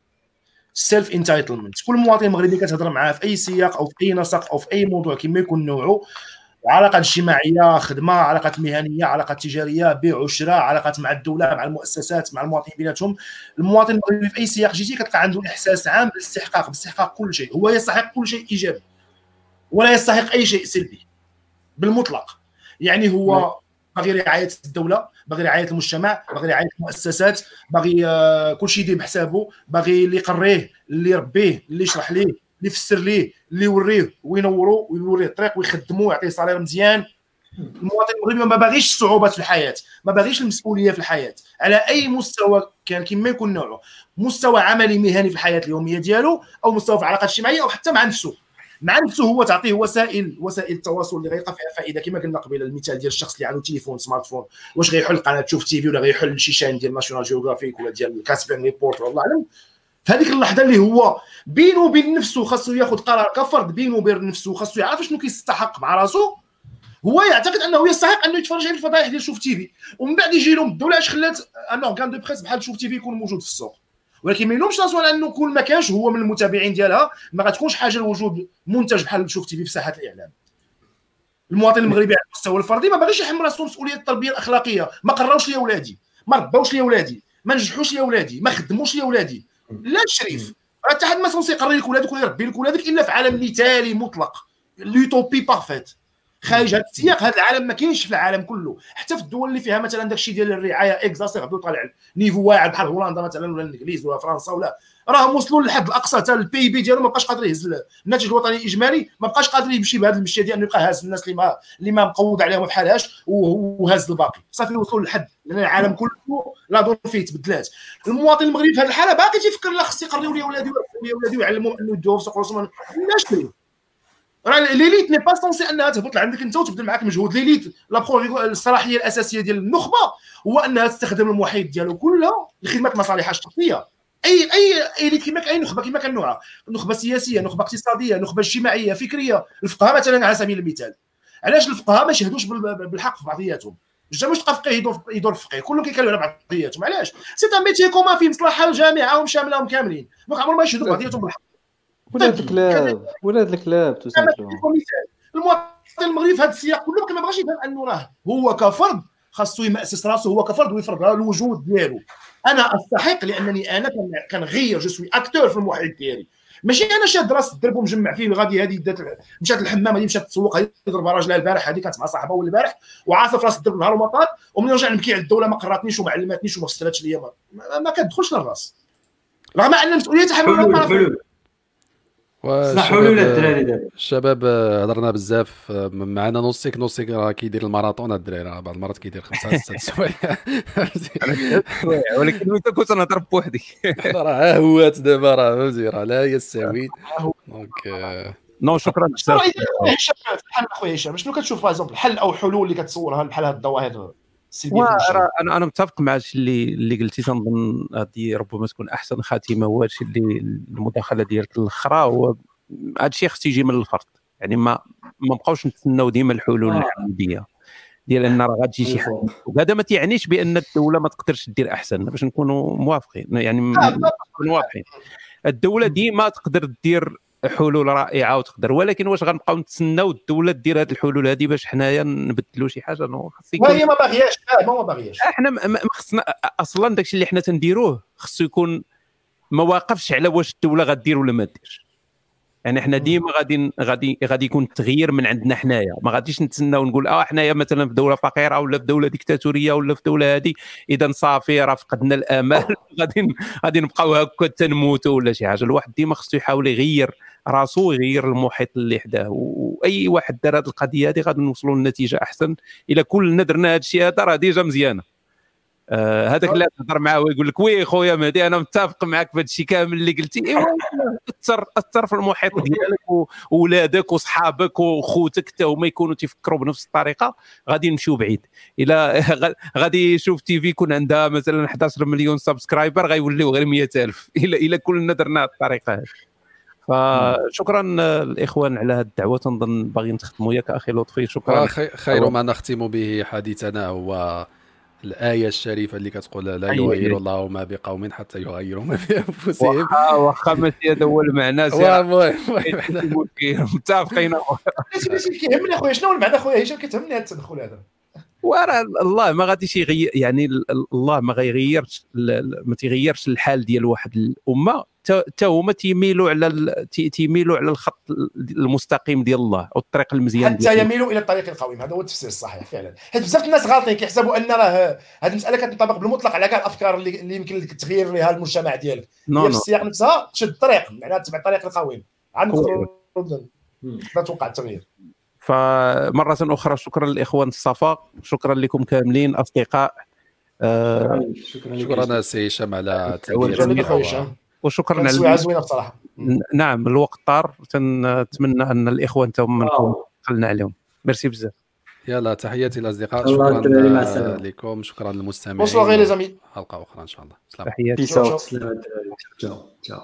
self entitlement كل مواطن مغربي كتهضر معاه في أي سياق أو في أي نسق أو في أي موضوع كما يكون نوعه. علاقات اجتماعية خدمة علاقات مهنية علاقات تجارية بيع وشراء علاقات مع الدولة مع المؤسسات مع المواطنين بيناتهم. المواطن المغربي في أي سياق جيتي كتلقى عنده إحساس عام بالاستحقاق باستحقاق كل شيء. هو يستحق كل شيء إيجابي ولا يستحق أي شيء سلبي بالمطلق. يعني هو باغي رعاية الدولة باغي رعاية المجتمع باغي رعاية المؤسسات باغي آه، كل شيء يدير بحسابه باغي اللي يقريه اللي يربيه اللي يشرح ليه. اللي يفسر ليه اللي يوريه وينورو ويوريه الطريق ويخدمو ويعطيه صالير مزيان. المواطن المغربي ما باغيش الصعوبات في الحياة ما باغيش المسؤولية في الحياة. على أي مستوى كان كما يكون نوعه مستوى عملي مهني في الحياة اليومية ديالو أو مستوى في العلاقات الاجتماعيه أو حتى مع نفسه. مع نفسه هو تعطيه وسائل وسائل التواصل اللي غيلقى فيها فائدة. كما قلنا قبيلة المثال ديال الشخص اللي عنده تليفون smartphone واش غيحل قناه شوف تي في ولا غيحل chaîne ديال ناشونال جيوغرافيك ولا ديال كاسبين ريبورت والله أعلم. في هذيك اللحظة اللي هو بينه وبين نفسه خاصو ياخذ قرار كفرد بينه وبين نفسه خاصو يعرف شنو كيستحق مع راسو. هو يعتقد أنه يستحق أنه يتفرج على الفضائح ديال شوف تي في. ومن بعد يجي لهم الدولة اش خلات un organe de presse بحال شوف تي في يكون موجود في السوق. ولكن ما يلومش راسو على أنه كل ما كانش هو من المتابعين ديالها ما غتكونش حاجة لوجود منتج بحال شوف تي في في ساحه الإعلام. المواطن المغربي على المستوى الفردي ما باغيش يحمل راسو مسؤولية التربية الأخلاقية. ما قراوش لي ولادي ما رباوش لي ولادي ما نجحوش لي ولادي ما خدموش لي ولادي. لا الشريف راه حتى حد ما censé يقري لك ولادك ولا يربي لك ولادك إلا في عالم مثالي مطلق. l'utopie parfaite خارج هذا السياق هذا العالم ما كاينش في العالم كله. حتى في الدول اللي فيها مثلا داك الشيء ديال الرعاية اكزاسير غادي طالع niveau واعر بحال هولندا مثلا ولا الإنجليز ولا فرنسا ولا راهم وصلوا للحد الاقصى حتى ال PIB ديالهم ما بقاش قادر يهز الناتج الوطني الاجمالي ما بقاش قادر يمشي بهذا المشيه ديال انه يبقى هاز الناس اللي ما اللي ما مقود عليهم ما بحالهاش وهاز الباقي. صافي وصلوا للحد. لأن العالم كله la donne فيه تبدلات. المواطن المغربي في هذه الحالة باقي تيفكر لا خص يقريو لي ولادي ولادي ويعلموهم أنه يدوهم في سوق الرسوم لا راه l'élite n'est pas censée أنها تهبط لعندك أنت وتبذل معاك مجهود. l'élite لا الصلاحية الأساسية ديال النخبة هو أنها تستخدم المحيط ديالو كله لخدمة مصالحها الشخصية. أي أي اي كما أي نخبة كما كان نوعها نخبة سياسية نخبة اقتصادية نخبة اجتماعية فكرية. الفقهاء مثلا على سبيل المثال. علاش الفقهاء ما يشهدوش بالحق في بعضياتهم؟ جا واش تلقى فقيه يدور يدور الفقيه كلهم كيكالوا على بعضياتهم. علاش؟ c'est un métier كوما فيه مصلحة الجامعة ومشاملهم كاملين. donc عمرهم ما يشهدوا بعضياتهم بالحق. ولاد الكلاب ولاد الكلاب المواطن المغربي في هذا السياق كله ما بغاش يفهم أنه راه هو كفرد خاصو يمأسس راسه هو كفرد ويفرض الوجود ديالو. أنا أستحق لأنني أنا كنغير je suis acteur في المحيط ديالي. ماشي أنا شاد راس الدرب ومجمع فيه غادي هذه دات مشات الحمام هذه مشات تسوق هذه ضربها راجلها البارح هذه كانت مع صاحبها اول البارح وعاصف راس الدرب نهار ومطار ومن رجع نبكي على الدولة ما قراتنيش وما علمتنيش وما فسرتش ليا ما, ما كتدخلش للراس. رغم أن المسؤوليه تحمل صحوا له الدراري الشباب آه، هضرنا بزاف آه، معنا نوسيك نوسيك راه كيدير الماراطون الدراري بعض المرات كيدير خمسة ستة سوايع *laughs* ولكن انت كنت نهضر بوحدي *laughs* راه هوات دابا راه فهمتي؟ راه لا يستوي دونك نو شكرا بزاف. الحل اخويا هشام شنو كتشوف باغ الحل أو حلول اللي كتصورها بحال هاد الظواهر أنا أنا متفق مع الشيء اللي اللي قلتي تنظن هذه ربما تكون أحسن خاتمة هو الشيء اللي المداخلة ديالك الاخرى هو هذا الشيء خص يجي من الفرد. يعني ما ما نبقاوش نتسناو ديما الحلول آه. العموديه ديال أن راه غتجي شي حاجة وهذا ما تيعنيش بأن الدولة ما تقدرش دير أحسن باش نكونوا موافقين. يعني واضحين الدولة ديما تقدر دير حلول رائعة وتقدر. ولكن واش غنبقاو نتسناو الدولة دير هذه الحلول هذه باش حنايا نبدلوا شي حاجة؟ non هي ما باغياش ما باغياش. إحنا ما خصنا أصلا داكشي اللي حنا تنديروه خصو يكون ما واقفش على واش الدولة غدير ولا ما ديرش. يعني إحنا ديما غادي غادي غادي يكون التغيير من عندنا حنايا. ما غاديش نتسناو نقول آه حنايا مثلا في دولة فقيرة ولا في دولة ديكتاتورية ولا في دولة هذه إذا صافي راه فقدنا الامال *laughs* غادي غادي نبقاو هكا تنموتوا ولا شي حاجة. الواحد ديما خصو يحاول يغير راسو ويغير المحيط اللي حداه وأي واحد دار هذه القضية هذه غادي نوصلوا لنتيجة أحسن. إلا كلنا درنا هذا الشيء هذا راه déjà مزيانة. آه هذاك اللي تهضر معاه ويقول لك oui خويا مهدي أنا متفق معك في هذا الشيء كامل اللي قلتي. ايوا أثر أثر في المحيط ديالك وولادك وصحابك وخوتك حتى هما يكونوا تيفكروا بنفس الطريقة غادي نمشيو بعيد. إلى *laughs* غادي يشوف تي في يكون عندها مثلا 11 مليون subscriber غيوليو غير 100000 إلى إلى كلنا درنا الطريقة هذه فشكرا الإخوان على هذه الدعوة. تنظن باغيين تختموا ياك أخي لطفي. شكرا. خير ما نختم به حديثنا هو الآية الشريفة اللي كتقول لا أيوة يغير الله ما بقوم حتى يغيروا ما *laughs* بأنفسهم. واخا ماشي هذا هو المعنى المهم متفقين. كيهمني أخويا شنو المعنى أخويا؟ هشام كتهمني هذا التدخل هذا. وراه الله ما غاديش يغير يعني الله ما غيغيرش ما تيغيرش الحال ديال واحد الأمة. حتى هما تيميلوا على تيميلوا على الخط المستقيم ديال الله أو الطريق المزيان حتى يميلوا إلى الطريق القويم. هذا هو التفسير الصحيح فعلا. حيت بزاف الناس غالطين كيحسبوا أن راه هذه المسألة كتنطبق بالمطلق على كاع الأفكار اللي, اللي يمكن لك تغيير لها المجتمع ديالك. هي في السياق نفسها تشد الطريق معناها تبع الطريق القويم. عاد نقدروا نتوقع التغيير. فمرة أخرى شكرا للإخوان الصفا شكرا لكم كاملين أصدقاء. آه شكرا شكرا سي هشام على وشكرا على زوينه بصراحة. نعم الوقت طار نتمنى أن الإخوان تهم قلنا عليهم. ميرسي بزاف. يلا تحياتي للاصدقاء شكرا لكم. شكرا للمستمعين. bonsoir les amis حلقة أخرى إن شاء الله. سلام. تحياتي. تشاو تشاو.